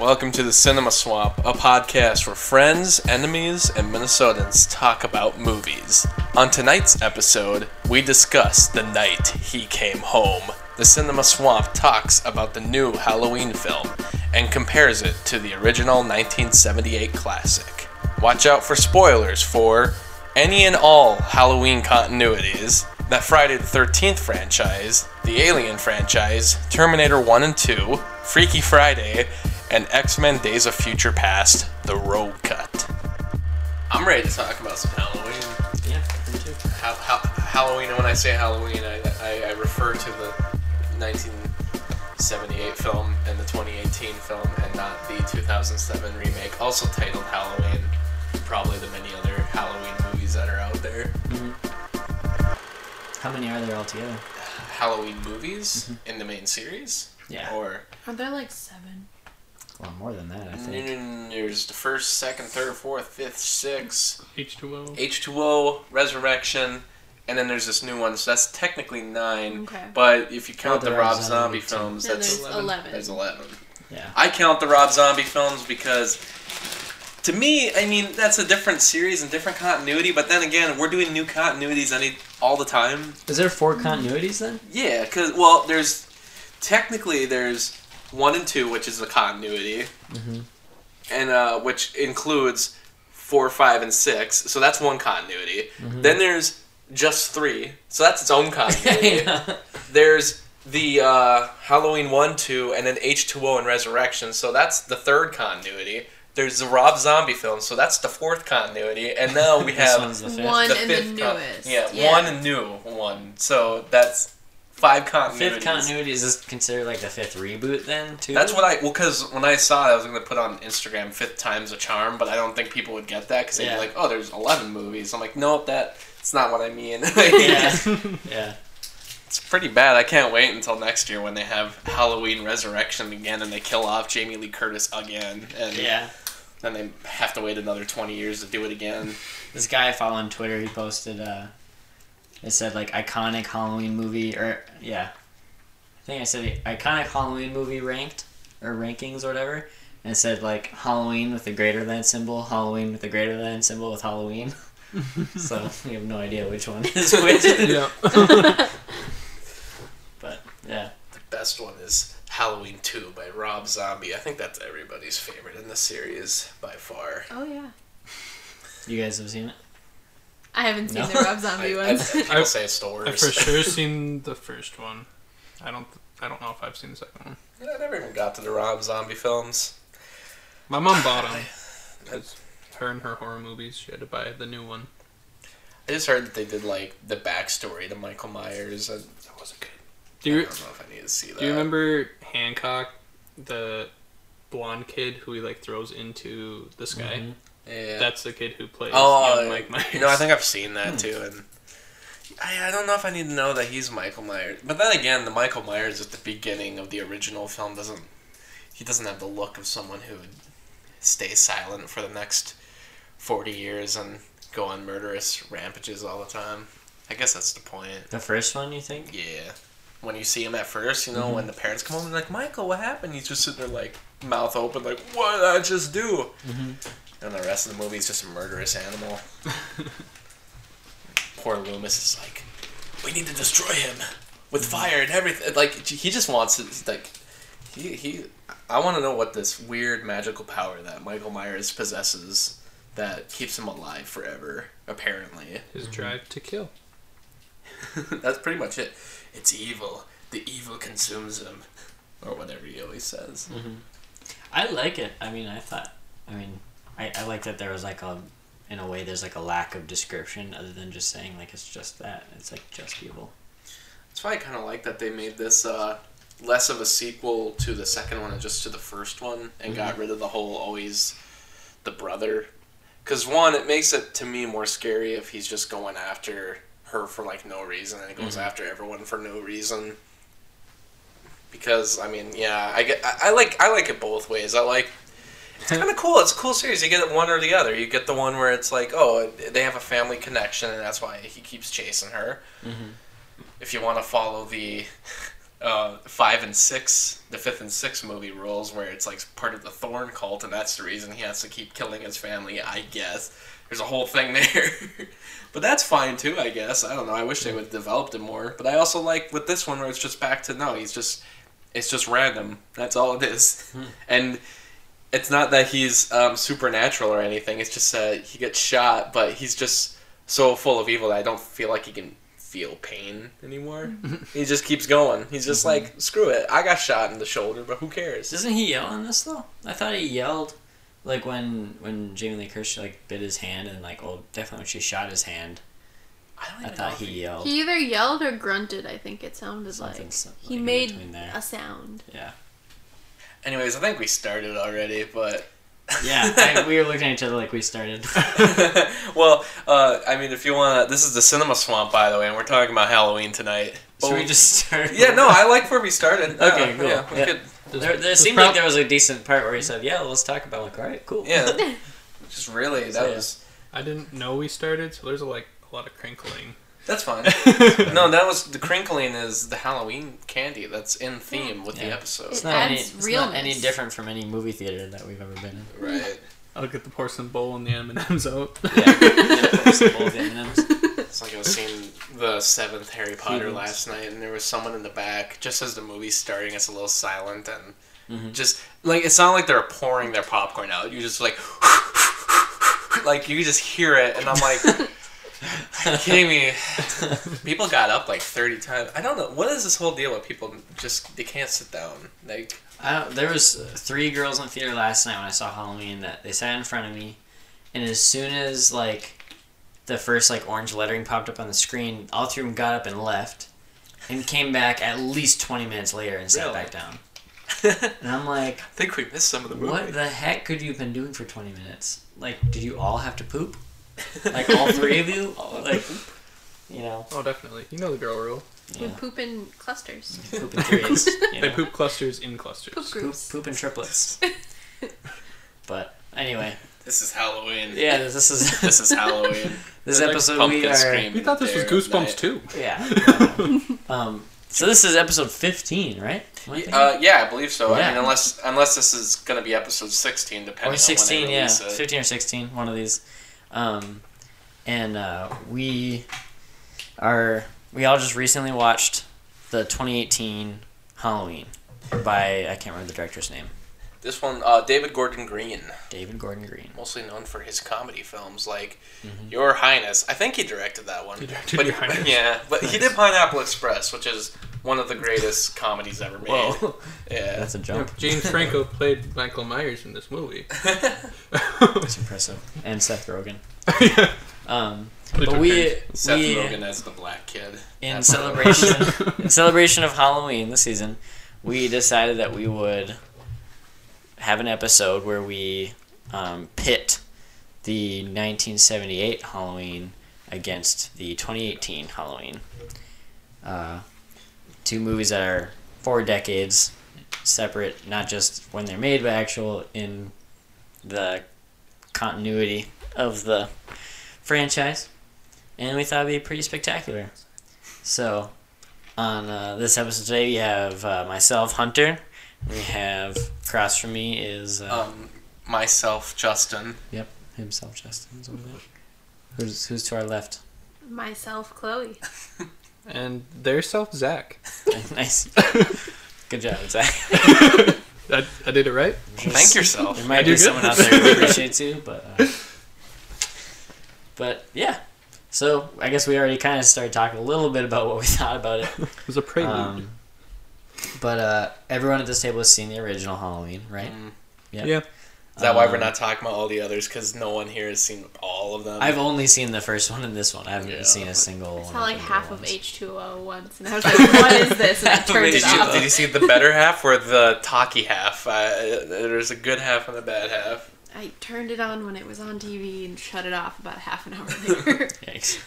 Welcome to the Cinema Swamp, a podcast where friends, enemies, and Minnesotans talk about movies. On tonight's episode, we discuss The Night He Came Home. The Cinema Swamp talks about the new Halloween film and compares it to the original 1978 classic. Watch out for spoilers for any and all Halloween continuities, that Friday the 13th franchise, the Alien franchise, Terminator 1 and 2, Freaky Friday, and X Men Days of Future Past, the Rogue Cut. I'm ready to talk about some Halloween. Yeah, me too. Ha- ha- Halloween, and when I say Halloween, I, I, I refer to the 1978 film and the 2018 film, and not the 2007 remake, also titled Halloween. Probably the many other Halloween movies that are out there. Mm-hmm. How many are there altogether? Halloween movies mm-hmm. in the main series? Yeah. Or Are there like seven? A lot more than that, I think. mm, there's the first, second, third, fourth, fifth, sixth, H2O. H2O, Resurrection, and then there's this new one, so that's technically nine. Okay. But if you count Oh, the Rob is Zombie films, Then that's there's 11. There's 11. Yeah. I count the Rob Zombie films because, to me, I mean, that's a different series and different continuity, but then again, we're doing new continuities any all the time. Is there four continuities then? Yeah, because, well, there's, technically, there's one and two, which is a continuity, Mhm. and, uh, which includes four, five, and six, so that's one continuity. Then there's just three, so that's its own continuity. Yeah. There's the uh, Halloween 1, 2, and then H2O and Resurrection, so that's the third continuity. There's the Rob Zombie film, so that's the fourth continuity. And now we have the fifth. One the and the fifth con- newest. yeah, Yeah. one and new one. So that's five continuities. Fifth continuity is this considered like the fifth reboot then too? That's what I well because when I saw it, I was gonna put on Instagram fifth time's a charm, but I don't think people would get that because they'd Yeah. be like, "Oh, there's eleven movies." I'm like, "Nope, that it's not what I mean." Yeah. yeah. It's pretty bad. I can't wait until next year when they have Halloween Resurrection again and they kill off Jamie Lee Curtis again, and Yeah. then they have to wait another twenty years to do it again. This guy I follow on Twitter, he posted uh it said like iconic Halloween movie or yeah. I think I said iconic Halloween movie ranked or rankings or whatever. And it said like Halloween with a greater than symbol, Halloween with a greater than symbol with Halloween. so we have no idea which one is which. Yeah. But yeah. The best one is Halloween Two by Rob Zombie. I think that's everybody's favorite in the series by far. Oh yeah. You guys have seen it? I haven't seen No? the Rob I, Zombie I, ones. people I- say it's the I've for sure seen the first one. I don't. I don't know if I've seen the second one. I never even got to the Rob Zombie films. My mom bought them. Cause her and her horror movies, she had to buy the new one. I just heard that they did like the backstory to Michael Myers, and that wasn't good. Do I you don't know if I need to see that. do you remember Hancock, the blonde kid who he like throws into the sky? Mhm. Yeah. That's the kid who plays oh, young Mike Myers. you know, I think I've seen that too, and I, I don't know if I need to know that he's Michael Myers. But then again, the Michael Myers at the beginning of the original film doesn't. He doesn't have the look of someone who would stay silent for the next forty years and go on murderous rampages all the time. I guess that's the point. The first one, you think? Yeah. When you see him at first, you know, when the parents come home, they're like, Michael, what happened? He's just sitting there, like, mouth open, like, what did I just do? Mhm. And the rest of the movie is just a murderous animal. Poor Loomis is like, we need to destroy him with fire and everything. Like, he just wants to, like, he, he, I want to know what this weird magical power that Michael Myers possesses that keeps him alive forever, apparently. His drive to kill. That's pretty much it. It's evil. The evil consumes him. Or whatever he always says. Mm-hmm. I like it. I mean, I thought. I mean, I, I like that there was like a, in a way, there's like a lack of description other than just saying like it's just that. It's like just evil. That's why I kind of like that they made this uh, less of a sequel to the second one and just to the first one and got rid of the whole always the brother. Because, one, it makes it to me more scary if he's just going after her for like no reason and he goes after everyone for no reason. Because I mean, yeah, I get, I, I like, I like it both ways. I like, it's kind of cool. It's a cool series. You get it one or the other. You get the one where it's like, oh, they have a family connection, and that's why he keeps chasing her. Mm-hmm. If you want to follow the uh, five and six, the fifth and sixth movie rules, where it's like part of the Thorn cult, and that's the reason he has to keep killing his family. I guess there's a whole thing there, but that's fine too. I guess I don't know. I wish they mm. would have developed it more, but I also like with this one where it's just back to no, he's just it's just random. That's all it is, hmm. and it's not that he's um, supernatural or anything. It's just that he gets shot, but he's just so full of evil that I don't feel like he can feel pain anymore. he just keeps going. He's just like, screw it. I got shot in the shoulder, but who cares? Doesn't he yell in this though? I thought he yelled like when when Jamie Lee Curtis like bit his hand and like oh definitely when she shot his hand. I don't I thought know if he yelled. He either yelled or grunted. I think it sounded Something like he made a sound. Yeah. Anyways, I think we started already, but. Yeah. I, we were looking at each other like we started. well, uh, I mean, if you want to. This is the Cinema Swamp, by the way, and we're talking about Halloween tonight. Should we just start? Yeah, no, I like where we started. Okay, Yeah, cool. Yeah, we Yeah. could. There, there seemed prob- like there was a decent part where he said, "Yeah, let's talk about." Like, all right, cool. Yeah. Just really, that So, yeah. was. I didn't know we started, so there's a, like a lot of crinkling. That's fine. no, that was the crinkling is the Halloween candy that's in theme with the Yeah. episode. It's It not any. adds It's not any different from any movie theater that we've ever been in. Right. I'll get the porcelain bowl and the M and M's out. Yeah. yeah some bowl of M&Ms. It's like I was seeing the seventh Harry Potter Feelings. last night, and there was someone in the back just as the movie's starting. It's a little silent, and Mhm. just like it's not like they're pouring their popcorn out. You just like, like you just hear it, and I'm like, "Are you kidding me? People got up like thirty times. I don't know what is this whole deal with people just they can't sit down. Like I don't, there was three girls in the theater last night when I saw Halloween that they sat in front of me, and as soon as like the first like orange lettering popped up on the screen, all three of them got up and left, and came back at least twenty minutes later and sat Really? back down. And I'm like, I think we missed some of the movie. what the heck could you have been doing for twenty minutes? Like, did you all have to poop? Like all three of you? Like, you know, Oh, definitely. You know the girl rule. We yeah. poop in clusters. poop in threes. You They know? poop clusters in clusters. Poop Poop, groups. poop in triplets. but anyway, This is Halloween. yeah, this is This is Halloween. this Like episode Pumpkin we are. We thought this was Goosebumps too. Yeah. um. So this is episode fifteen, right? Am I thinking? Uh, yeah, I believe so. I mean, unless unless this is gonna be episode sixteen, depending or sixteen, on when yeah, it. fifteen or sixteen, one of these. Um, and uh, we are we all just recently watched the 2018 Halloween by I can't remember the director's name, This one, uh, David Gordon Green, David Gordon Green. mostly known for his comedy films like Mhm. Your Highness. I think he directed that one. He directed but, Your Highness. Yeah, but he did Pineapple Express, which is one of the greatest comedies ever made. Whoa, Yeah. that's a jump. James Franco played Michael Myers in this movie. That's impressive. And Seth Rogen. yeah. Um, but we turns. Seth we Rogen as the black kid. in That's celebration in celebration of Halloween this season, we decided that we would have an episode where we um, pit the 1978 Halloween against the 2018 Halloween. Uh, two movies that are four decades separate, not just when they're made, but actual in the continuity of the franchise. And we thought it'd be pretty spectacular. So, on uh, this episode today, we have uh, myself, Hunter. We have across from me is uh, Um, myself, Justin. Yep, himself, Justin. is over there. Who's who's to our left? Myself, Chloe. And their self, Zach. nice. Good job, Zach. I, I did it right. Thank yourself. There might do be good. someone out there who appreciates you, but uh, but yeah. So I guess we already kind of started talking a little bit about what we thought about it. It was a prelude. Um, but uh, everyone at this table has seen the original Halloween, right? Mm. Yeah. Yeah. Is that why we're Um, not talking about all the others? Because no one here has seen all of them. I've only seen the first one and this one. I haven't Yeah. seen a single. I one saw like the half of. H2O once, and I was like, what is this? And I Half of turned it Did you, off. did you see the better half or the talky half? Uh, there's a good half and a bad half. I turned it on when it was on TV and shut it off about half an hour later. Yikes.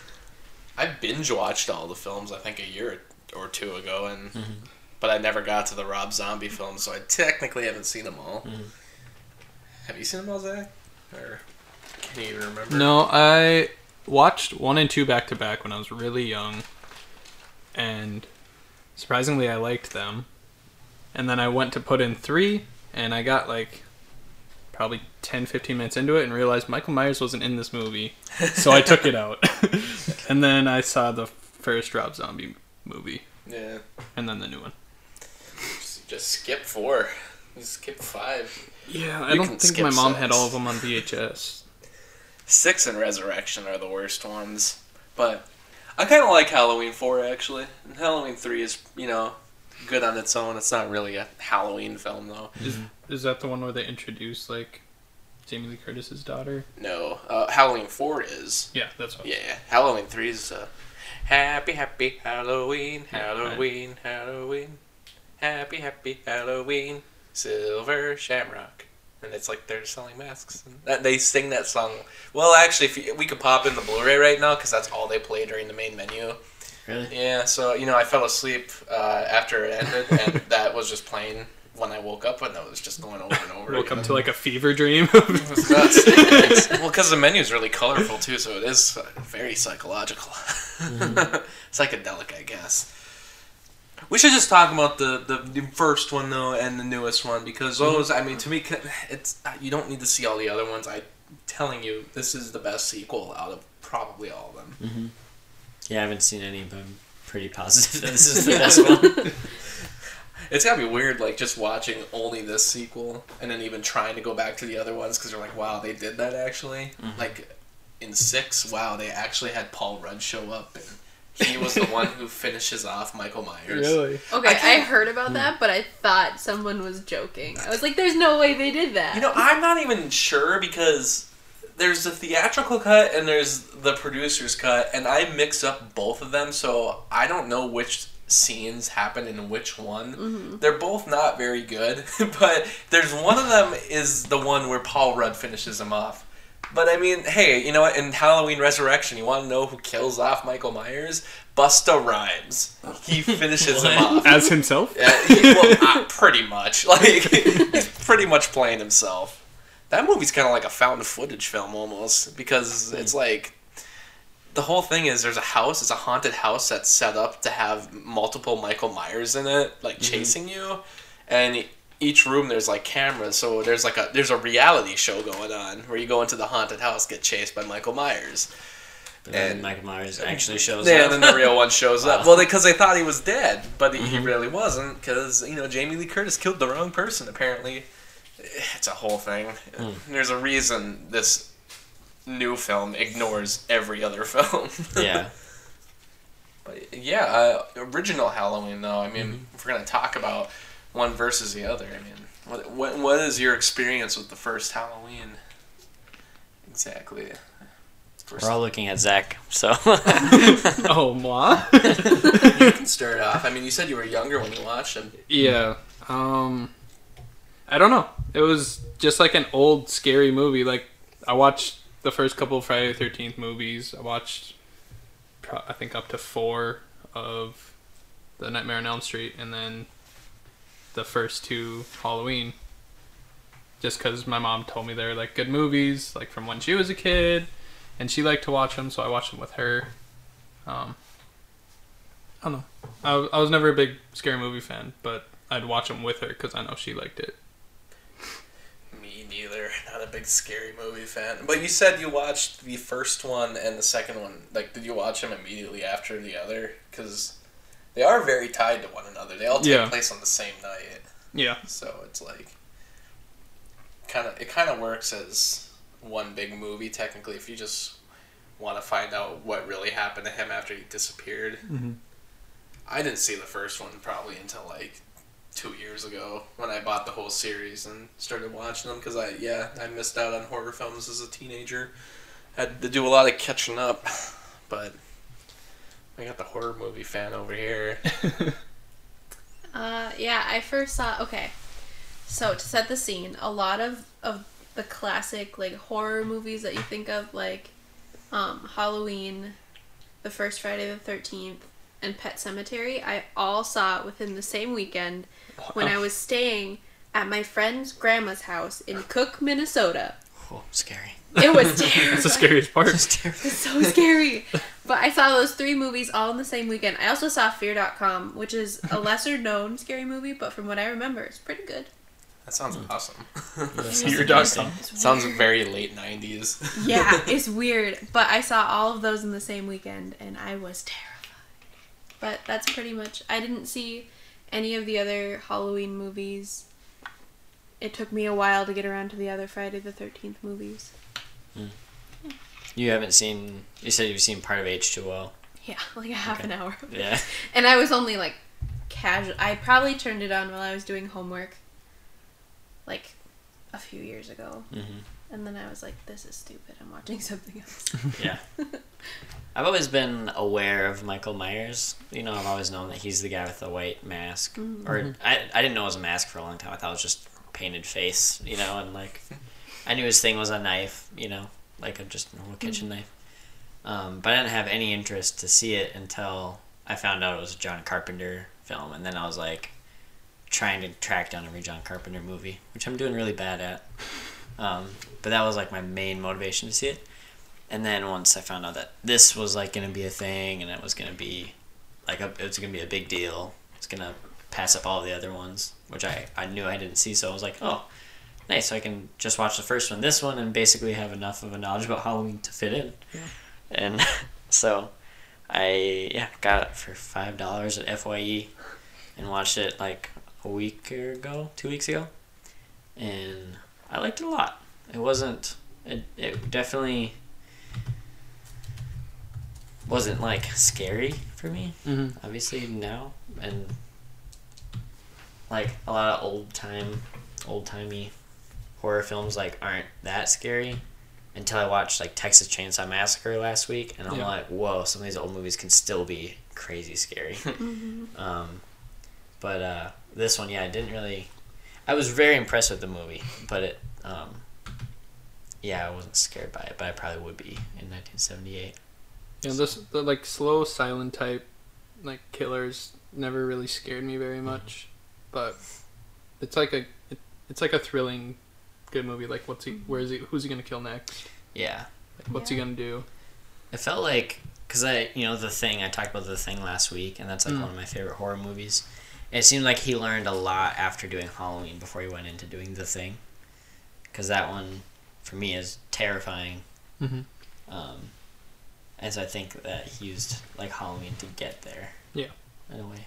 I binge watched all the films. I think a year or two ago, and Mhm. But I never got to the Rob Zombie films, so I technically haven't seen them all. Mhm. Have you seen them all, Zach? Or can you even remember? No, I watched one and two back to back when I was really young, and surprisingly, I liked them. And then I went to put in three, and I got like probably 10, 15 minutes into it and realized Michael Myers wasn't in this movie. So I took it out. and then I saw the first Rob Zombie movie, Yeah. and then the new one. Just, skip four. Just skip five. Yeah, I You don't think my mom six. had all of them on VHS. Six and Resurrection are the worst ones. But I kind of like Halloween 4, actually. And Halloween 3 is, you know, good on its own. It's not really a Halloween film, though. Is, is that the one where they introduce like Jamie Lee Curtis's daughter? No. Uh, Halloween 4 is. Yeah, that's what. Yeah, Halloween 3 is. Uh, happy, happy Halloween, Yeah, right. Halloween, Halloween. Happy, happy Halloween, Silver Shamrock. And it's like they're selling masks. And that, they sing that song. Well, actually, if you, we could pop in the Blu-ray right now because that's all they play during the main menu. Really? Yeah, so you know, I fell asleep uh, after it ended, and that was just playing when I woke up, and that was just going over and over. Woke again. up to like a fever dream. It nuts. It's- well, because the menu is really colorful too, so it is uh, very psychological, psychedelic, I guess. We should just talk about the, the, the first one though and the newest one because mm-hmm. those, I mean, to me, it's you don't need to see all the other ones. I'm telling you, this is the best sequel out of probably all of them. Mm-hmm. Yeah, I haven't seen any, but I'm pretty positive that this is the best one. It's gotta be weird, like just watching only this sequel and then even trying to go back to the other ones because you're like, wow, they did that actually. Mm-hmm. Like in six, wow, they actually had Paul Rudd show up and he was the one who finishes off Michael Myers. really? Okay, I I, heard about hmm. that, but I thought someone was joking. I was like, "There's no way they did that." You know, I'm not even sure because there's the theatrical cut and there's the producer's cut, and I mix up both of them, so I don't know which scenes happen in which one. Mm-hmm. They're both not very good, but there's one of them is the one where Paul Rudd finishes him off. But I mean, hey, you know what? In Halloween Resurrection, you want to know who kills off Michael Myers? Busta Rhymes. He finishes him off. As himself? Yeah, he, well, uh, pretty much. Like he's pretty much playing himself. That movie's kind of like a found footage film almost because it's like the whole thing is there's a house, it's a haunted house that's set up to have multiple Michael Myers in it, like chasing you, and each room there's like cameras, so there's like a there's a reality show going on where you go into the haunted house, get chased by Michael Myers. And- Michael Myers actually shows up. Yeah, up. then the real one shows up. Well, because they thought he was dead, but he, he really wasn't. Because you know Jamie Lee Curtis killed the wrong person. Apparently, eh, it's a whole thing. Hmm. There's a reason this new film ignores every other film. yeah. but yeah, uh, original Halloween though. I mean, mm-hmm. if we're gonna talk about one versus the other, I mean, what what, what is your experience with the first Halloween? Exactly. First, We're all looking at Zach, so. Oh, moi? you can start off. I mean, you said you were younger when you watched them. yeah. Um, I don't know. It was just like an old scary movie. Like I watched the first couple of Friday the Thirteenth movies. I watched, I think, up to four of the Nightmare on Elm Street, and then the first two Halloween. Just because my mom told me they're like good movies, like from when she was a kid, and she liked to watch them, so I watched them with her. Um, I don't know. I, I was never a big scary movie fan, but I'd watch them with her because I know she liked it. Me neither. Not a big scary movie fan. But you said you watched the first one and the second one. Like, did you watch them immediately after the other? Because they are very tied to one another. They all take Yeah. place on the same night. Yeah. So it's like kind of it kind of works as one big movie technically if you just want to find out what really happened to him after he disappeared. Mhm. I didn't see the first one probably until like two years ago when I bought the whole series and started watching them because I yeah I missed out on horror films as a teenager. Had to do a lot of catching up, but I got the horror movie fan over here. Uh, yeah, I first saw. Okay, so to set the scene, a lot of of the classic like horror movies that you think of, like um, Halloween, the first Friday the Thirteenth, and Pet Sematary, I all saw within the same weekend when I was staying at my friend's grandma's house in Cook, Minnesota. oh, scary. It was That's the scariest part. It's terrible. It's so scary. But I saw those three movies all in the same weekend. I also saw Fear.com, which is a lesser known scary movie, but from what I remember, it's pretty good. That sounds hmm. awesome. Your dog song. Sounds very late '90s. Yeah, it's weird. But I saw all of those in the same weekend and I was terrified. But that's pretty much I didn't see any of the other Halloween movies. It took me a while to get around to the other Friday the 13th movies. Hmm. You haven't seen. You said you've seen part of H2O. Yeah, like a half Okay. an hour. Yeah. And I was only like casual. I probably turned it on while I was doing homework like a few years ago. hmm And then I was like, this is stupid. I'm watching something else. Yeah. I've always been aware of Michael Myers. You know, I've always known that he's the guy with the white mask. Mhm. Or I, I didn't know it was a mask for a long time. I thought it was just painted face, you know, and like I knew his thing was a knife, you know, like a just normal kitchen knife. Um, but I didn't have any interest to see it until I found out it was a John Carpenter film, and then I was like trying to track down every John Carpenter movie, which I'm doing really bad at. Um, but that was like my main motivation to see it. And then once I found out that this was like gonna be a thing, and it was gonna be like a, it was gonna be a big deal. It's gonna pass up all the other ones, which I I knew I didn't see. So I was like, oh, nice. So I can just watch the first one, this one, and basically have enough of a knowledge about Halloween to fit in. Yeah. And so I yeah got it for five dollars at Fye, and watched it like a week ago, two weeks ago, and I liked it a lot. It wasn't. It, it definitely wasn't like scary for me. Mhm. Obviously now and like a lot of old time, old timey horror films like aren't that scary until I watched like Texas Chainsaw Massacre last week, and I'm Yeah. like, whoa, some of these old movies can still be crazy scary. um, but uh, this one, yeah, I didn't really. I was very impressed with the movie, but it, um, yeah, I wasn't scared by it, but I probably would be in 1978. Yeah, this the like slow, silent type, like killers never really scared me very much, but it's like a it, it's like a thrilling, good movie. Like what's he? Where is he? Who's he gonna kill next? Yeah, Like, what's he gonna do? it felt like because I, you know, the thing I talked about the thing last week, and that's like Mm. one of my favorite horror movies. It seemed like he learned a lot after doing Halloween before he went into doing the thing, because that one, for me, is terrifying. Mm-hmm. Um, and so I think that he used like Halloween to get there. Yeah. In a way.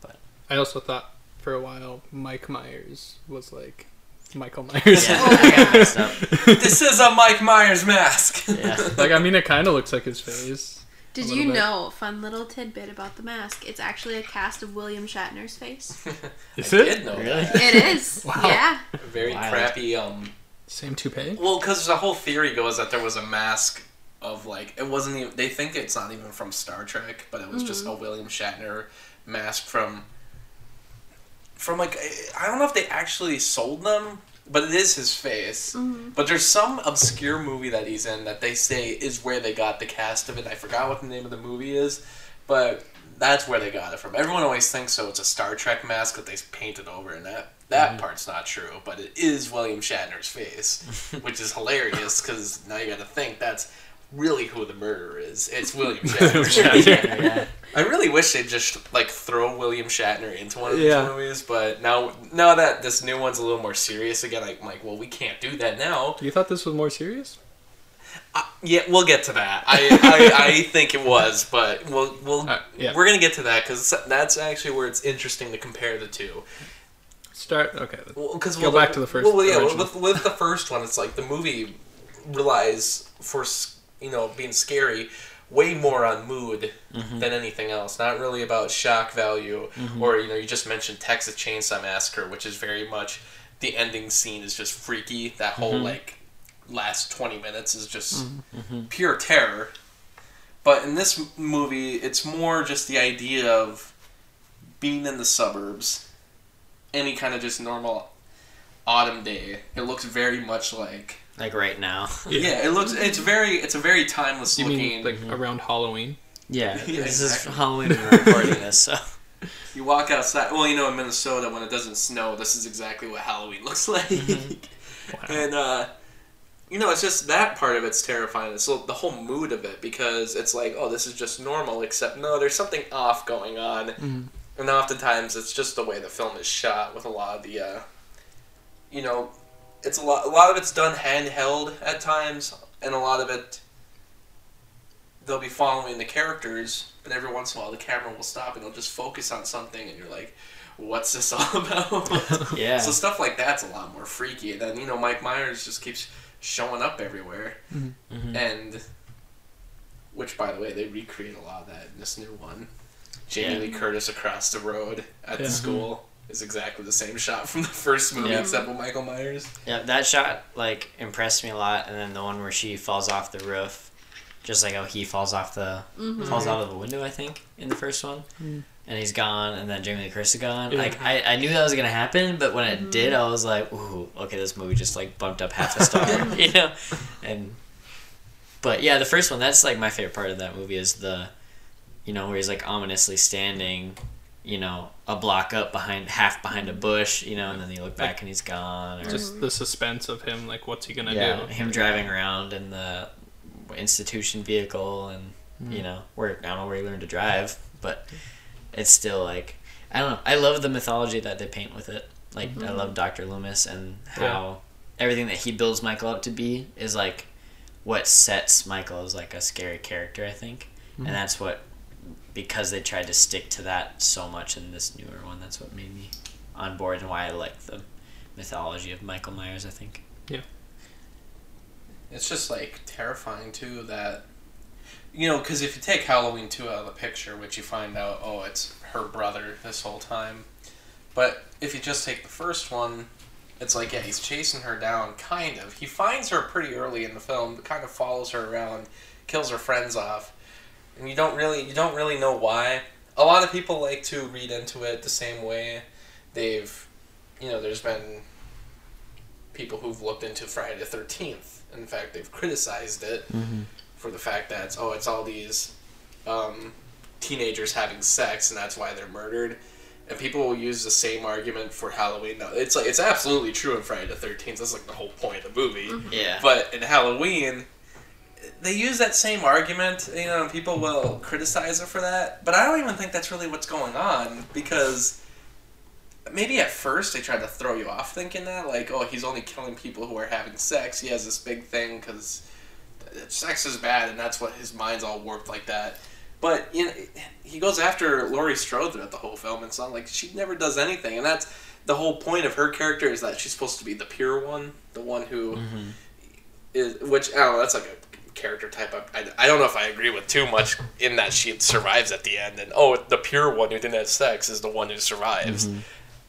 But I also thought for a while Mike Myers was like Michael Myers. Yeah, I got messed up. this is a Mike Myers mask. Yeah. like I mean, it kind of looks like his face. Did you bit. know, fun little tidbit about the mask, it's actually a cast of William Shatner's face. Is I it did know Really? that. it is. Wow. Yeah. Very Wild. crappy. Um. same toupee? Well, because the whole theory goes that there was a mask of like it wasn't even. They think it's not even from Star Trek, but it was just a William Shatner mask from. From like I don't know if they actually sold them, but it is his face. Mm-hmm. But there's some obscure movie that he's in that they say is where they got the cast of it. I forgot what the name of the movie is, but that's where they got it from. Everyone always thinks so. It's a Star Trek mask that they painted over, and that that mm-hmm. part's not true. But it is William Shatner's face, which is hilarious because now you got to think that's really who the murderer is. It's William Shatner. yeah. I really wish they'd just like throw William Shatner into one of these Yeah. movies, but now now that this new one's a little more serious again, I'm like, well, we can't do that now. You thought this was more serious? Uh, yeah, we'll get to that. I, I, I think it was, but we'll we'll Uh, yeah. we're gonna get to that because that's actually where it's interesting to compare the two. Start okay. Because Go back to the first Well, yeah, with, with the first one, it's like the movie relies for s- you know being scary way more on mood mm-hmm. than anything else. Not really about shock value, mm-hmm. or you know, you just mentioned Texas Chainsaw Massacre, which is very much the ending scene is just freaky. That whole mm-hmm. like last twenty minutes is just pure terror. But in this movie, it's more just the idea of being in the suburbs, any kind of just normal autumn day. It looks very much like Like right now. yeah. It looks it's very it's a very timeless You looking. mean like around Halloween? Yeah. Yeah, this exactly. is Halloween when we're recording this, so you walk outside. Well, you know, in Minnesota when it doesn't snow, this is exactly what Halloween looks like. Wow. And uh, you know, it's just that part of it's terrifying. It's the whole mood of it because it's like, oh, this is just normal, except no, there's something off going on. And oftentimes it's just the way the film is shot with a lot of the, uh, you know, it's a lot. A lot of it's done handheld at times, and a lot of it they'll be following the characters, but every once in a while the camera will stop and they'll just focus on something, and you're like, "What's this all about?" Yeah. So stuff like that's a lot more freaky. And then you know Mike Myers just keeps showing up everywhere, Mhm. and which by the way they recreate a lot of that in this new one. Jamie Yeah. Lee Curtis across the road at Yeah. the school is exactly the same shot from the first movie Yeah. except with Michael Myers. Yeah, that shot like impressed me a lot, and then the one where she falls off the roof, just like how he falls off the Mhm. falls out of the window, I think, in the first one, Mm. and he's gone, and then Jamie Lee Curtis is gone. Yeah. Like I, I knew that was gonna happen, but when it did, I was like, ooh, okay, this movie just like bumped up half a star, you know, and. But yeah, the first one, that's like my favorite part of that movie is the, you know, where he's like ominously standing, you know, a block up behind, half behind a bush, you know, and then you look back and he's gone. Or, Just the suspense of him, like what's he gonna yeah, do? him driving around in the institution vehicle, and you hmm. know, where I don't know where he learned to drive, but it's still like I don't know. I love the mythology that they paint with it. Like I hmm. love Doctor Loomis and how everything that he builds Michael up to be is like what sets Michael as like a scary character. I think, and hmm. that's what because they tried to stick to that so much in this newer one. That's what made me on board and why I like the mythology of Michael Myers. I think. Yeah. It's just like terrifying too that you know because if you take Halloween two out of the picture, which you find out oh it's her brother this whole time, but if you just take the first one, it's like yeah he's chasing her down kind of. He finds her pretty early in the film, but kind of follows her around, kills her friends off, and you don't really you don't really know why. A lot of people like to read into it the same way. They've, you know, there's been people who've looked into Friday the Thirteenth. In fact, they've criticized it for the fact that it's, oh, it's all these um, teenagers having sex, and that's why they're murdered. And people will use the same argument for Halloween. No, it's like it's absolutely true in Friday the Thirteenth. That's like the whole point of the movie. Yeah. But in Halloween, they use that same argument. You know, people will criticize it for that. But I don't even think that's really what's going on because maybe at first they tried to throw you off thinking that, like, oh, he's only killing people who are having sex. He has this big thing because sex is bad, and that's what his mind's all warped like that. But you know, he goes after Laurie Strode throughout the whole film. and not like she never does anything, and that's the whole point of her character is that she's supposed to be the pure one, the one who mm-hmm. is which I don't know. That's like a character type. I, I, I don't know if I agree with too much in that she survives at the end, and oh, the pure one who didn't have sex is the one who survives. Mm-hmm.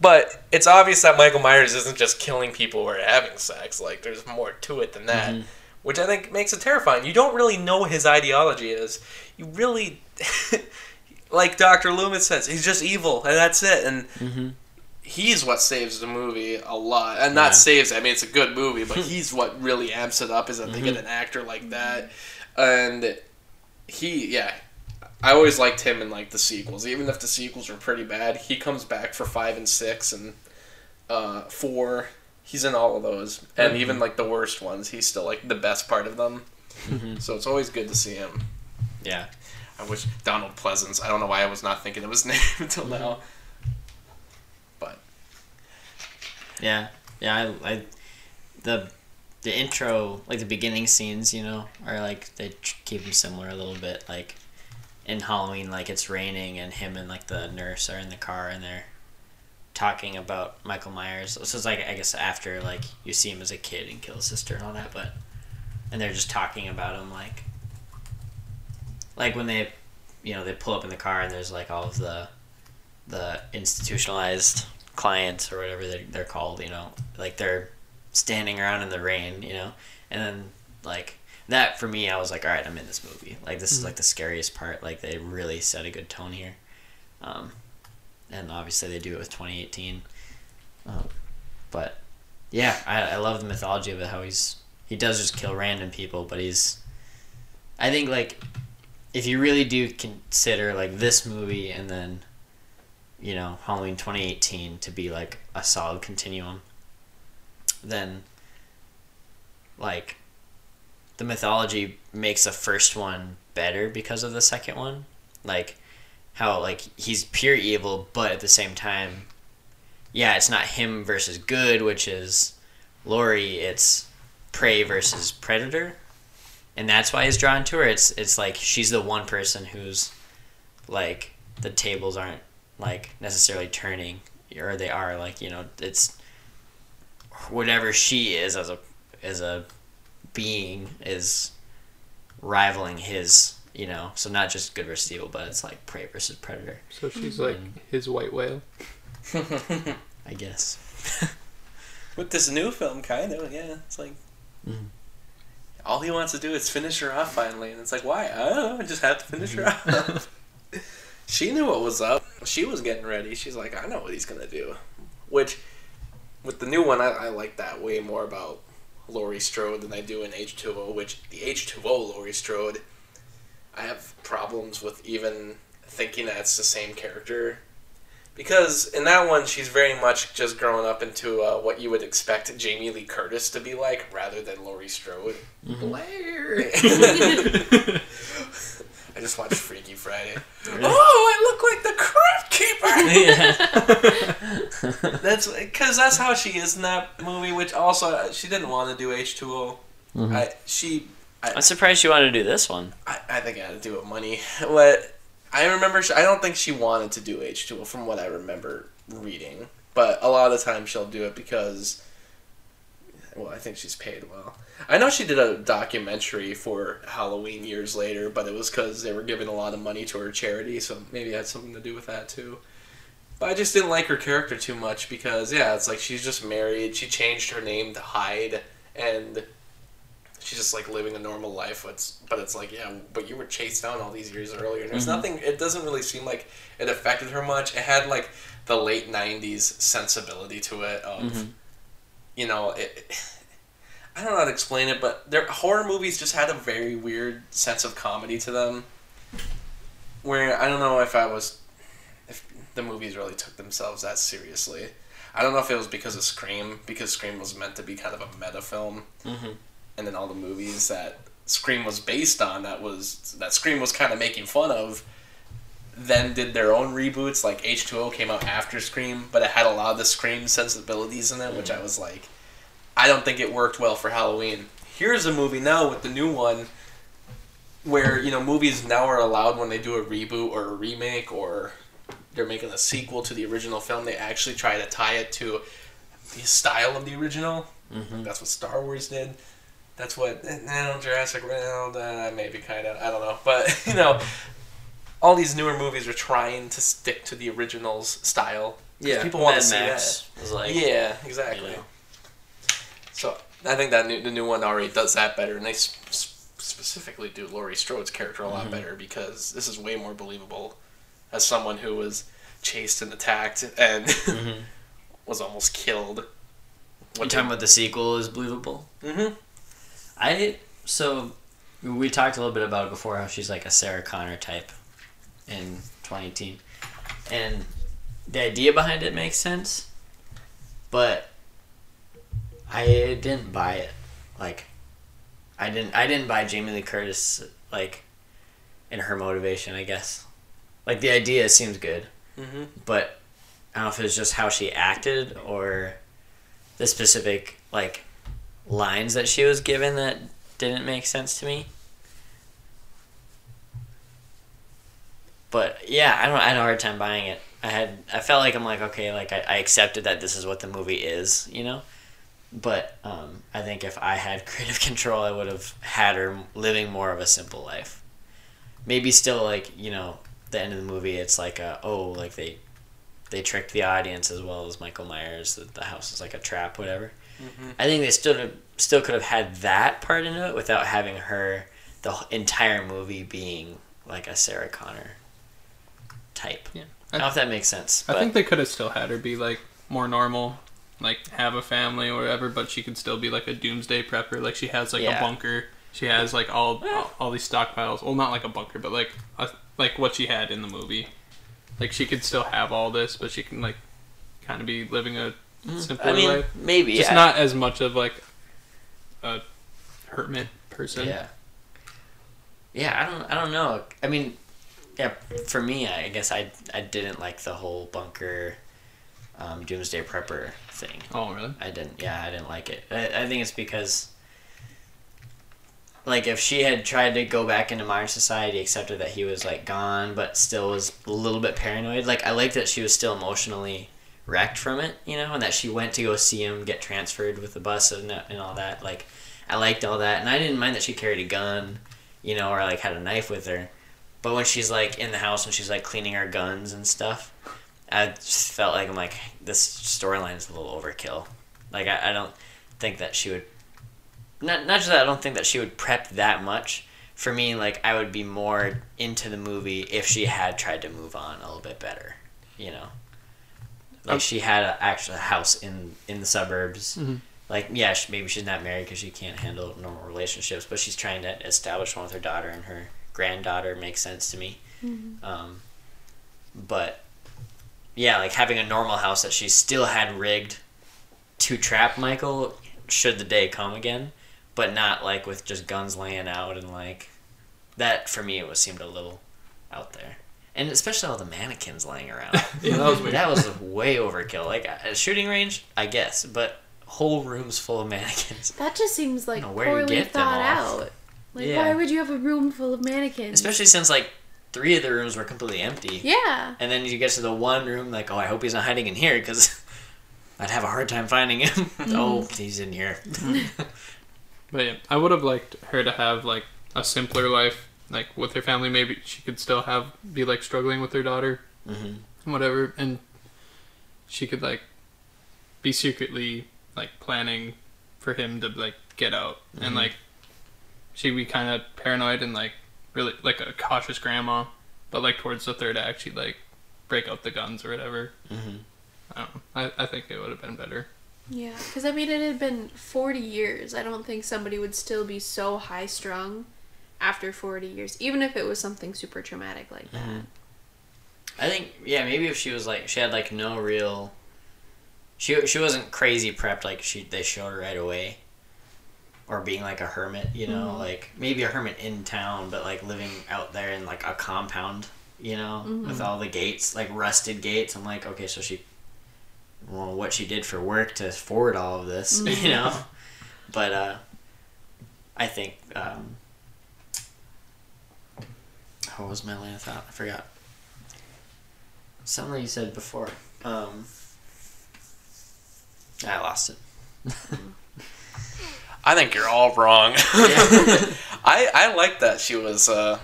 But it's obvious that Michael Myers isn't just killing people who are having sex. Like there's more to it than that, mm-hmm. which I think makes it terrifying. You don't really know his ideology is. You really, like Doctor Loomis says, he's just evil, and that's it. And mm-hmm. He's what saves the movie a lot, and not Yeah. saves. I mean, it's a good movie, but he's what really amps it up. Is that they get mm-hmm. an actor like that, and he, yeah. I always liked him in like the sequels, even if the sequels were pretty bad. He comes back for five and six and uh, four. He's in all of those, and mm-hmm. even like the worst ones, he's still like the best part of them. Mm-hmm. So it's always good to see him. Yeah. I wish Donald Pleasence. I don't know why I was not thinking of his name until now. But Yeah, yeah. I, I the the intro, like the beginning scenes, you know, are like they keep them similar a little bit. Like in Halloween, like it's raining and him and like the nurse are in the car and they're talking about Michael Myers. So it's like I guess after like you see him as a kid and kill his sister and all that, but and they're just talking about him like like when they you know they pull up in the car and there's like all of the the institutionalized clients or whatever they're, they're called you know like they're standing around in the rain you know? And then like that for me i was like all right i'm in this movie. Like this is like the scariest part. Like they really set a good tone here. Um, and obviously they do it with 2018 um, but yeah I, I love the mythology of it how he's he does just kill random people but he's i think like if you really do consider like this movie and then you know Halloween 2018 to be like a solid continuum then like the mythology makes the first one better because of the second one. Like how like he's pure evil, but at the same time, yeah, it's not him versus good, which is Laurie. It's prey versus predator, and that's why he's drawn to her. It's it's like she's the one person who's like the tables aren't like necessarily turning, or they are like you know it's whatever she is as a as a being is rivaling his you know so not just good versus evil but it's like prey versus predator So she's like his white whale. i guess With this new film, kind of, yeah. It's like Mhm. all he wants to do is finish her off finally, and it's like, why? I don't know. I just have to finish her off. she knew what was up. She was getting ready. She's like, I know what he's gonna do. Which, with the new one, I, I like that way more about Laurie Strode than I do in H two O. Which the H two O Laurie Strode, I have problems with even thinking that it's the same character because in that one, she's very much just growing up into uh, what you would expect Jamie Lee Curtis to be like, rather than Laurie Strode. Blair. I just watched Freaky Friday. Oh, I look like the crypt keeper. yeah That's because that's how she is in that movie. Which also, uh, she didn't want to do H two O. She i'm surprised you wanted to do this one I, I think I had to do with money. What I remember, she, I don't think she wanted to do H two O from what I remember reading. But a lot of the time, she'll do it because, well, I think she's paid well. I know she did a documentary for Halloween years later, but it was because they were giving a lot of money to her charity, so maybe it had something to do with that too. But I just didn't like her character too much because, yeah, it's like she's just married. She changed her name to Hyde, and she's just like living a normal life. It's, but it's like, yeah, but you were chased down all these years earlier. And there's mm-hmm. nothing. It doesn't really seem like it affected her much. It had like the late '90s sensibility to it of, mm-hmm. you know, it. I don't know how to explain it, but their horror movies just had a very weird sense of comedy to them. Where I don't know if I was, if the movies really took themselves that seriously. I don't know if it was because of Scream, because Scream was meant to be kind of a meta film, mm-hmm. and then all the movies that Scream was based on, that was that Scream was kind of making fun of, then did their own reboots. Like H two O came out after Scream, but it had a lot of the Scream sensibilities in it, which I was like, I don't think it worked well for Halloween. Here's a movie now with the new one, where you know movies now are allowed when they do a reboot or a remake or they're making a sequel to the original film. They actually try to tie it to the style of the original. Mm-hmm. That's what Star Wars did. That's what no Jurassic World uh, maybe kind of I don't know, but you know, all these newer movies are trying to stick to the original's style. Yeah, people want to see Max was that. like yeah, exactly. you know. I think that new, the new one already does that better, and they sp- sp- specifically do Laurie Strode's character a lot better because this is way more believable as someone who was chased and attacked and Mhm. was almost killed. you time about the sequel is believable Mm-hmm. I so we talked a little bit about it before how she's like a Sarah Connor type in 2018, and the idea behind it makes sense, but I didn't buy it. Like, I didn't I didn't buy Jamie Lee Curtis like in her motivation. I guess like the idea seems good, Mm-hmm. but I don't know if it was just how she acted or the specific like lines that she was given that didn't make sense to me. But yeah, I don't. I had a hard time buying it. I had. I felt like I'm like okay, like I, I accepted that this is what the movie is, you know. But um, I think if I had creative control, I would have had her living more of a simple life. Maybe still like you know the end of the movie, it's like a, oh like they they tricked the audience as well as Michael Myers that the house is like a trap, whatever. Mm-hmm. I think they still still could have had that part into it without having her the entire movie being like a Sarah Connor type. Yeah. I don't know if that makes sense. I think they could have still had her be like more normal, like have a family or whatever, but she could still be like a doomsday prepper. Like she has like Yeah. a bunker. She has like all, all all these stockpiles. Well, not like a bunker, but like a, like what she had in the movie. Like she could still have all this, but she can like kind of be living a simpler I mean, life. maybe Just yeah. not as much of like a hermit person. Yeah. Yeah, I don't I don't know. I mean, yeah, for me, I guess I I didn't like the whole bunker um, doomsday prepper thing. Oh, really? I didn't. Yeah, I didn't like it. I, I think it's because, like, if she had tried to go back into modern society, accepted that he was like gone, but still was a little bit paranoid. Like, I liked that she was still emotionally wrecked from it, you know, and that she went to go see him get transferred with the bus and and all that. Like, I liked all that, and I didn't mind that she carried a gun, you know, or like had a knife with her. But when she's like in the house and she's like cleaning her guns and stuff, I just felt like I'm like this storyline is a little overkill. Like I, I don't think that she would. Not not just that I don't think that she would prep that much. For me, like I would be more into the movie if she had tried to move on a little bit better. You know, like Um, she had a actual house in in the suburbs. Mhm. Like yeah, she, maybe she's not married because she can't handle normal relationships, but she's trying to establish one with her daughter and her granddaughter makes sense to me. Um, but yeah, like having a normal house that she still had rigged to trap Michael should the day come again, but not like with just guns laying out and like that for me it was seemed a little out there. And especially all the mannequins laying around. Yeah, that was weird. that was way overkill. Like a shooting range, I guess, but whole rooms full of mannequins. That just seems like know where you poorly get them thought all. out. Like, Yeah. why would you have a room full of mannequins? Especially since like three of the rooms were completely empty. Yeah. And then you get to the one room, like, oh, I hope he's not hiding in here because I'd have a hard time finding him. oh, he's in here. But yeah, I would have liked her to have like a simpler life, like with her family. Maybe she could still have be like struggling with her daughter, hmm whatever, and she could like be secretly like planning for him to like get out, and Mhm. like she'd be kind of paranoid and like really like a cautious grandma, but like towards the third act, she'd like break out the guns or whatever. hmm I don't know. I, I think it would have been better. Yeah. Because, I mean, it had been 40 years. I don't think somebody would still be so high strung after 40 years, even if it was something super traumatic like that. Mhm. I think, yeah, maybe if she was like, she had like no real. She, she wasn't crazy prepped like she they showed her right away. Or being like a hermit, you know, Mhm. like maybe a hermit in town, but like living out there in like a compound, you know, with all the gates, like rusted gates. I'm like, okay, so she, well, what she did for work to forward all of this, you know, but uh, I think, um, what was my line of thought? I forgot. Something you said before. Um, I lost it. I think you're all wrong. I I like that she was uh,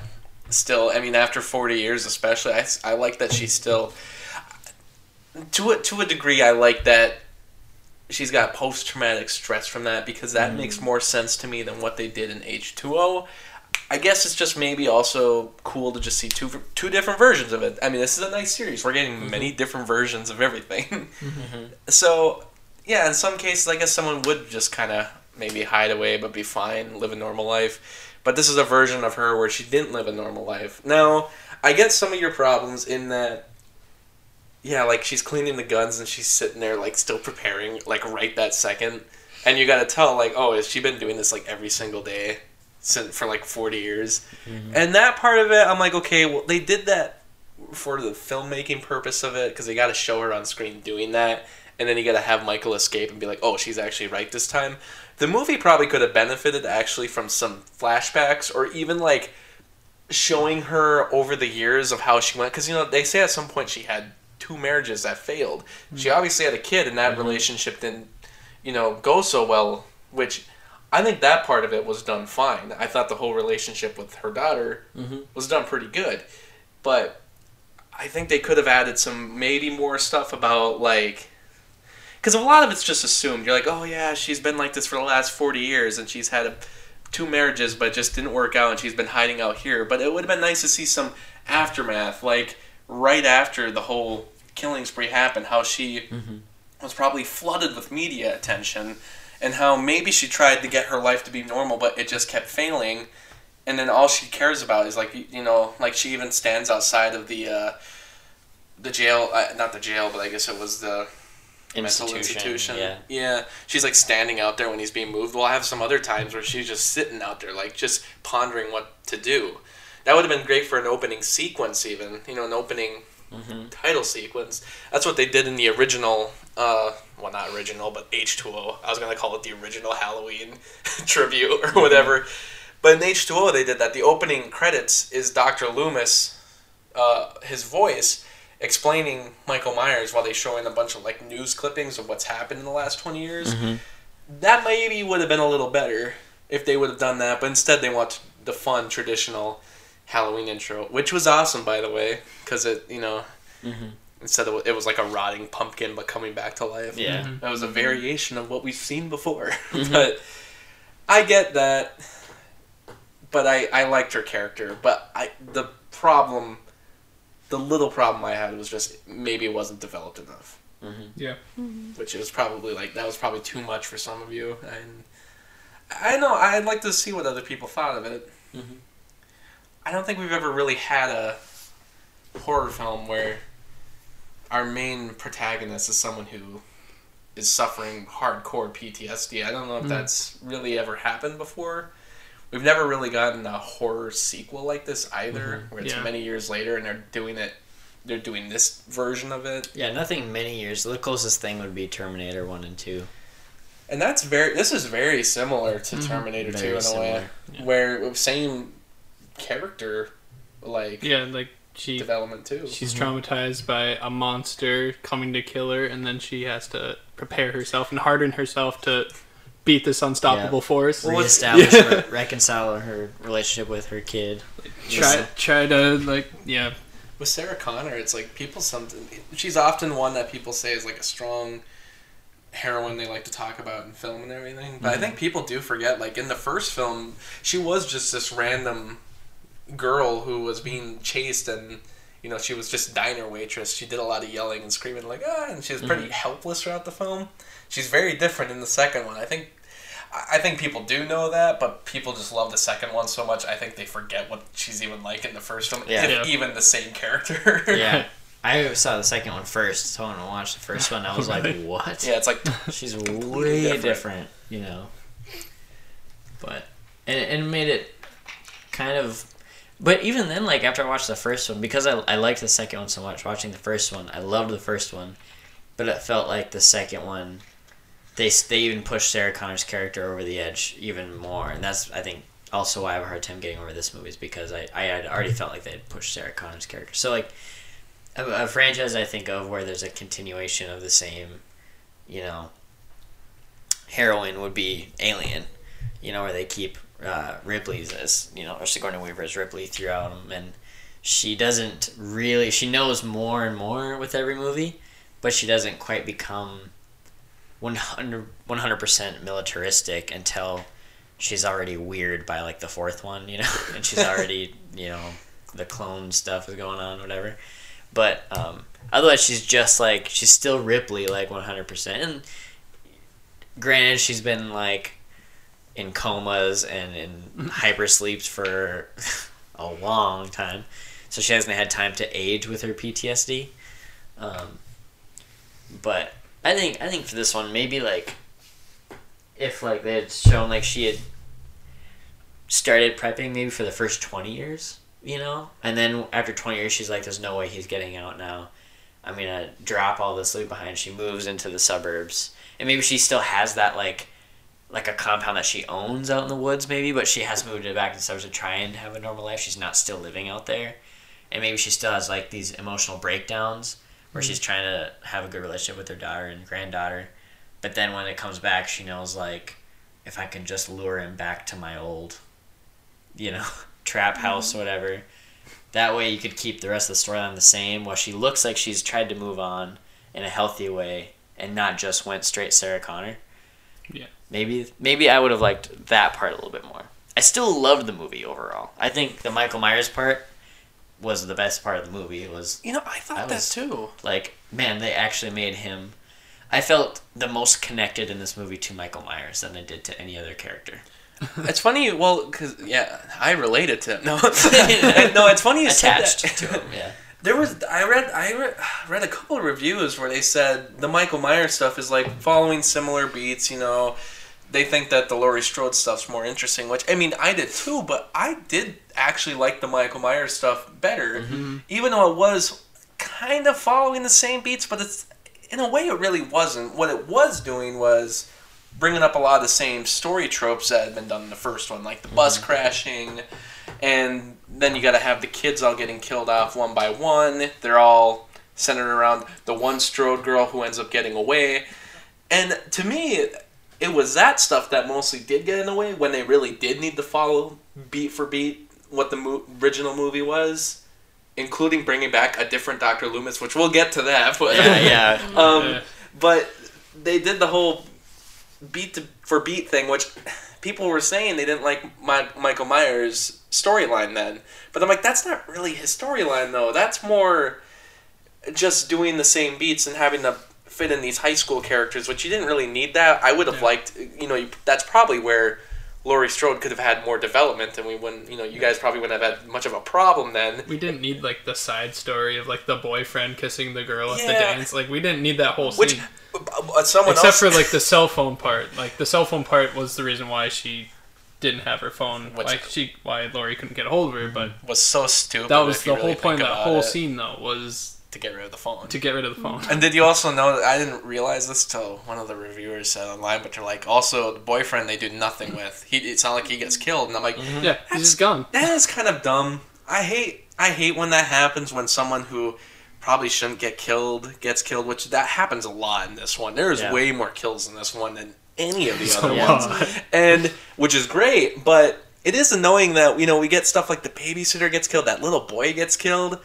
still. I mean, after forty years, especially, I, I like that she's still. To a to a degree, I like that she's got post traumatic stress from that because that makes mm. more sense to me than what they did in H two O. I guess it's just maybe also cool to just see two two different versions of it. I mean, this is a nice series. We're getting many mm-hmm. different versions of everything. Mm-hmm. So, yeah, in some cases, I guess someone would just kind of maybe hide away but be fine, live a normal life. But this is a version of her where she didn't live a normal life. Now, I get some of your problems in that, yeah, like she's cleaning the guns and she's sitting there, like, still preparing, like, right that second. And you gotta tell, like, oh, has she been doing this, like, every single day since, for, like, 40 years? Mm-hmm. And that part of it, I'm like, okay, well, they did that for the filmmaking purpose of it because they got to show her on screen doing that, and then you got to have Michael escape and be like, oh, she's actually right this time. The movie probably could have benefited actually from some flashbacks or even like showing her over the years of how she went because you know they say at some point she had two marriages that failed. She obviously had a kid, and that relationship didn't, you know, go so well. Which I think that part of it was done fine. I thought the whole relationship with her daughter Mhm. was done pretty good, but I think they could have added some maybe more stuff about like. Because a lot of it's just assumed. You're like, oh yeah, she's been like this for the last forty years, and she's had a, two marriages, but it just didn't work out, and she's been hiding out here. But it would have been nice to see some aftermath, like right after the whole killing spree happened, how she was probably flooded with media attention, and how maybe she tried to get her life to be normal, but it just kept failing. And then all she cares about is like you know, like she even stands outside of the uh, the jail, uh, not the jail, but I guess it was the mental Institution, yeah. yeah. She's like standing out there when he's being moved. Well, I have some other times where she's just sitting out there, like just pondering what to do. That would have been great for an opening sequence, even you know, an opening Mm-hmm. title sequence. That's what they did in the original. Uh, well, not original, but H two O. I was gonna call it the original Halloween tribute or whatever. But in H two O, they did that. The opening credits is Doctor Loomis, uh, his voice explaining Michael Myers while they showing a bunch of like news clippings of what's happened in the last twenty years. Mm-hmm. That maybe would have been a little better if they would have done that. But instead, they want the fun traditional Halloween intro, which was awesome by the way, because it you know Mhm. instead of it was like a rotting pumpkin but coming back to life. Yeah. Mhm. That was a variation of what we've seen before. Mhm. but I get that. But I, I liked her character. But I the problem, the little problem I had was just maybe it wasn't developed enough. Mm-hmm. Yeah. Which is probably like that was probably too much for some of you. And I know I'd like to see what other people thought of it. Mhm. I don't think we've ever really had a horror film where our main protagonist is someone who is suffering hardcore PTSD. I don't know if Mm. that's really ever happened before. We've never really gotten a horror sequel like this either, where it's Yeah. many years later and they're doing it. They're doing this version of it, Yeah, nothing many years. The closest thing would be Terminator 1 and 2. and that's very. This is very similar to Mhm. Terminator Two Very in a way, similar, yeah. where same character, like Yeah, like she development too. she's traumatized by a monster coming to kill her, and then she has to prepare herself and harden herself to beat this unstoppable force. Well, what's- Reestablish, Yeah. re- reconcile her relationship with her kid. try try to like yeah with Sarah Connor, it's like people something. She's often one that people say is like a strong heroine they like to talk about in film and everything. But I think people do forget. Like in the first film, she was just this random girl who was being chased, and you know she was just diner waitress. She did a lot of yelling and screaming, like ah, and she was pretty helpless throughout the film. She's very different in the second one. I think. I I think people do know that, but people just love the second one so much. I think they forget what she's even like in the first one, Yeah. if Yeah. even the same character. Yeah. I saw the second one first, so when I watched the first one, I was like, what? Yeah, it's like She's Completely way different. different. you know. But and and it made it kind of. But even then, like after I watched the first one, because I I liked the second one so much, watching the first one, I loved the first one, but it felt like the second one, they they even pushed Sarah Connor's character over the edge even more, and that's I think also why I have a hard time getting over this movie is because I I had already felt like they had pushed Sarah Connor's character. So like. A, a franchise I think of where there's a continuation of the same, you know, heroine would be Alien, you know, where they keep uh, Ripley's as you know, or Sigourney Weaver as Ripley throughout them, and she doesn't really. She knows more and more with every movie, but she doesn't quite become 100 percent militaristic until she's already weird by like the fourth one, you know, and she's already you know the clone stuff is going on, whatever. But um, otherwise, she's just like she's still Ripley, like 100 percent, and granted she's been like in comas and in hypersleeps for a long time. So she hasn't had time to age with her ptsd um, but i think i think for this one maybe like if like they had shown like she had started prepping maybe for the first 20 years you know? And then after 20 years she's like there's no way he's getting out now. I'm gonna drop all this loot behind. She moves into the suburbs. And maybe she still has that like like a compound that she owns out in the woods maybe but she has moved it back to the suburbs to try and have a normal life. She's not still living out there. And maybe she still has like these emotional breakdowns where she's mm. trying to have a good relationship with her daughter and granddaughter. But then when it comes back she knows like if i can just lure him back to my old you know trap mm. house or whatever that way you could keep the rest of the storyline the same while she looks like she's tried to move on in a healthy way and not just went straight sarah connor. Yeah. maybe maybe i would have liked that part a little bit more. I still loved the movie overall. I think the michael myers part was the best part of the movie It was you know, I thought I that was- too. like man they actually made him i felt the most connected in this movie to michael myers than i did to any other character It's funny, well, because yeah, I related to him. No, no, it's funny you said attached that. to him yeah There was I read I read, read a couple of reviews where they said the Michael Myers stuff is like following similar beats. You know, they think that the Laurie Strode stuff's more interesting. Which I mean, I did too, but I did actually like the Michael Myers stuff better, mm-hmm. even though it was kind of following the same beats. But it's in a way it really wasn't. What it was doing was bringing up a lot of the same story tropes that had been done in the first one, like the mm-hmm. bus crashing, and then you got to have the kids all getting killed off one by one. They're all centered around the one Strode girl who ends up getting away. And to me, it was that stuff that mostly did get in the way when they really did need to follow beat for beat what the mo- original movie was, including bringing back a different Dr. Loomis, which we'll get to that. But Yeah, yeah. um, Yeah. but they did the whole beat to, for beat thing, which people were saying they didn't like my, Michael Myers' storyline then. But I'm like, that's not really his storyline though. That's more just doing the same beats and having to fit in these high school characters, which you didn't really need that. I would have Yeah. liked, you know, you, that's probably where Laurie Strode could have had more development, and we wouldn't, you know, you guys probably wouldn't have had much of a problem then. We didn't need like the side story of like the boyfriend kissing the girl at the dance. Like we didn't need that whole Which scene. uh, someone Except else, for like the cell phone part. Like the cell phone part was the reason why she didn't have her phone. Which- like she why Laurie couldn't get a hold of her, but was so stupid. that was the really whole point of that whole it, scene though, was to get rid of the phone. to get rid of the phone. And did you also know that I didn't realize this till one of the reviewers said online, but they're like, also the boyfriend they do nothing with. He it's not like he gets killed, and I'm like, mm-hmm. Yeah, he's just gone. that is kind of dumb. I hate I hate when that happens when someone who probably shouldn't get killed gets killed, which that happens a lot in this one. There's Yeah. way more kills in this one than any of the So other yeah. ones, and which is great, but. It is annoying that you know we get stuff like the babysitter gets killed, that little boy gets killed,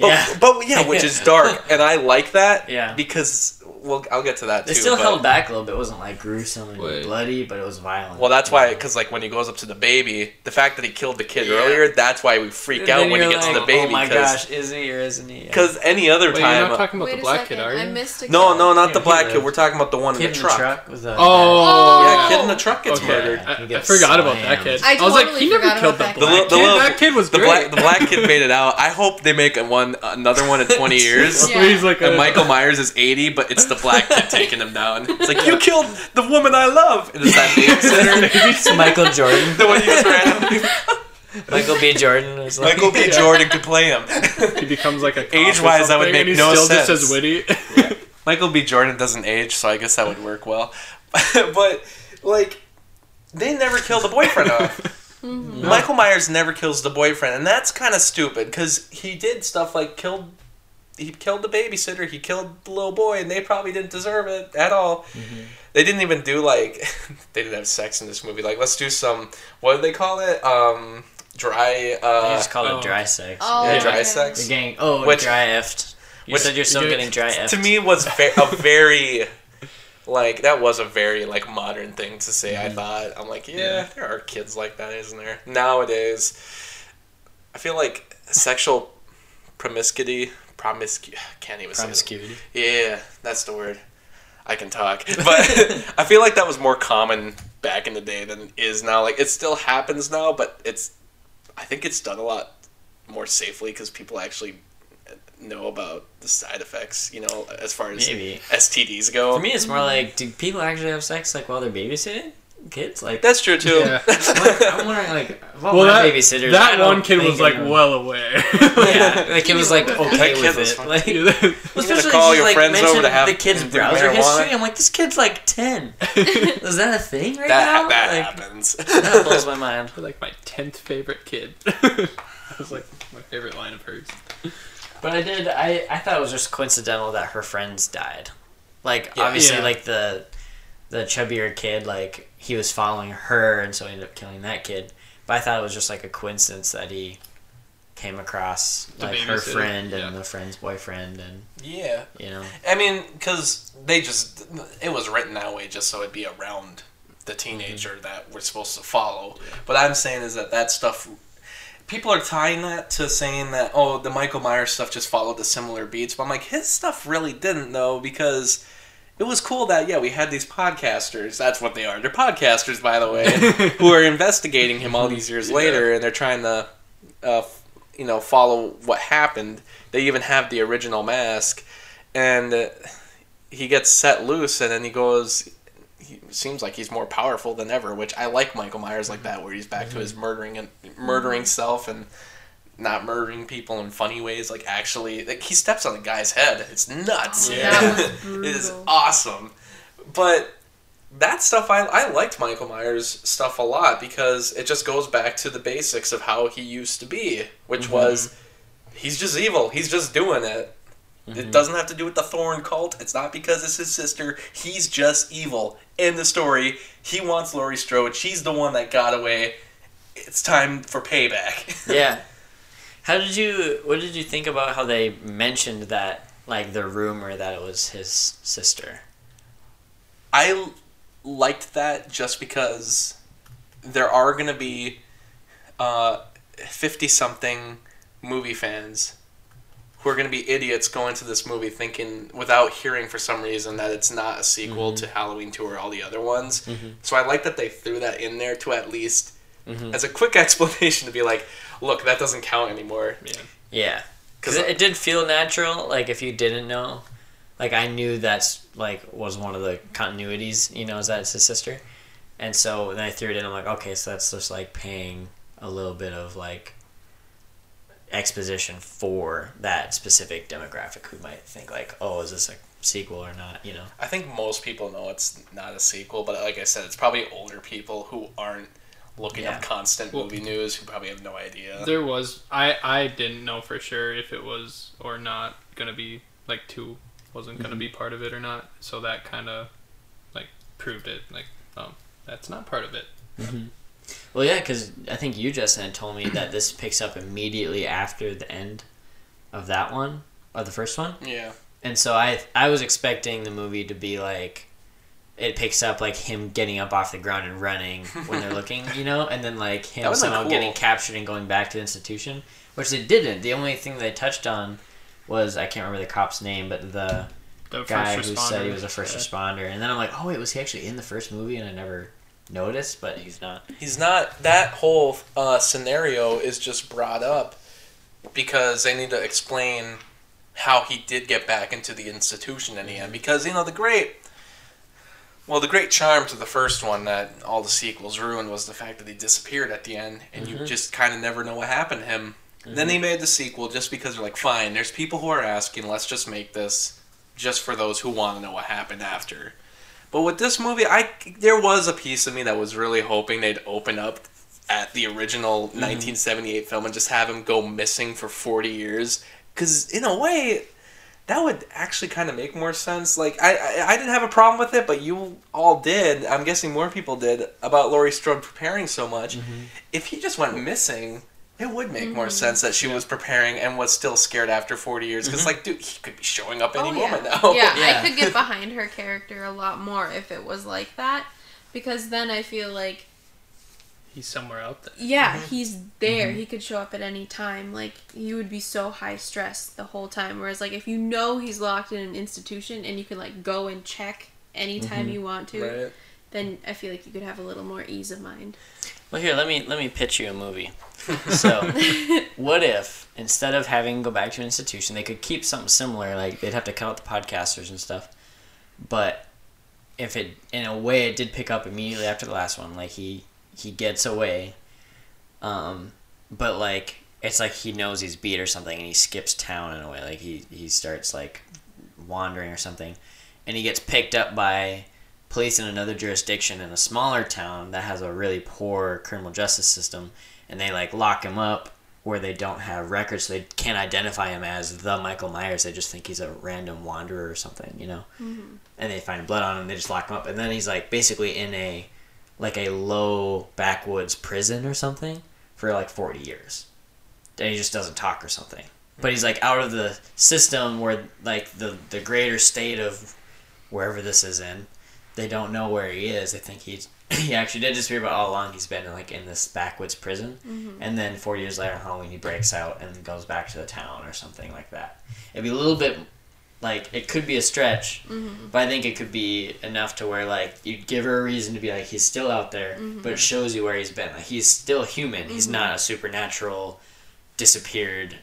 but, Yeah. but yeah, which is dark, and I like that. Yeah. because well, I'll get to that They too. still but- held back a little bit. It wasn't like gruesome and Wait. bloody, but it was violent. Well, that's why, because like when he goes up to the baby, the fact that he killed the kid Yeah. earlier, that's why we freak And out when he you're gets to the oh baby. Oh my Because gosh, is he or isn't he? because any other Wait, you're not uh, talking about Wait the black second, kid, are you? I you? missed a no, kid. no, not Yeah, the black lived. kid. We're talking about the one kid in the truck. with a Oh, Yeah, kid in the truck gets Okay, murdered. I, I gets forgot about that kid. I was like, he never killed the that black kid. The kid. that kid was The great. black, the black kid made it out. I hope they make one another one in twenty years. Yeah. He's like, And Michael Myers is 80, but it's the black kid taking him down. It's like, you killed the woman I love. And it's that babysitter. It's Michael Jordan. the one you just randomly. Michael B. Jordan was like, Michael B. Jordan could play him. he becomes like a Age-wise, that would make and he's no still sense. just as witty. Michael B. Jordan doesn't age, so I guess that would work well. but, like, they never kill the boyfriend off. Mm-hmm. Michael Myers never kills the boyfriend, and that's kind of stupid because he did stuff like killed. He killed the babysitter. He killed the little boy, and they probably didn't deserve it at all. They didn't even do like they didn't have sex in this movie. Like, let's do some. What do they call it? Um, dry. I Uh, just call oh. it dry sex. Oh, yeah, Yeah. dry okay. sex. You're getting oh Which- dry effed. You which- said you're still you- getting dry effed. to me was ve- a very like that was a very like modern thing to say i thought i'm like yeah, Yeah. there are kids like that isn't there nowadays i feel like sexual promiscuity promiscu can't even promiscuity. it. yeah that's the word i can talk but i feel like that was more common back in the day than is now like it still happens now but it's i think it's done a lot more safely because people actually know about the side effects you know as far as Maybe. STDs go. For me, it's more like, do people actually have sex like while they're babysitting kids? Like, That's true too. Yeah. I'm wondering like, well, well, my that, babysitters. That one kid was like anyone- well aware. yeah, like it was like That okay kid with was it. fun. Like, You well, gotta especially call if you, your like, friends over mentioned to have the kid's browser marijuana. history. I'm like, this kid's like ten. Is that a thing right that now? that like, happens. that blows my mind. like my tenth favorite kid. that was like my favorite line of hers. But I did. I I thought it was just coincidental that her friends died. Like Yeah. obviously, Yeah. like the the chubbier kid, like he was following her, and so he ended up killing that kid. But I thought it was just like a coincidence that he came across The like her babysitter, friend and yeah. the friend's boyfriend, and yeah, you know, I mean, because they just it was written that way just so it'd be around the mm-hmm. teenager that we're supposed to follow. What I'm saying is that that stuff. People are tying that to saying that oh the Michael Myers stuff just followed the similar beats, but I'm like his stuff really didn't though because it was cool that yeah we had these podcasters that's what they are they're podcasters by the way who are investigating him all these years Yeah. later and they're trying to uh, you know follow what happened. They even have the original mask, and uh, he gets set loose, and then he goes. He seems like he's more powerful than ever, which I like Michael Myers like that, where he's back to his murdering and murdering self and not murdering people in funny ways. Like actually, like he steps on the guy's head. It's nuts. Yeah. it is awesome. But that stuff, I, I liked Michael Myers stuff a lot because it just goes back to the basics of how he used to be, which Mhm. was he's just evil. He's just doing it. It Mhm. doesn't have to do with the Thorn cult. It's not because it's his sister. He's just evil. In the story, he wants Laurie Strode. She's the one that got away. It's time for payback. yeah. How did you? What did you think about how they mentioned that, like the rumor that it was his sister? I liked that just because there are going to be fifty something movie fans who are going to be idiots going to this movie thinking without hearing for some reason that it's not a sequel Mhm. to Halloween 2 or all the other ones. Mhm. So I like that they threw that in there to at least Mhm. as a quick explanation to be like, look, that doesn't count anymore. Yeah, because it, it did feel natural. Like if you didn't know, like I knew that's like was one of the continuities. You know, is that it's his sister, and so then I threw it in. I'm like, okay, so that's just like paying a little bit of like exposition for that specific demographic who might think like, oh, is this a sequel or not? You know. I think most people know it's not a sequel, but like I said, it's probably older people who aren't looking Yeah. up constant Well- movie news who probably have no idea. There was I I didn't know for sure if it was or not gonna be like two wasn't gonna Mhm. be part of it or not. So that kind of like proved it. Like um that's not part of it. Well, yeah, because I think you just had told me that this picks up immediately after the end of that one, or the first one. Yeah. And so I I was expecting the movie to be like it picks up like him getting up off the ground and running when they're looking, you know, and then like him somehow cool. getting captured and going back to the institution, which they didn't. The only thing they touched on was I can't remember the cop's name, but the The guy who said he was a first Yeah. responder, and then I'm like, oh wait, was he actually in the first movie? And I never noticed, but he's not. He's not. That whole uh, scenario is just brought up because they need to explain how he did get back into the institution in the end. Because you know the great, well, the great charm to the first one that all the sequels ruined was the fact that he disappeared at the end, and you Mhm. just kind of never know what happened to him. Then they made the sequel just because they're like, fine, there's people who are asking, let's just make this just for those who want to know what happened after. But with this movie, I there was a piece of me that was really hoping they'd open up at the original 1978 film and just have him go missing for 40 years. Because in a way, that would actually kind of make more sense. Like I, I, I didn't have a problem with it, but you all did. I'm guessing more people did about Laurie Strode preparing so much. Mm-hmm. If he just went missing. It would make more mm-hmm. sense that she was preparing and was still scared after 40 years. Because, mm-hmm. like, dude, he could be showing up oh, any oh, moment yeah. now. Yeah, Yeah. I could get behind her character a lot more if it was like that. Because then I feel like, He's somewhere out there. yeah, Mm-hmm. he's there. He could show up at any time. Like, you would be so high stress the whole time. Whereas, like, if you know he's locked in an institution and you can, like, go and check anytime Mhm. you want to, Right. then I feel like you could have a little more ease of mind. Well, here, let me let me pitch you a movie. So, what if instead of having to go back to an institution, they could keep something similar? Like they'd have to cut out the podcasters and stuff. But if it, in a way, it did pick up immediately after the last one. Like he he gets away, um, but like it's like he knows he's beat or something, and he skips town in a way. Like he he starts like wandering or something, and he gets picked up by police in another jurisdiction in a smaller town that has a really poor criminal justice system and they like lock him up where they don't have records so they can't identify him as the michael myers they just think he's a random wanderer or something you know Mm-hmm. and they find blood on him they just lock him up and then he's like basically in a like a low backwoods prison or something for like 40 years and he just doesn't talk or something but he's like out of the system where like the the greater state of wherever this is in they don't know where he is. They think he's he actually did disappear, but all along he's been like in this backwoods prison. Mm-hmm. And then four years later on Halloween, he breaks out and goes back to the town or something like that. It'd be a little bit like it could be a stretch, Mm-hmm. but I think it could be enough to where like you'd give her a reason to be like he's still out there, Mhm. but it shows you where he's been. Like he's still human. He's Mhm. not a supernatural disappeared,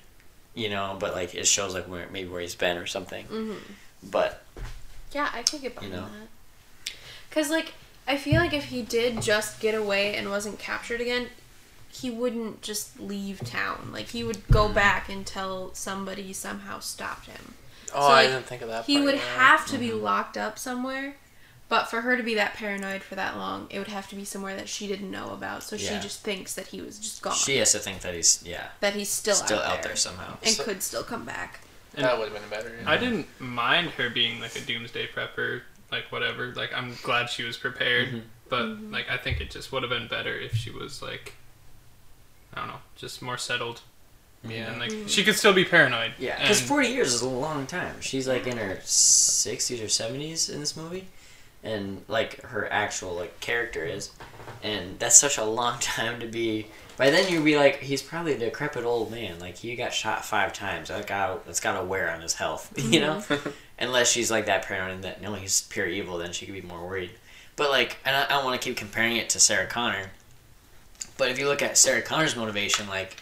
you know. But like it shows like where maybe where he's been or something. hmm But Yeah, I could get behind You know? that. Cause like I feel like if he did just get away and wasn't captured again, he wouldn't just leave town. Like he would go back until somebody somehow stopped him. Oh, So, I didn't think of that. He part, would yeah. have to be locked up somewhere. But for her to be that paranoid for that long, it would have to be somewhere that she didn't know about. So Yeah. she just thinks that he was just gone. she has to think that he's yeah that he's still, still out, out there somehow. and So- could still come back. That would have been better. yeah. I didn't mind her being like a doomsday prepper, like whatever. Like I'm glad she was prepared, Mhm. but Mm-hmm. like I think it just would have been better if she was like, I don't know, just more settled Yeah. and like Mm-hmm. she could still be paranoid. Yeah, because 40 years is a long time. She's like in her 60s or 70s in this movie. And like her actual like character is. And that's such a long time to be. By then you'd be like, he's probably a decrepit old man. Like he got shot five times. That got that's got to wear on his health, you know. Unless she's like that paranoid and that no, he's pure evil, then she could be more worried. But like, and I, I don't want to keep comparing it to Sarah Connor. But if you look at Sarah Connor's motivation, like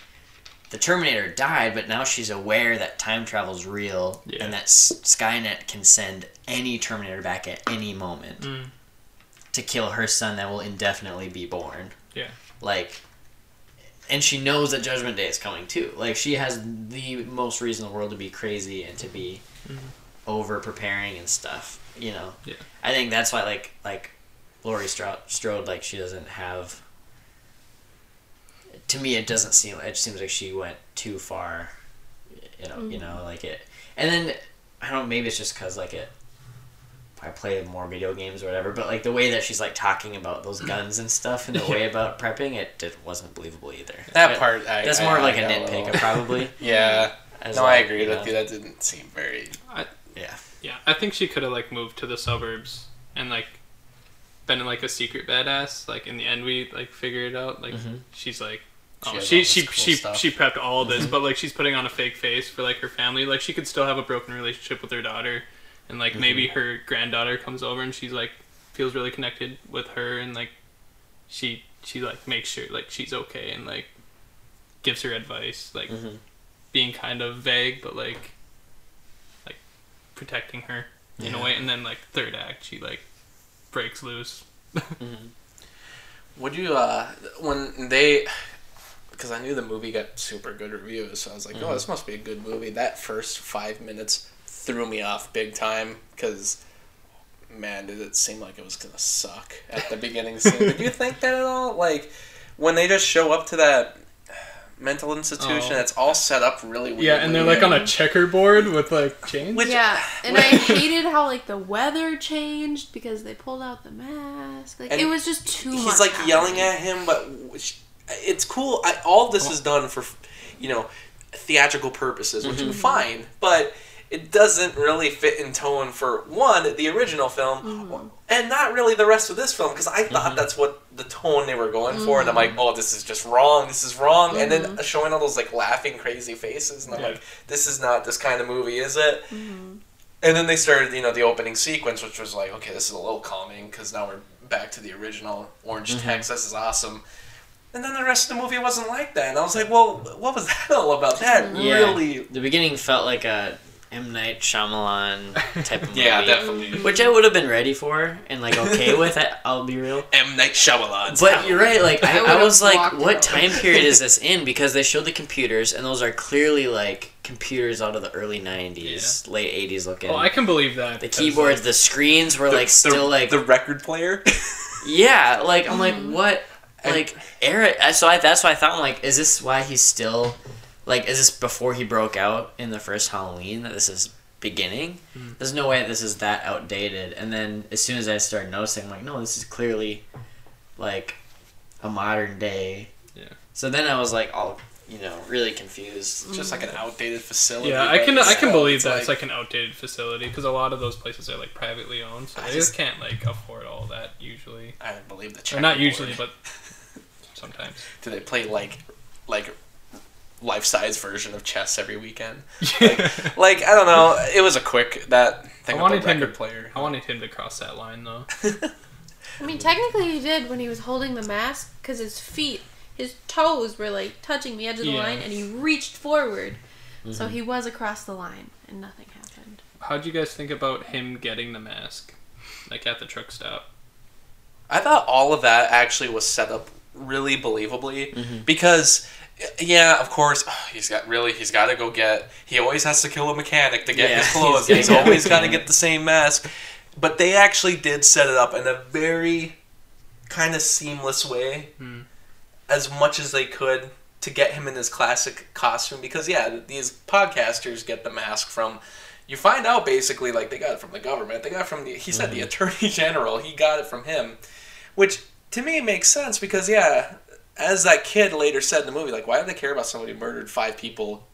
the Terminator died, but now she's aware that time travel's real Yeah. and that S- Skynet can send any Terminator back at any moment Mm. to kill her son that will indefinitely be born. Yeah. Like, and she knows that Judgment Day is coming too. Like, she has the most reason in the world to be crazy and to be Mhm. over preparing and stuff. You know. Yeah. I think that's why, like, like Laurie Strode, like, she doesn't have. To me, it doesn't seem. It seems like she went too far. You know, you know, like it, and then I don't. know, Maybe it's just because like it. I play more video games or whatever, but like the way that she's like talking about those guns and stuff, and the way about prepping it, it wasn't believable either. That But part, I, That's I- more of like a got nitpick, probably. Yeah. as No, I agree you with you. That didn't seem very. Yeah. Yeah, I think she could have like moved to the suburbs and like been like a secret badass. Like in the end, we like figure it out. Like Mhm. she's like, She oh, she she cool she, stuff. she prepped all this, but like she's putting on a fake face for like her family. Like she could still have a broken relationship with her daughter, and like maybe her granddaughter comes over and she's like feels really connected with her, and like she she like makes sure like she's okay and like gives her advice, like Mhm. being kind of vague, but like like protecting her in a way. And then like third act, she like breaks loose. Mhm. Would you, uh, when they, because I knew the movie got super good reviews, so I was like, Mm-hmm. oh, this must be a good movie. That first five minutes threw me off big time because, man, did it seem like it was gonna suck at the beginning scene. did you think that at all? Like, when they just show up to that mental institution, Oh. it's all set up really weird. Yeah, and they're like on a checkerboard with like chains. Which- yeah, and I hated how like the weather changed because they pulled out the mask. Like And it was just too much. he's like yelling at him, but which, it's cool. I, all this is done for, you know, theatrical purposes, which is mm-hmm. fine, but it doesn't really fit in tone for one the original film, mm-hmm. and not really the rest of this film because I thought mm-hmm. that's what the tone they were going for, and I'm like, oh, this is just wrong. This is wrong, and then showing all those like laughing crazy faces, and I'm Yeah. like, this is not this kind of movie, is it? And then they started, you know, the opening sequence, which was like, okay, this is a little calming because now we're back to the original Orange text. This is awesome. And then the rest of the movie wasn't like that. And I was like, well, what was that all about? That Yeah. really. The beginning felt like a M Night Shyamalan type of movie. Yeah, definitely. Which I would have been ready for and like okay with. I- I'll be real. M. Night Shyamalan. But you're right. Like I I, I was like, what out. time period is this in? Because they showed the computers, and those are clearly like computers out of the early '90s, late '80s looking. Oh, I can believe that. the keyboards, like, the screens were The- like still the, like the record player. yeah. Like I'm Mm-hmm. like what like Eric. So I, that's why I thought I'm like, is this why he's still like? Is this before he broke out in the first Halloween? That this is beginning. Hmm. There's no way this is that outdated. And then as soon as I started noticing, I'm like, no, this is clearly like a modern day. Yeah. So then I was like, all you know, really confused. just like an outdated facility. Yeah, I but can I can still, believe it's that it's like an outdated facility because a lot of those places are like privately owned, so I they just- just can't like afford all that usually. I believe the Or checkerboard. not usually, but sometimes. Do they play like, like, life size version of chess every weekend? Like, like I don't know. It was a quick that thing I with the wanted him to- player. I wanted him to cross that line though. I mean, technically he did when he was holding the mask because his feet his toes were like touching the edge of the Yeah. line, and he reached forward, Mm-hmm. so he was across the line, and nothing happened. How'd you guys think about him getting the mask, like at the truck stop? I thought all of that actually was set up really believably Mm-hmm. because yeah, of course, he's got really he's got to go get he always has to kill a mechanic to get Yeah, his clothes. he's He's, gotta get a always got to get the same mask. But they actually did set it up in a very kind of seamless way Hmm. as much as they could to get him in his classic costume because yeah, these podcasters get the mask from you find out basically like they got it from the government. They got it from the he said the attorney general. He got it from him, which to me it makes sense because yeah, as that kid later said in the movie, like why do they care about somebody who murdered five people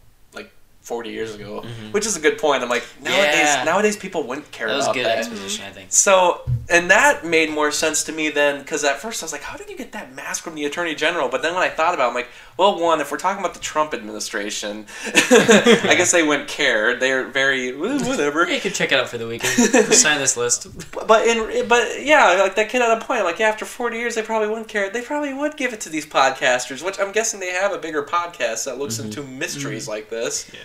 like forty years ago? Which is a good point. I'm like nowadays Yeah. nowadays people wouldn't care That was about good that. exposition, I think. So, and that made more sense to me then, because at first I was like, how did you get that mask from the Attorney General? But then when I thought about it, I'm like, well, one, if we're talking about the Trump administration, I guess they wouldn't care. They're very, "Eh, whatever. Yeah, you can check it out for the weekend. Sign this list. But in, but yeah, like that kid had a point. Like, yeah, after 40 years, they probably wouldn't care. They probably would give it to these podcasters, which I'm guessing they have a bigger podcast that looks into mysteries like this. Yeah.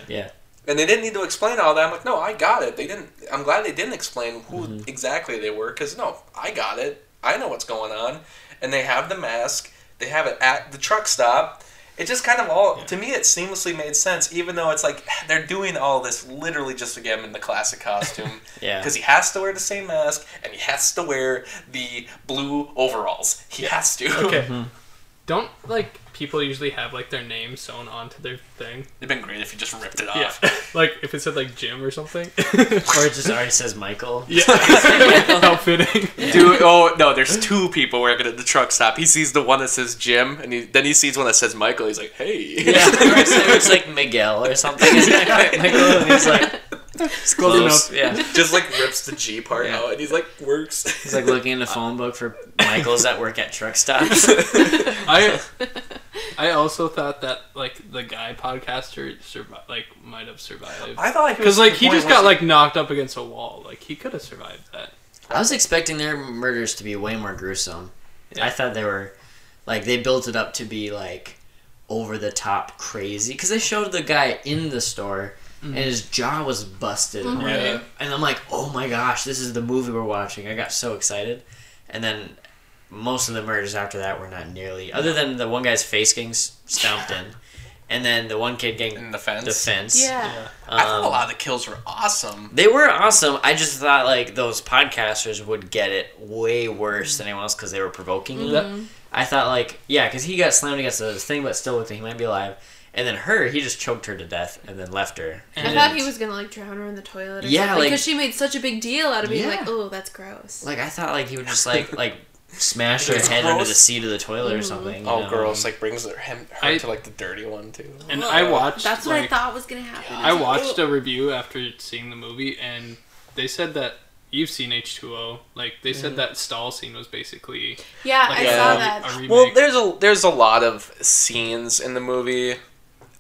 And they didn't need to explain all that. I'm like, no, I got it. They didn't. I'm glad they didn't explain who mm-hmm. exactly they were, because no, I got it. I know what's going on. And they have the mask. They have it at the truck stop. It just kind of all to me. It seamlessly made sense, even though it's like they're doing all this literally just to get him in the classic costume. Yeah. Because he has to wear the same mask and he has to wear the blue overalls. He has to. Okay. Mm-hmm. Don't like people usually have like their name sewn onto their thing. It'd been great if you just ripped it Yeah. off. like if it said like Jim or something. Or it just already says Michael. yeah. How fitting. Dude, oh no, there's two people working at the truck stop. He sees the one that says Jim, and he, then he sees one that says Michael. He's like, "Hey." Yeah, or it's, it's like Miguel or something. Isn't it quite Michael? And he's like, Close close. enough. Yeah. just like rips the G part Yeah. out, and he's like, "Works." He's like looking in the phone book for Michaels that work at truck stops. I I also thought that like the guy podcaster survi- like might have survived I thought because like he just got like knocked up against a wall. Like he could have survived that. I was expecting their murders to be way more gruesome. Yeah. I thought they were like they built it up to be like over the top crazy because they showed the guy in the store Mm-hmm. and his jaw was busted mm-hmm. and, Right. and I'm like, oh my gosh, this is the movie we're watching. I got so excited, and then most of the murders after that were not nearly other than the one guy's face getting s- stomped in, and then the one kid getting in the fence. the fence. Yeah. I thought a Um, lot of the kills were awesome. they were awesome. I just thought like those podcasters would get it way worse than anyone else because they were provoking mm-hmm. him. That- I thought like yeah, because he got slammed against the thing, but still looked like he might be alive. And then her, he just choked her to death and then left her. I And thought he was gonna like drown her in the toilet. Or Yeah, something, like- because she made such a big deal out of being Yeah. like, "Oh, that's gross." Like I thought like he would just like like smash her It's head under the seat of the toilet or mm-hmm. something. you Oh, know? gross! Like brings her, him her I- to like the dirty one too. And I watched. That's what like, I thought was gonna happen. I was like, watched "Oh." a review after seeing the movie, and they said that you've seen H two O. Like they said mm-hmm. that stall scene was basically Yeah, like I a, saw that. a. Well, there's a there's a lot of scenes in the movie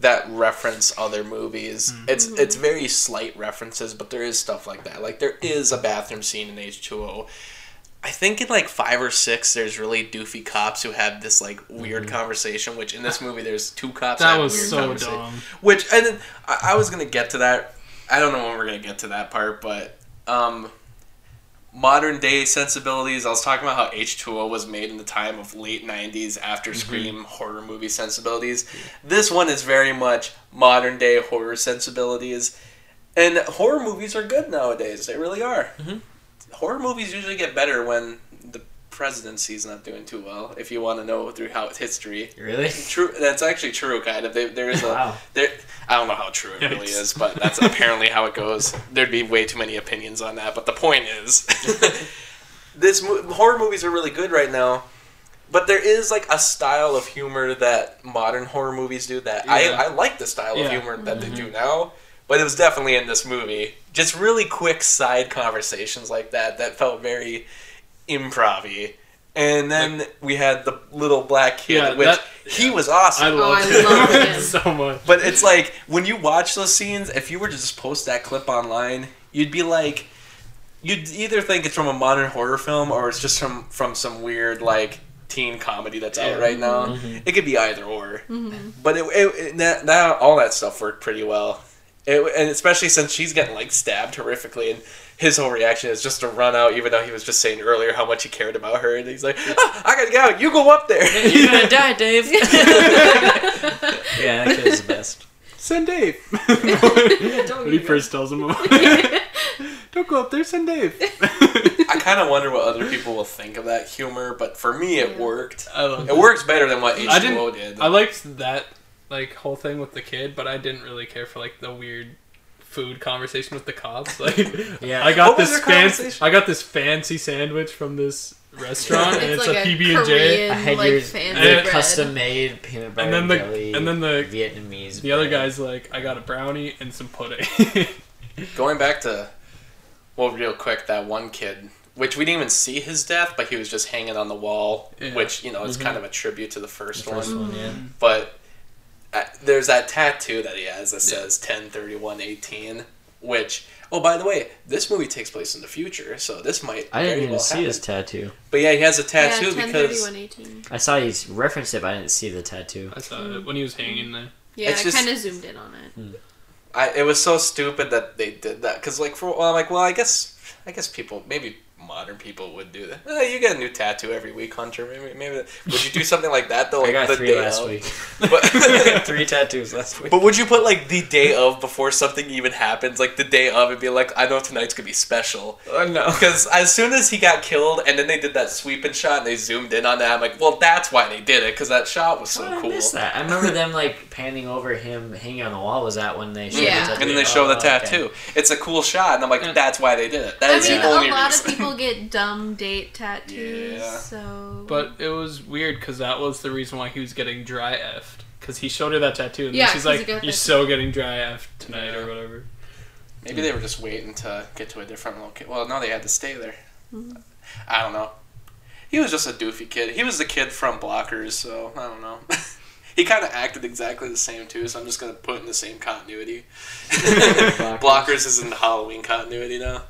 that reference other movies. It's it's very slight references, but there is stuff like that. Like there is a bathroom scene in H two O. I think in like five or six, there's really doofy cops who have this like weird conversation. Which in this movie, there's two cops. that was weird so dumb. Which and then I, I was gonna get to that. I don't know when we're gonna get to that part, but um, modern day sensibilities. I was talking about how H two O was made in the time of late '90s after Scream horror movie sensibilities. This one is very much modern day horror sensibilities, and horror movies are good nowadays. They really are. Mhm. Horror movies usually get better when presidency's not doing too well. If you want to know throughout history. Really? True. That's actually true. Kind of. They, there is a. Wow. There. I don't know how true it really is, but that's apparently how it goes. There'd be way too many opinions on that. But the point is, this mo- horror movies are really good right now. But there is like a style of humor that modern horror movies do that Yeah. I, I like the style of humor that they mm-hmm. do now. But it was definitely in this movie. Just really quick side conversations like that that felt very improv And then we had the little black kid, Yeah, which that- he was awesome. I loved I loved him him. so much. But it's like when you watch those scenes, if you were to just post that clip online, you'd be like, you'd either think it's from a modern horror film or it's just from from some weird like teen comedy that's out Yeah. right now. Mhm. It could be either or. Mm-hmm. But it, it, it that, that all that stuff worked pretty well, it, and especially since she's getting like stabbed horrifically, and his whole reaction is just to run out, even though he was just saying earlier how much he cared about her, and he's like, "Ah, "I gotta get out. You go up there." You're gonna die, Dave. yeah, that kid is the best. Send Dave. don't when he first tells him, "Don't go up there, send Dave." I kind of wonder what other people will think of that humor, but for me, it Yeah. worked. I love It works better than what H2O I did. I liked that like whole thing with the kid, but I didn't really care for like the weird food conversation with the cops. Like, Yeah. I got What this fancy. I got this fancy sandwich from this restaurant, and It's it's, like a a PB and J. Korean- I had like your, fancy your custom made peanut butter And then the- jelly and then the- Vietnamese. The other guy's like, I got a brownie and some pudding. Going back to, well, real quick, that one kid, which we didn't even see his death, but he was just hanging on the wall, Yeah. which you know is Mhm. kind of a tribute to the The first, first one. one, yeah. But uh, there's that tattoo that he has that says 103118, which oh by the way, this movie takes place in the future, so this might I didn't even well see happen. his tattoo. But yeah, he has a tattoo yeah, 10, because 31, 18. I saw he referenced it, but I didn't see the tattoo. I saw it when he was hanging there. Yeah, It's I just- kind of zoomed in on it. Hmm. I, it was so stupid that they did that because like for well, I'm like well I guess I guess people maybe modern people would do that. Eh, you get a new tattoo every week, Hunter. Maybe maybe would you do something like that though? I got the three day last of? week. But, three tattoos last week. but would you put like the day of before something even happens, like the day of, and be like, I know tonight's gonna be special. Oh no. Because as soon as he got killed, and then they did that sweeping shot, and they zoomed in on that, I'm like, well, that's why they did it, because that shot was so How did I cool. miss that? I remember them like panning over him hanging on the wall. Was that when they showed Yeah. the tattoo? And then they show the Oh, okay. tattoo. It's a cool shot, and I'm like, that's why they did it. That I is mean, the only a lot reason. of people get dumb date tattoos, Yeah. so. But it was weird because that was the reason why he was getting dry effed. Because he showed her that tattoo, and Yeah, then she's 'cause he like, "You're that- so getting dry effed tonight, Yeah. or whatever." Maybe they were just waiting to get to a different location. Well, no, they had to stay there. Mm-hmm. I don't know. He was just a doofy kid. He was the kid from Blockers, so I don't know. he kind of acted exactly the same too, so I'm just gonna put in the same continuity. Blockers is in the Halloween continuity now.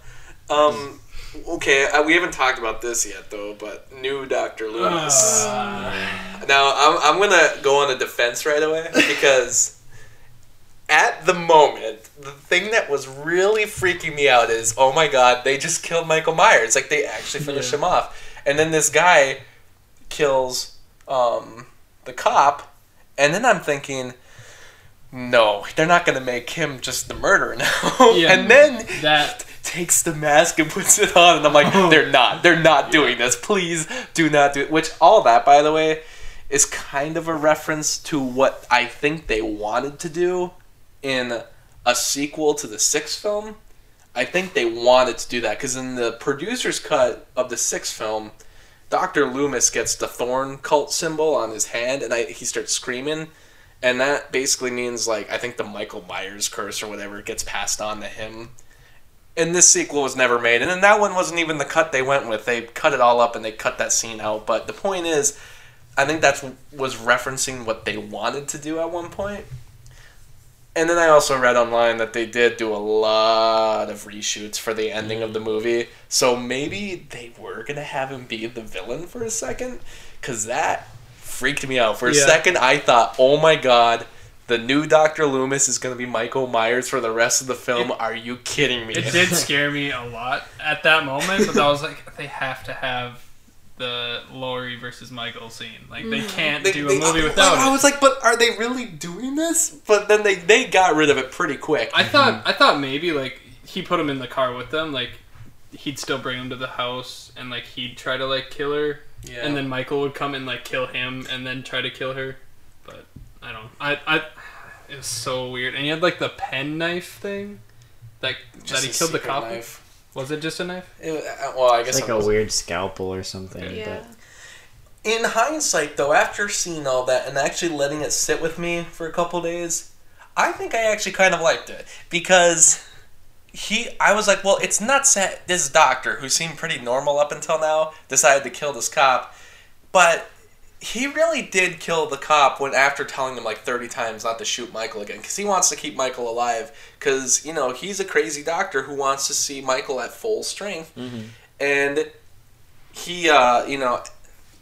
Um, okay, uh, we haven't talked about this yet though, but new Doctor Loomis. Now I'm I'm gonna go on a defense right away because at the moment the thing that was really freaking me out is oh my god they just killed Michael Myers like they actually finished Yeah. him off and then this guy kills um, the cop and then I'm thinking no they're not gonna make him just the murderer now Yeah. and then That takes the mask and puts it on, and I'm like, Oh. they're not, they're not doing this. Please do not do it. Which all that, by the way, is kind of a reference to what I think they wanted to do in a sequel to the sixth film. I think they wanted to do that because in the producer's cut of the sixth film, Doctor Loomis gets the thorn cult symbol on his hand, and I, he starts screaming. And that basically means like I think the Michael Myers curse or whatever gets passed on to him and this sequel was never made. And then that one wasn't even the cut they went with. They cut it all up and they cut that scene out. But the point is i think that was referencing what they wanted to do at one point. And then i also read online that they did do a lot of reshoots for the ending of the mm. movie. So maybe they were gonna have him be the villain for a second because that freaked me out. For a Yeah. second i thought oh my god the new Dr. Loomis is going to be Michael Myers for the rest of the film. It- Are you kidding me? it did scare me a lot at that moment, but I was like, they have to have the Laurie versus Michael scene. Like they mm-hmm. can't They- do they- a movie I- without I it. was like, but are they really doing this? But then they they got rid of it pretty quick. I thought mm-hmm. I thought maybe like he put him in the car with them, like he'd still bring him to the house and like he'd try to like kill her, yeah. and then Michael would come and like kill him and then try to kill her. But I don't. I I it was so weird. And he had like the pen knife thing. That Just that he a killed the cop. knife. Was it just a knife? It uh, well, I guess It's like a weird scalpel or something. yeah. In hindsight, though, after seeing all that and actually letting it sit with me for a couple days, I think I actually kind of liked it because he. I was like, well, it's nuts that this doctor, who seemed pretty normal up until now, decided to kill this cop, but he really did kill the cop when after telling him like 30 times not to shoot Michael again because he wants to keep Michael alive because you know he's a crazy doctor who wants to see Michael at full strength Mhm. and he uh you know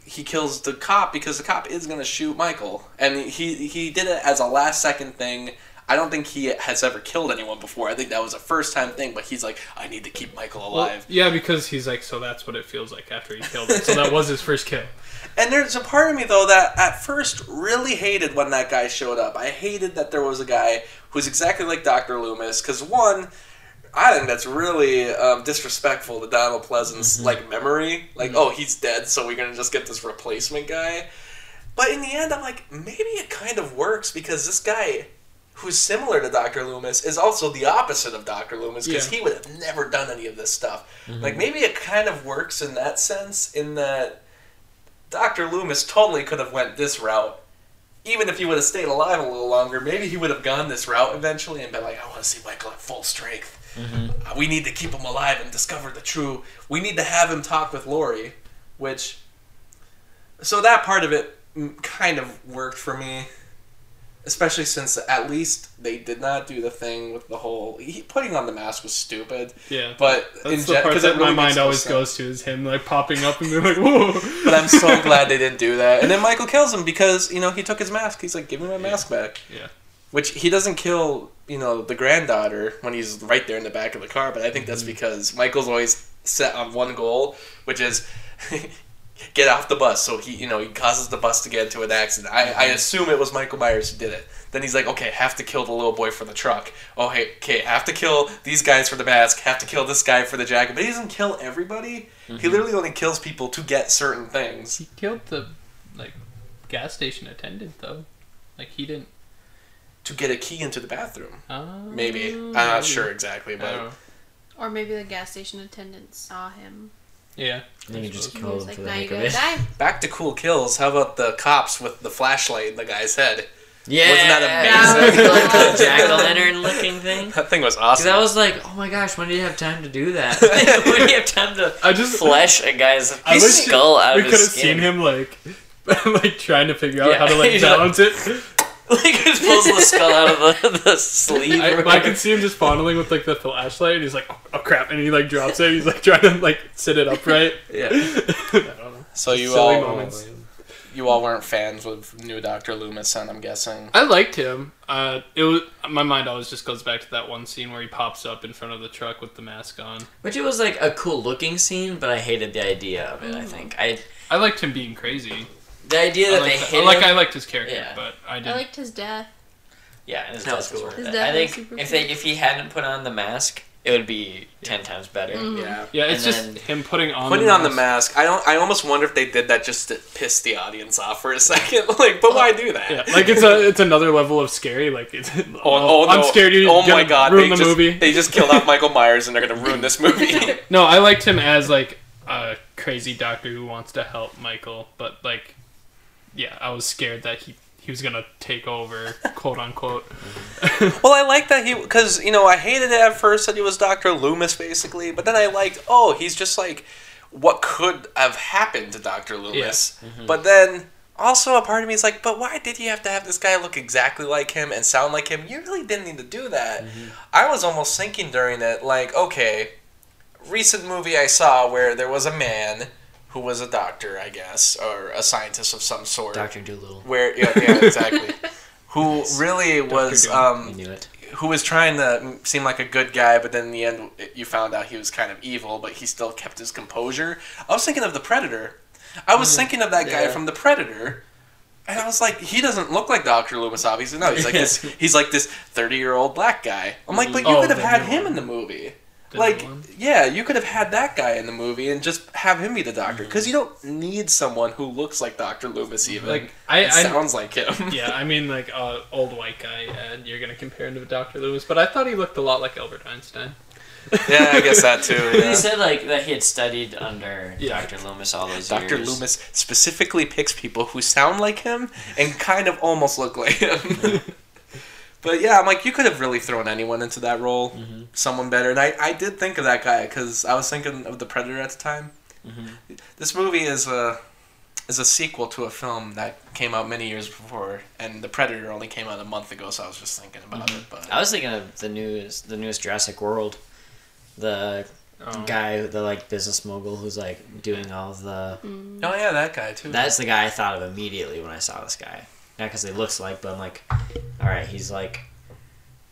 he kills the cop because the cop is gonna shoot Michael, and he he did it as a last second thing. I don't think he has ever killed anyone before. I think that was a first time thing, but he's like, I need to keep Michael Well, alive. yeah, because he's like, so that's what it feels like after he killed him. So that was his first kill. And there's a part of me though that at first really hated when that guy showed up. I hated that there was a guy who's exactly like Dr. Loomis because one, I think that's really um, disrespectful to Donald Pleasence's like memory. Like, oh, he's dead, so we're gonna just get this replacement guy. But in the end, I'm like, maybe it kind of works because this guy, who's similar to Dr. Loomis, is also the opposite of Dr. Loomis because Yeah. he would have never done any of this stuff. Like, maybe it kind of works in that sense, in that Dr. Loomis totally could have went this route. Even if he would have stayed alive a little longer, maybe he would have gone this route eventually and been like, I want to see Michael at full strength. Uh, we need to keep him alive and discover the true. We need to have him talk with Laurie, which. So that part of it mm, kind of worked for me. Especially since at least they did not do the thing with the whole. He, putting on the mask was stupid. Yeah. But That's in the gen- part that really my mind always sense. goes to is him like popping up and being like, whoa. But I'm so glad they didn't do that. And then Michael kills him because, you know, he took his mask. He's like, give me my mask back. Yeah. Which he doesn't kill, you know, the granddaughter when he's right there in the back of the car, but I think Mm-hmm. that's because Michael's always set on one goal, which is get off the bus. So he, you know, he causes the bus to get into an accident. I, I Mm-hmm. assume it was Michael Myers who did it. Then he's like, okay, have to kill the little boy for the truck. Oh, hey, okay, have to kill these guys for the mask. Have to kill this guy for the jacket. But he doesn't kill everybody. Mm-hmm. He literally only kills people to get certain things. He killed the like gas station attendant though. Like he didn't. to get a key into the bathroom. Uh, Maybe. I'm not sure exactly, I don't but. Or maybe the gas station attendant saw him. Yeah. Then you just kill was him like, for the heck of it. die. back to cool kills. How about the cops with the flashlight in the guy's head? Yeah, Wasn't that amazing? That was like the jack o' lantern looking thing. That thing was awesome. Because. I was like, oh my gosh, when do you have time to do that? when do you have time to I just flesh a guy's I wish skull out we could have seen him like like trying to figure out Yeah, how to like he's like- balance it. like just pulls the skull out of the, the sleeve. I, I can see him just fondling with like the flashlight, and he's like, "Oh, oh, crap!" and he like drops it. He's like trying to like sit it upright. Yeah. I don't know. so you Silly all moments. you all weren't fans of new Doctor Loomis, then I'm guessing. I liked him. Uh, it was my mind always just goes back to that one scene where he pops up in front of the truck with the mask on. Which it was like a cool looking scene, but I hated the idea of it. I think I I liked him being crazy. The idea that they hit like him. I liked his character, Yeah. but I I didn't. liked his death. yeah, his No, death was cool. worth His it. death I was think super if cool. they if he hadn't put on the mask, it would be ten times better. Mm. Yeah. yeah, it's and just then- him putting on Putting on the mask, I don't. I almost wonder if they did that just to piss the audience off for a second. Like, but why do that? Yeah, like it's a it's another level of scary. Like it's, Oh, oh, I'm no. scared you're Oh gonna my god! ruin they the just, movie. They just killed off Michael Myers, and they're gonna ruin this movie. No, I liked him as like a crazy doctor who wants to help Michael, but like, yeah, I was scared that he he was gonna take over, quote unquote. Well, I like that he because you know I hated it at first that he was Doctor Loomis basically, but then I liked oh he's just like what could have happened to Doctor Loomis. Mm-hmm. But then also a part of me is like, but why did you have to have this guy look exactly like him and sound like him? You really didn't need to do that. Mm-hmm. I was almost thinking during it like, okay, recent movie I saw where there was a man who was a doctor, I guess, or a scientist of some sort. Doctor Dolittle. Where yeah, yeah exactly. Who really was Doom. um, I knew it. who was trying to seem like a good guy, but then in the end, you found out he was kind of evil, but he still kept his composure. I was thinking of the Predator. I was thinking of that guy from the Predator, and I was like, he doesn't look like Doctor Loomis. Obviously, no, he's like this. He's like this thirty-year-old black guy. I'm like, but you Oh, could have had him one. in the movie. The like, one? yeah, you could have had that guy in the movie and just have him be the doctor because you don't need someone who looks like Doctor Loomis even. Like I, I sounds like him. yeah, I mean like uh, old white guy, and you're gonna compare him to Doctor Loomis, but I thought he looked a lot like Albert Einstein. yeah, I guess that too. He said like that he had studied under Yeah. Doctor Loomis all those Dr. years. Dr. Loomis specifically picks people who sound like him and kind of almost look like him. but yeah, I'm like, you could have really thrown anyone into that role, Mm-hmm. someone better. And I, I did think of that guy because I was thinking of the Predator at the time. Mm-hmm. This movie is a is a sequel to a film that came out many years before, and the Predator only came out a month ago. So I was just thinking about Mm-hmm. it. But I was thinking of the newest, the newest Jurassic World, the Oh. guy, the like business mogul who's like doing all the. Oh yeah, that guy too. That's the guy I thought of immediately when I saw this guy. Not because he looks like, but I'm like, all right, he's like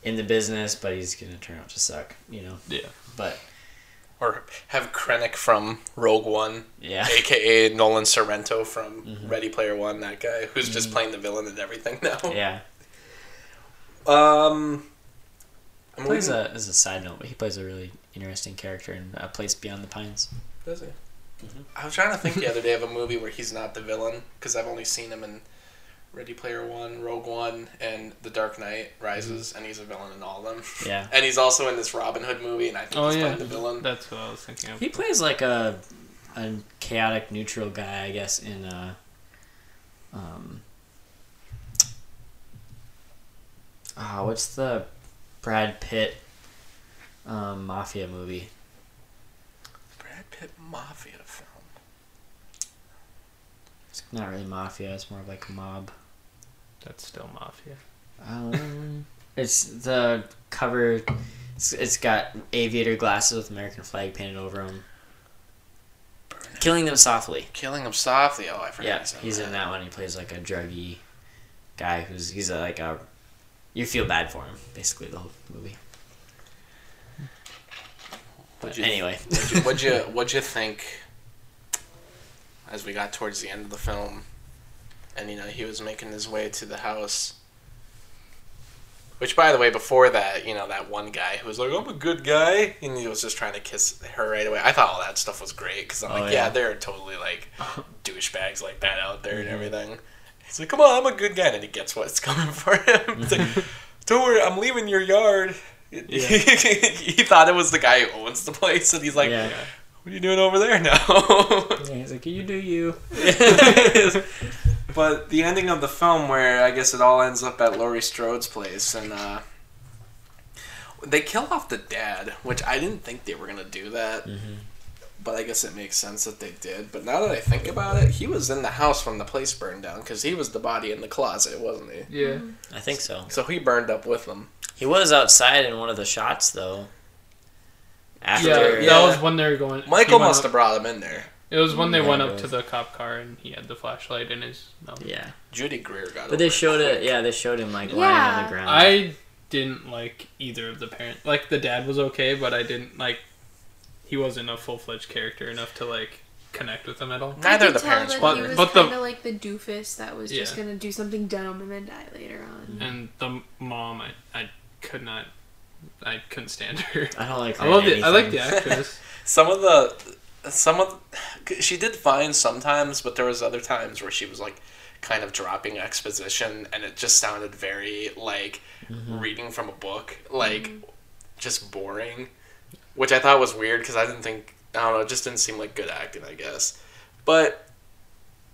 in the business, but he's gonna turn out to suck, you know. Yeah. But or have Krennic from Rogue One, yeah, aka Nolan Sorrento from Mhm. Ready Player One. That guy who's just playing the villain and everything now. yeah. Um. I'm Plays leaving- a as a side note, but he plays a really interesting character in A Place Beyond the Pines. Does he? Mhm. I was trying to think the other day of a movie where he's not the villain because I've only seen him in Ready Player One, Rogue One, and The Dark Knight Rises, and he's a villain in all of them. Yeah, And he's also in this Robin Hood movie, and I think Oh he's yeah, playing the villain. that's what I was thinking of. he plays like a a chaotic neutral guy, I guess. In uh, um, ah, what's the Brad Pitt um, mafia movie? Brad Pitt mafia film. It's not really mafia. It's more of like a mob. That's still mafia. Um, it's the cover. It's, it's got aviator glasses with American flag painted over them. Killing them softly. Killing them softly. Oh, I forgot. Yeah, he's in he's in that one. He plays like a druggy guy who's he's a, like a. You feel bad for him basically the whole movie. But Would you- anyway, What'd you, what'd you What'd you think? As we got towards the end of the film, and you know he was making his way to the house. Which, by the way, before that, you know that one guy who was like, "I'm a good guy," and he was just trying to kiss her right away. I thought all that stuff was great because I'm Oh, like, yeah. yeah. there are totally like douchebags like that out there and Mhm. everything. He's like, "Come on, I'm a good guy," and he gets what's coming for him. It's like, Don't worry, I'm leaving your yard. Yeah. he thought it was the guy who owns the place, and he's like, yeah. "What are you doing over there now?" Yeah, he's like, can you do you. But the ending of the film, where I guess it all ends up at Laurie Strode's place, and uh, they kill off the dad, which I didn't think they were gonna do that, Mhm. but I guess it makes sense that they did. But now that I think about it, he was in the house when the place burned down because he was the body in the closet, wasn't he? Yeah. I think so. So he burned up with them. He was outside in one of the shots though. After Yeah, Yeah. that was when they were going. Michael must up- have brought him in there. It was when they Yeah, went up to the cop car and he had the flashlight in his mouth. Yeah, Judy Greer got. but they over showed it. Yeah, they showed him like lying on the ground. I didn't like either of the parents. Like the dad was okay, but I didn't like. He wasn't a full fledged character enough to like connect with him at all. Neither of the could tell parents that were. he was But the- kind of like the doofus that was just gonna do something dumb and then die later on. And the mom, I, I could not. I couldn't stand her. I don't like. Her I love in it. I like the actress. Some of the, some of, she did fine sometimes, but there was other times where she was like, kind of dropping exposition, and it just sounded very like Mm-hmm. reading from a book, like just boring, which I thought was weird because I didn't think I don't know, it just didn't seem like good acting, I guess. But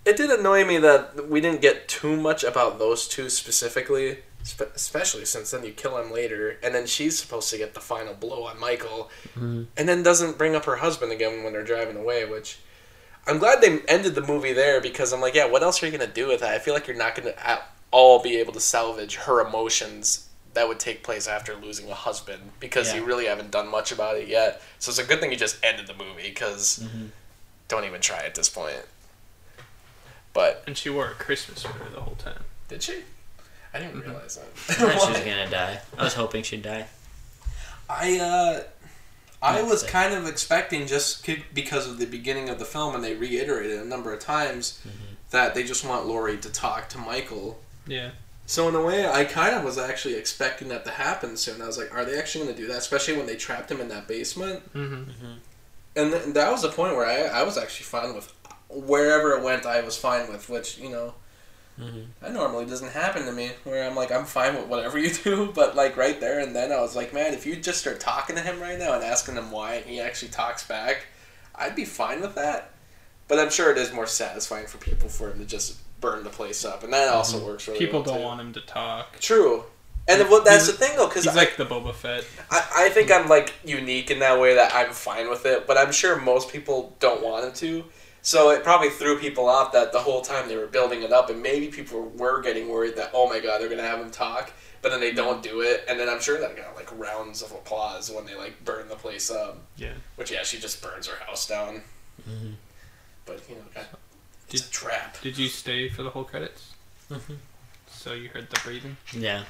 it did annoy me that we didn't get too much about those two specifically, spe- especially since then you kill him later, and then she's supposed to get the final blow on Michael, Mhm. and then doesn't bring up her husband again when they're driving away, which. I'm glad they ended the movie there because I'm like, yeah, what else are you gonna do with that? I feel like you're not gonna at all be able to salvage her emotions that would take place after losing a husband because you really haven't done much about it yet. So it's a good thing you just ended the movie because Mhm. don't even try at this point. But And she wore a Christmas sweater the whole time. did she? I didn't Mhm. realize I thought she was gonna die. I was hoping she'd die. I uh, I was kind of expecting just because of the beginning of the film, and they reiterated a number of times that they just want Laurie to talk to Michael. Yeah. So in a way, I kind of was actually expecting that to happen soon. I was like, are they actually going to do that? Especially when they trapped him in that basement. Mm-hmm. And th- that was the point where I, I was actually fine with wherever it went. I was fine with, which you know, Mhm. that normally doesn't happen to me. Where I'm like, I'm fine with whatever you do, but like right there and then, I was like, man, if you just start talking to him right now and asking him why, and he actually talks back, I'd be fine with that. But I'm sure it is more satisfying for people for him to just burn the place up, and that also works really People well, don't too. want him to talk. True. And well, that's He's- the thing though, because He's like the Boba Fett. I, I think I'm like unique in that way that I'm fine with it, but I'm sure most people don't want him to. So it probably threw people off that the whole time they were building it up, and maybe people were getting worried that oh my god they're gonna have him talk. but then they don't do it, and then I'm sure that got like rounds of applause when they like burn the place up. Yeah. Which yeah, she just burns her house down. But you know, God, it's Did- a trap. Did you stay for the whole credits? Mhm. So you heard the breathing? Yeah.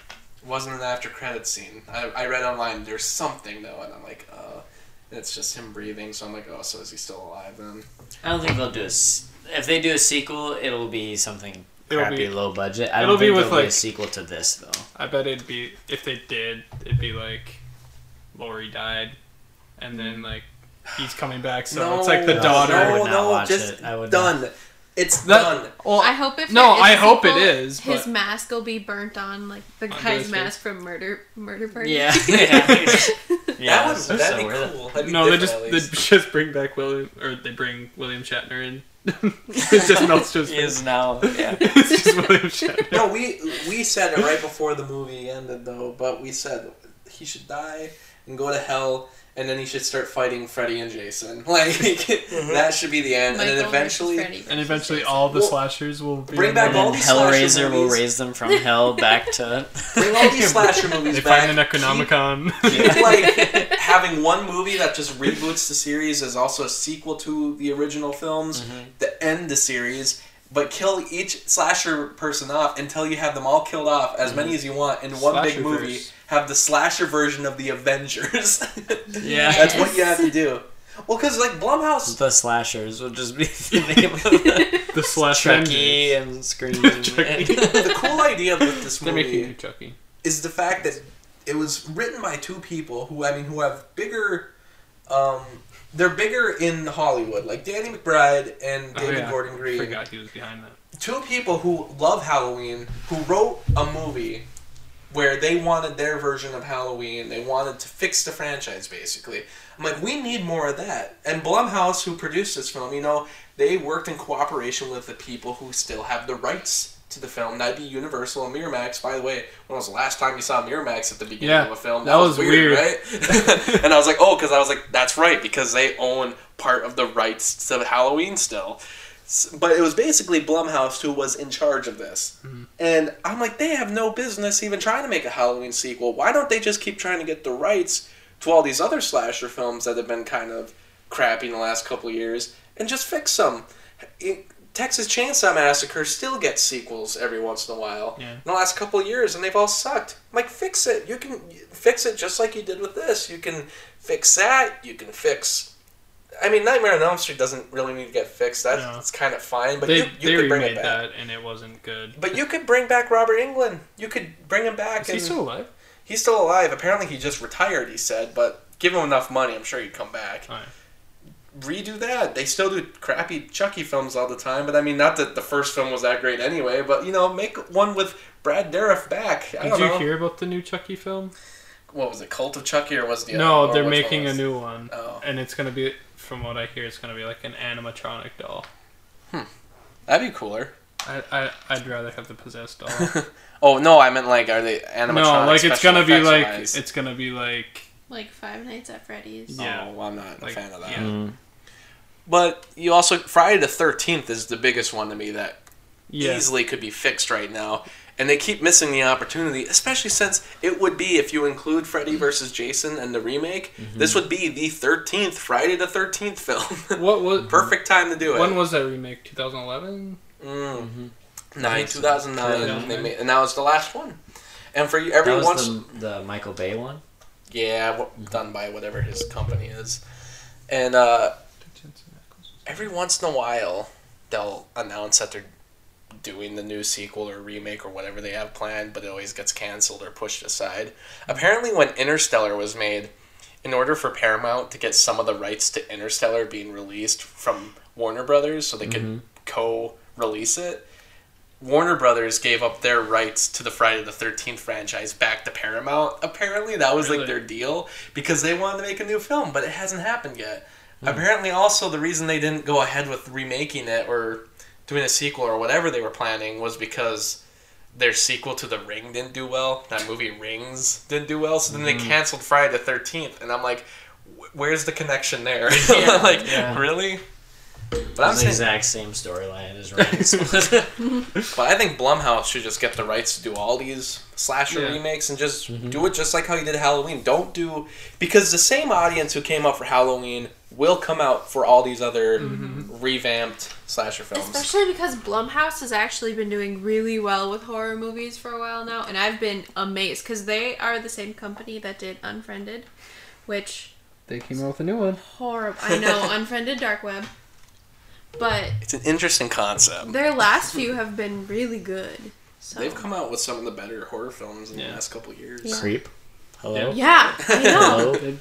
It wasn't an after credit scene. I, I read online there's something though, and I'm like, uh, and it's just him breathing. So I'm like, oh, so is he still alive then? I don't think they'll do a. s- If they do a sequel, it'll be something It'll crappy, be- low budget. I it'll don't be think with, there'll be a like- sequel to this though. I bet it'd be if they did, it'd be like Laurie died, and then like he's coming back, so it's like the daughter. No, daughter. I would not watch it. I would done. It's That- done. Well, I hope if no, there is I a hope it sequel, is, His but- mask will be burnt on like the Onto guy's his mask from Murder Murder Party. Yeah. yeah. that would so that'd be cool. That'd be no, they just they just bring back William or they bring William Shatner in. it just melts to his He face. is now. Yeah. it's just William Shatner. No, we we said it right before the movie ended though, but we said he should die and go to hell, and then he should start fighting Freddy and Jason. Like that should be the end, and then eventually. And eventually, Jason. all the Well, slashers will be bring back all And these then slasher Hellraiser will raise them from hell back to. Bring all these slasher movies They back. find an Economicon. Keep, like having one movie that just reboots the series as also a sequel to the original films Mm-hmm. to end the series, but kill each slasher person off until you have them all killed off, as many as you want, in one big movie. verse. Have the slasher version of the Avengers. Yeah. that's what you have to do. Well, because like Blumhouse, The slashers would just be the name of the the slash Chucky Avengers. and Scream. Chucky. the cool idea with this movie Chucky. is the fact that it was written by two people who I mean who have bigger um they're bigger in Hollywood, like Danny McBride and Oh, David yeah. Gordon Green. Forgot he was behind that. Two people who love Halloween, who wrote a movie where they wanted their version of Halloween. They wanted to fix the franchise, basically. I'm like, we need more of that. And Blumhouse, who produced this film, you know, they worked in cooperation with the people who still have the rights to the film. That'd be Universal and Miramax. By the way, when was the last time you saw Miramax at the beginning Yeah, of a film? that was weird. right? and I was like, oh, because I was like, that's right, because they own part of the rights to Halloween still. But it was basically Blumhouse who was in charge of this. Mm-hmm. And I'm like, they have no business even trying to make a Halloween sequel. Why don't they just keep trying to get the rights to all these other slasher films that have been kind of crappy in the last couple of years and just fix them? It- Texas Chainsaw Massacre still gets sequels every once in a while. Yeah. In the last couple of years, and they've all sucked. I'm like, fix it. You can fix it just like you did with this. You can fix that. You can fix. I mean, Nightmare on Elm Street doesn't really need to get fixed. That's No. it's kind of fine, but They you, you they could bring remade it back. that and it wasn't good. But you could bring back Robert Englund. You could bring him back. Is and he still alive? he's still alive. Apparently, he just retired. He said, but give him enough money, I'm sure he'd come back. Alright. Redo that. They still do crappy Chucky films all the time, but I mean, not that the first film was that great anyway. But you know, make one with Brad Dourif back. I Did don't you know. hear about the new Chucky film? What was it? Cult of Chucky, or was it the no, one, or they're making a new one, Oh, and it's gonna be, from what I hear, it's gonna be like an animatronic doll. that'd be cooler. I, I I'd rather have the possessed doll. Oh no, I meant like, are they animatronic? no, like it's gonna be like wise? it's gonna be like Like Five Nights at Freddy's. Yeah. Oh, well, I'm not Like, a fan of that. yeah. Mm. But you also Friday the Thirteenth is the biggest one to me that yeah. easily could be fixed right now. And they keep missing the opportunity, especially since it would be if you include Freddy versus Jason and the remake. This would be the thirteenth Friday the Thirteenth film. What was Perfect time to do it. When was that remake? 2011. Mm. Nine, 2009, 2009. they made, and that was the last one. And for you- That every was once, the, the Michael Bay one. yeah, w- done by whatever his company is, and uh, every once in a while they'll announce that they're doing the new sequel or remake or whatever they have planned, but it always gets canceled or pushed aside. Apparently, when Interstellar was made, in order for Paramount to get some of the rights to Interstellar being released from Warner Brothers so they could mm-hmm. co-release it, Warner Brothers gave up their rights to the Friday the 13th franchise back to Paramount. Apparently, that was Really? like their deal because they wanted to make a new film, but it hasn't happened yet. Hmm. Apparently, also, the reason they didn't go ahead with remaking it or doing a sequel or whatever they were planning was because their sequel to The Ring didn't do well. That movie Rings didn't do well, so then they canceled Friday the 13th. And I'm like, where's the connection there? Yeah, like, yeah. really? But I'm It's the saying, exact same storyline as Rings. but I think Blumhouse should just get the rights to do all these slasher Yeah. remakes and just Mhm. do it just like how you did Halloween. Don't do because the same audience who came out for Halloween will come out for all these other mm-hmm. revamped slasher films. Especially because Blumhouse has actually been doing really well with horror movies for a while now, and I've been amazed because they are the same company that did Unfriended, which They came out with a new one. horrible. I know Unfriended Dark Web, but It's an interesting concept. their last few have been really good. So They've come out with some of the better horror films in Yeah. the last couple years. Yeah. Creep. Hello. Yeah, I know. Hello. They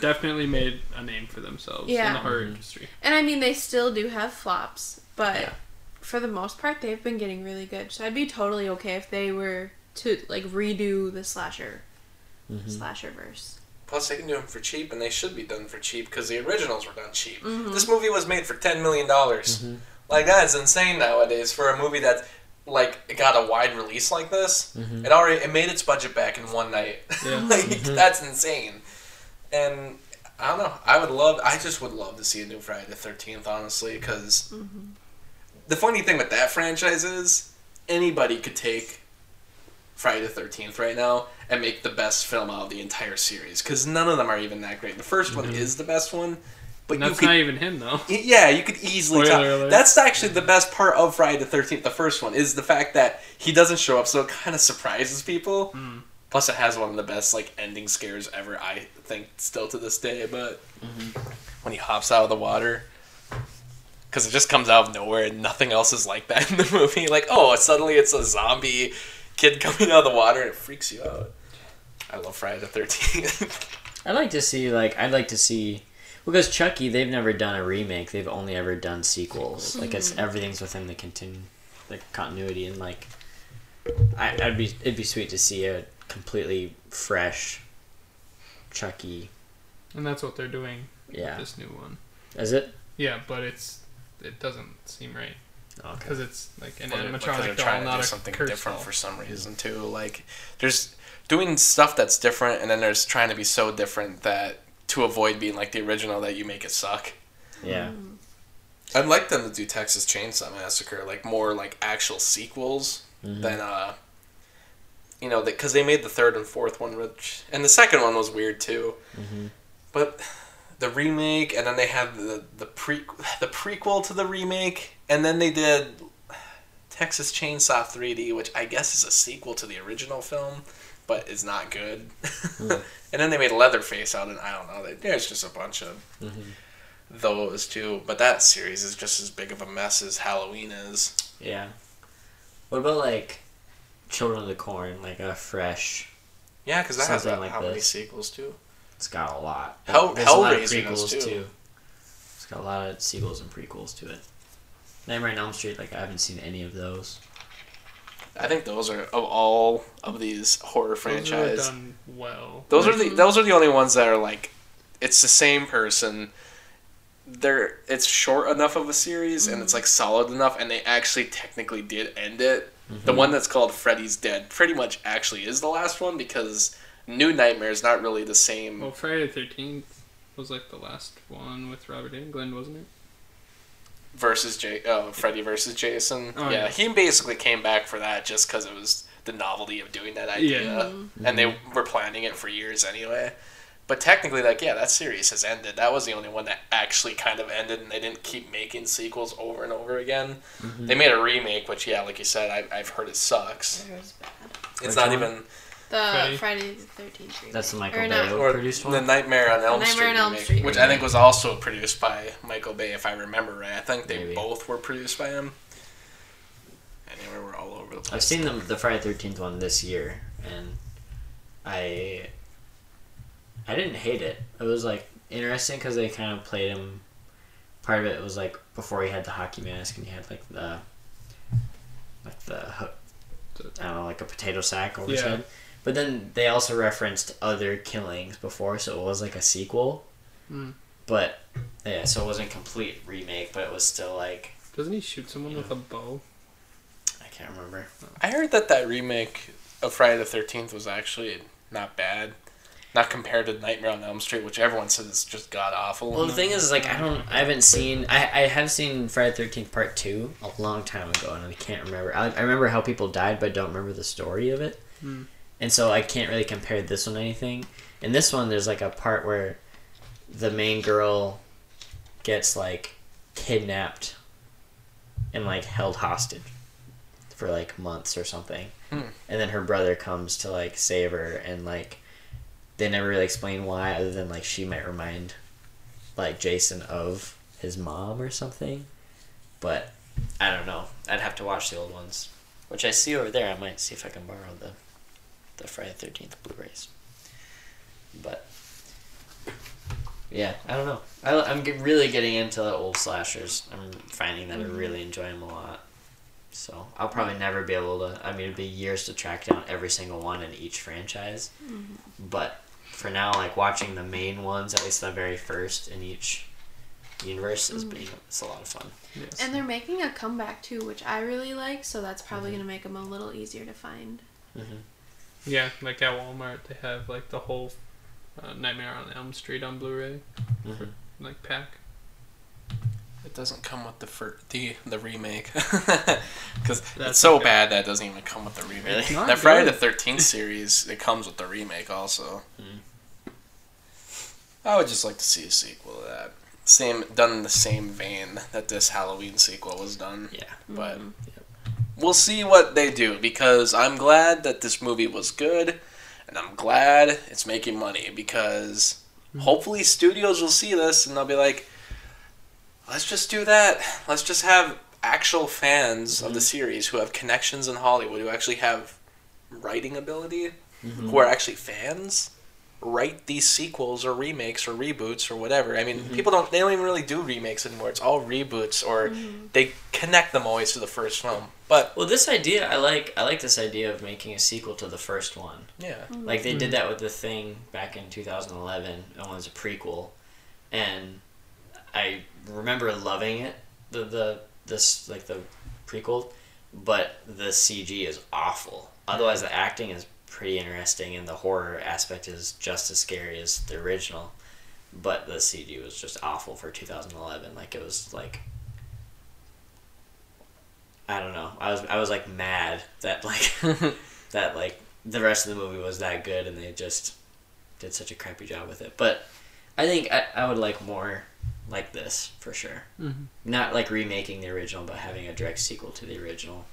definitely made a name for themselves yeah. in the horror Mhm. industry. And I mean, they still do have flops, but Yeah. for the most part, they've been getting really good. So I'd be totally okay if they were to like redo the slasher Mhm. slasher verse. Plus, they can do them for cheap, and they should be done for cheap because the originals were done cheap. Mhm. This movie was made for ten million dollars. Mhm. Like that is insane nowadays for a movie that like it got a wide release like this. Mhm. It already it made its budget back in one night. Yeah. like Mhm. that's insane. And I don't know. I would love. I just would love to see a new Friday the Thirteenth, honestly, because Mm-hmm. the funny thing with that franchise is anybody could take Friday the Thirteenth right now and make the best film out of the entire series because none of them are even that great. The 1st one Mhm. is the best one, but And that's could not even him though. yeah, you could easily Spoiler tell. That's actually the best part of Friday the Thirteenth. The first one is the fact that he doesn't show up, so it kind of surprises people. Mm. Plus, it has one of the best like ending scares ever. I think still to this day. But Mhm. when he hops out of the water, because it just comes out of nowhere and nothing else is like that in the movie. Like, oh, suddenly it's a zombie kid coming out of the water and it freaks you out. I love Friday the Thirteenth. I'd like to see like I'd like to see because Chucky they've never done a remake. They've only ever done sequels. Mm-hmm. Like it's everything's within the continu the continuity and like I, I'd be it'd be sweet to see a completely fresh Chucky. And that's what they're doing Yeah, with this new one. is it? Yeah, but it's it doesn't seem right oh, Okay. because it's like an Well, animatronic they're doll, to not do a something curse different doll. for some reason too. Like there's doing stuff that's different, and then there's trying to be so different that to avoid being like the original that you make it suck. Yeah. I'd like them to do Texas Chainsaw Massacre, like more like actual sequels Mhm. than uh, you know, because they made the third and fourth one, which and the second one was weird too. Mhm. But the remake, and then they had the the pre the prequel to the remake, and then they did Texas Chainsaw 3D, which I guess is a sequel to the original film, but is not good. Hmm. and then they made Leatherface out, and I don't know. There's just a bunch of Mhm. those too. But that series is just as big of a mess as Halloween is. Yeah. What about like Children of the Corn, like a fresh? Yeah, because that has like how many sequels too? It's got a lot. Hell- There's a lot of Hellraiser does, prequels too. It's got a lot of sequels and prequels to it. Nightmare on Elm Street, like I haven't seen any of those. I think those are of all of these horror franchises. are done well. Those are the mm-hmm. those are the only ones that are like, it's the same person. They're it's short enough of a series and it's mm-hmm. like solid enough, and they actually technically did end it. The mm-hmm. one that's called Freddy's Dead pretty much actually is the last one because New Nightmare is not really the same. Well, Friday the Thirteenth was like the last one with Robert Englund, wasn't it? Versus J- uh, Freddy versus Jason. Oh, yeah, yeah. he basically came back for that just because it was the novelty of doing that idea, Yeah. and they were planning it for years anyway. But technically, like, yeah, that series has ended. That was the only one that actually kind of ended, and they didn't keep making sequels over and over again. Mhm. They made a remake, which, yeah, like you said, I, I've heard it sucks. It was bad. It's Which not Mm-hmm. even The Freddy? Friday the Thirteenth remake. That's the Michael Or Bay not. or produced the. Nightmare on Elm Nightmare Street, on Elm remake, Street which I think was also produced by Michael Bay, if I remember right. I think they Maybe. both were produced by him. Anyway, we're all over the place. I've seen the the Friday Thirteenth one this year, and I I didn't hate it. It was like interesting because they kind of played him. Part of it was like before he had the hockey mask and he had like the like the ho- I don't know like a potato sack over his head. But then they also referenced other killings before, so it was like a sequel. Mm. But yeah, so it wasn't a complete remake, but it was still like Doesn't he shoot someone with a bow? I can't remember. I heard that that remake of Friday the Thirteenth was actually not bad. Not compared to Nightmare on Elm Street, which everyone says is just god awful. Well, the thing is, like, I don't, I haven't seen, I, I have seen Friday the Thirteenth Part Two a long time ago, and I can't remember. I, I remember how people died, but I don't remember the story of it, Hmm. And so I can't really compare this one to anything. In this one, there's like a part where the main girl gets like kidnapped and like held hostage for like months or something, Hmm. and then her brother comes to like save her, and like they never really explain why, other than like she might remind like Jason of his mom or something. But I don't know. I'd have to watch the old ones, which I see over there. I might see if I can borrow the the Friday Thirteenth Blu-rays. But yeah, I don't know. I, I'm get, really getting into the old slashers. I'm finding that I mm-hmm. really enjoy them a lot. So I'll probably never be able to. I mean, it'd be years to track down every single one in each franchise. Mm-hmm. But for now, like watching the main ones, at least the very first in each universe, is mm-hmm. being it's a lot of fun. Yes. And they're making a comeback too, which I really like. So that's probably gonna make them a little easier to find. Yeah, like at Walmart, they have like the whole uh, Nightmare on Elm Street on Blu-ray, Mm-hmm. like pack. It doesn't come with the fir- the the remake because it's so okay. bad that it doesn't even come with the remake. Really? Not That Friday the. Thirteenth series, it comes with the remake also. Mm. I would just like to see a sequel to that. Same done in the same vein that this Halloween sequel was done. Yeah. But Mhm. We'll see what they do because I'm glad that this movie was good and I'm glad it's making money because hmm. hopefully studios will see this and they'll be like let's just do that. Let's just have actual fans of the hmm. series who have connections in Hollywood who actually have writing ability who mm-hmm. are actually fans write these sequels or remakes or reboots or whatever. I mean, mm-hmm. people don't they don't even really do remakes anymore. It's all reboots or mm-hmm. they connect them always to the first film. But Well, this idea I like. I like this idea of making a sequel to the first one. yeah. Mm-hmm. Like they did that with the thing back in 2011. It was a prequel, and I remember loving it. The the this like the prequel, but the CG is awful. Otherwise, the acting is pretty interesting, and the horror aspect is just as scary as the original. But the CG was just awful for 2011. Like it was like. I don't know. I was I was like mad that like that like the rest of the movie was that good and they just did such a crappy job with it. But I think I, I would like more like this for sure. Mhm. Not like remaking the original, but having a direct sequel to the original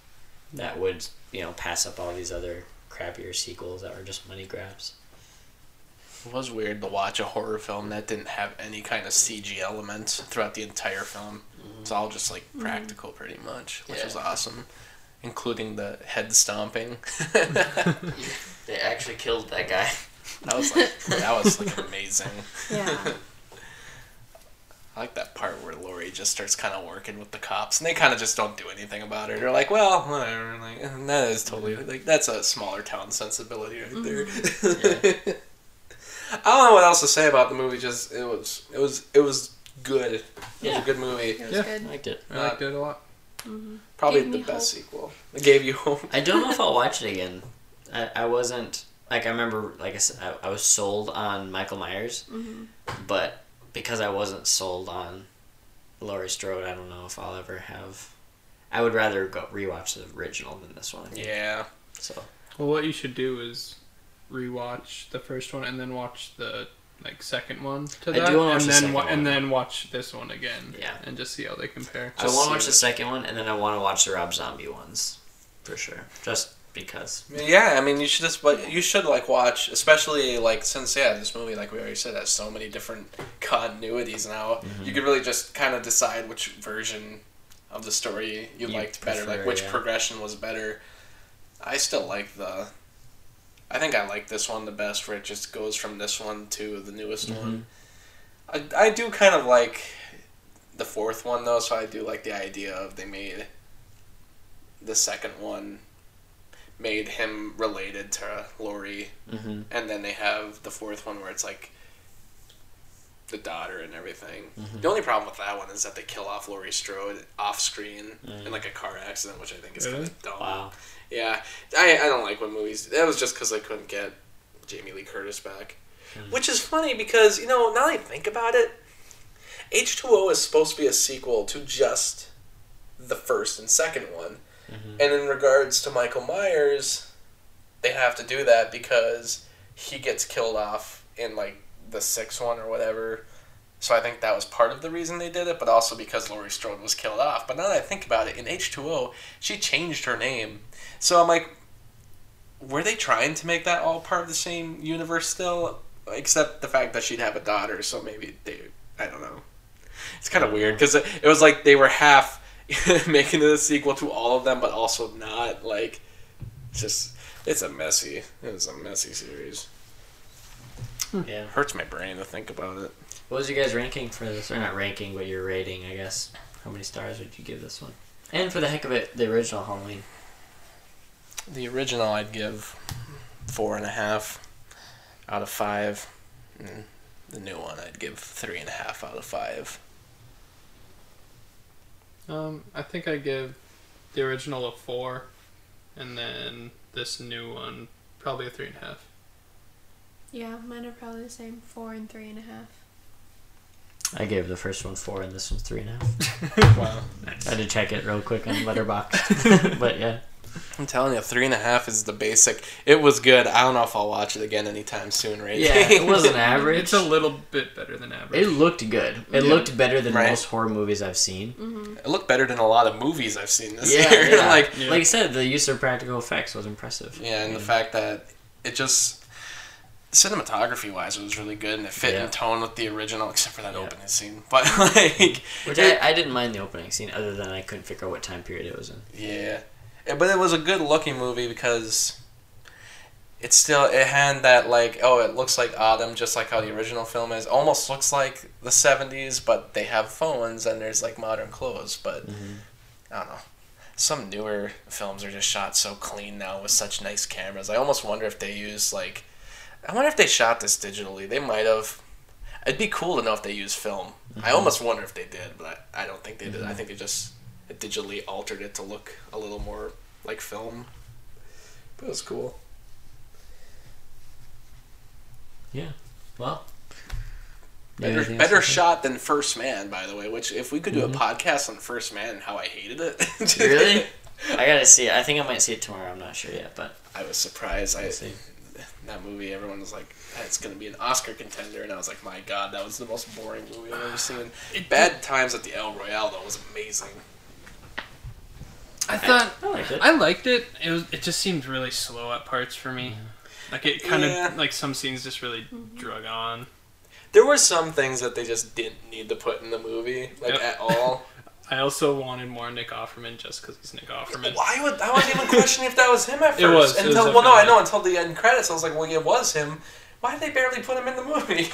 that would you know pass up all these other crappier sequels that were just money grabs. It was weird to watch a horror film that didn't have any kind of CG elements throughout the entire film. It's all just like mm-hmm. practical, pretty much, which was awesome, including the head stomping. They actually killed that guy. that was like that was like amazing. Yeah. I like that part where Laurie just starts kind of working with the cops, and they kind of just don't do anything about it. They're like, "Well, whatever." Like and that is totally mm-hmm. like that's a smaller town sensibility right there. Mm-hmm. I don't know what else to say about the movie. Just it was it was it was good. It was a good movie. It was Yeah. I liked it. Uh, I liked it a lot. Mm-hmm. Probably Gave the me best hope. sequel. It gave you hope. I don't know if I'll watch it again. I, I wasn't like I remember like I said I, I was sold on Michael Myers, hmm but because I wasn't sold on Laurie Strode, I don't know if I'll ever have. I would rather go rewatch the original than this one. Yeah. So Well, what you should do is rewatch the first one and then watch the like second one to I that, do wanna watch and the then second wa- one. and then watch this one again. Yeah. and just see how they compare. I want to watch the second one, and then I want to watch the Rob Zombie ones, for sure. Just because. Yeah, I mean, you should just, but you should like watch, especially like since yeah, this movie, like we already said, has so many different continuities now. Mm-hmm. You could really just kind of decide which version of the story you, You liked better, like which yeah. progression was better. I still like the. I think I like this one the best, where it just goes from this one to the newest mm-hmm. one. I, I do kind of like the fourth one though, so I do like the idea of they made the second one made him related to Laurie, Mm-hmm. and then they have the fourth one where it's like the daughter and everything. Mhm. The only problem with that one is that they kill off Laurie Strode off screen Mm. in like a car accident, which I think is Really? kind of dumb. Wow. Yeah, I, I don't like when movies. That was just because I couldn't get Jamie Lee Curtis back. Which is funny because, you know, now that I think about it, H2O is supposed to be a sequel to just the first and second one. Mhm. And in regards to Michael Myers, they have to do that because he gets killed off in like the sixth one or whatever. So I think that was part of the reason they did it, but also because Laurie Strode was killed off. But now that I think about it, in H2O, she changed her name. So I'm like, were they trying to make that all part of the same universe still? Except the fact that she'd have a daughter, so maybe they, I don't know. It's kind of weird because it, it was like they were half making it a sequel to all of them, but also not. Like, just it's a messy, it's a messy series. Hmm. Yeah. it Hurts my brain to think about it. What was your guys' ranking for this? Or not ranking, but your rating, I guess. How many stars would you give this one? And for the heck of it, the original Halloween. The original, I'd give four and a half out of five. And the new one, I'd give three and a half out of five. Um, I think I give the original a four, and then this new one probably a three and a half. Yeah, mine are probably the same. Four and three and a half. I gave the first one four, and this one's three and a half. Wow. I had to check it real quick on Letterboxd. but yeah. I'm telling you, three and a half is the basic. It was good. I don't know if I'll watch it again anytime soon, right? Yeah, it wasn't average. It's a little bit better than average. It looked good. It Yeah. looked better than Right. most horror movies I've seen. Mm-hmm. It looked better than a lot of movies I've seen this Yeah, year. yeah. like, Yeah. Like I said, the use of practical effects was impressive. yeah, and the fact that it just cinematography wise, it was really good and it fit Yeah. in tone with the original, except for that Yeah. opening scene. But like, Which it- I, I didn't mind the opening scene, other than I couldn't figure out what time period it was in. Yeah, but it was a good looking movie because it still it had that like oh it looks like Autumn just like how the original film is. Almost looks like the seventies, but they have phones and there's like modern clothes. But mm-hmm. I don't know. Some newer films are just shot so clean now with such nice cameras. I almost wonder if they use like I wonder if they shot this digitally. They might have. It'd be cool to know if they use film. I mm-hmm. almost wonder if they did, but I, I don't think they did. I mm-hmm. think they just digitally altered it to look a little more like film. But it was cool. Yeah. Well. Better, anything better else to say? shot than First Man, by the way. Which, if we could do Mhm. a podcast on First Man and how I hated it, Really? I gotta see it. I think I might see it tomorrow. I'm not sure yet, but I was surprised. I We'll see. that movie. Everyone was like, "It's gonna be an Oscar contender," and I was like, "My God, that was the most boring movie I've ever seen." Bad Times at the El Royale though was amazing. I thought I liked it. I liked it. It was. It just seemed really slow at parts for me. Like it kind of Yeah. like some scenes just really drug on. There were some things that they just didn't need to put in the movie, like Yep. at all. I also wanted more Nick Offerman just because he's Nick Offerman. Why would I wasn't even questioning if that was him at first? It was, it was Until well, no, I know until the end credits. I was like, well, it was him. Why did they barely put him in the movie?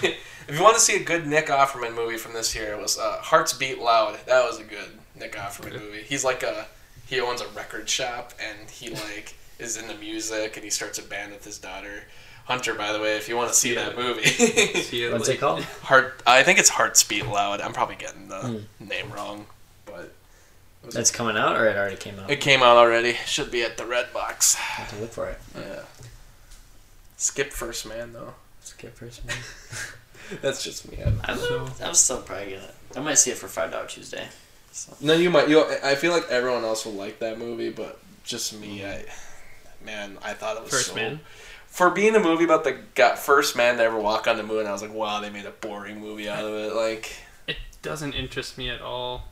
if you want to see a good Nick Offerman movie from this year, it was uh, Hearts Beat Loud. That was a good Nick Offerman movie. He's like a he owns a record shop and he like is into music and he starts a band with his daughter. Hunter, by the way, if you want to see Yeah. that movie, See What's like- it called? Heart. I think it's Hearts Beat Loud. I'm probably getting the Hmm. name wrong, but it That's coming out, or it already came out. it came out already. Should be at the Red Box. I have to look for it. Yeah. Skip First Man though. Skip first man. That's just me. I'm, So- I'm still probably gonna. I might see it for five dollar Tuesday. So. No, you might. You. I feel like everyone else will like that movie, but just me. Mm-hmm. I. Man, I thought it was First so- Man. For being a movie about the got first man to ever walk on the moon, I was like, wow, they made a boring movie out of it. Like It doesn't interest me at all.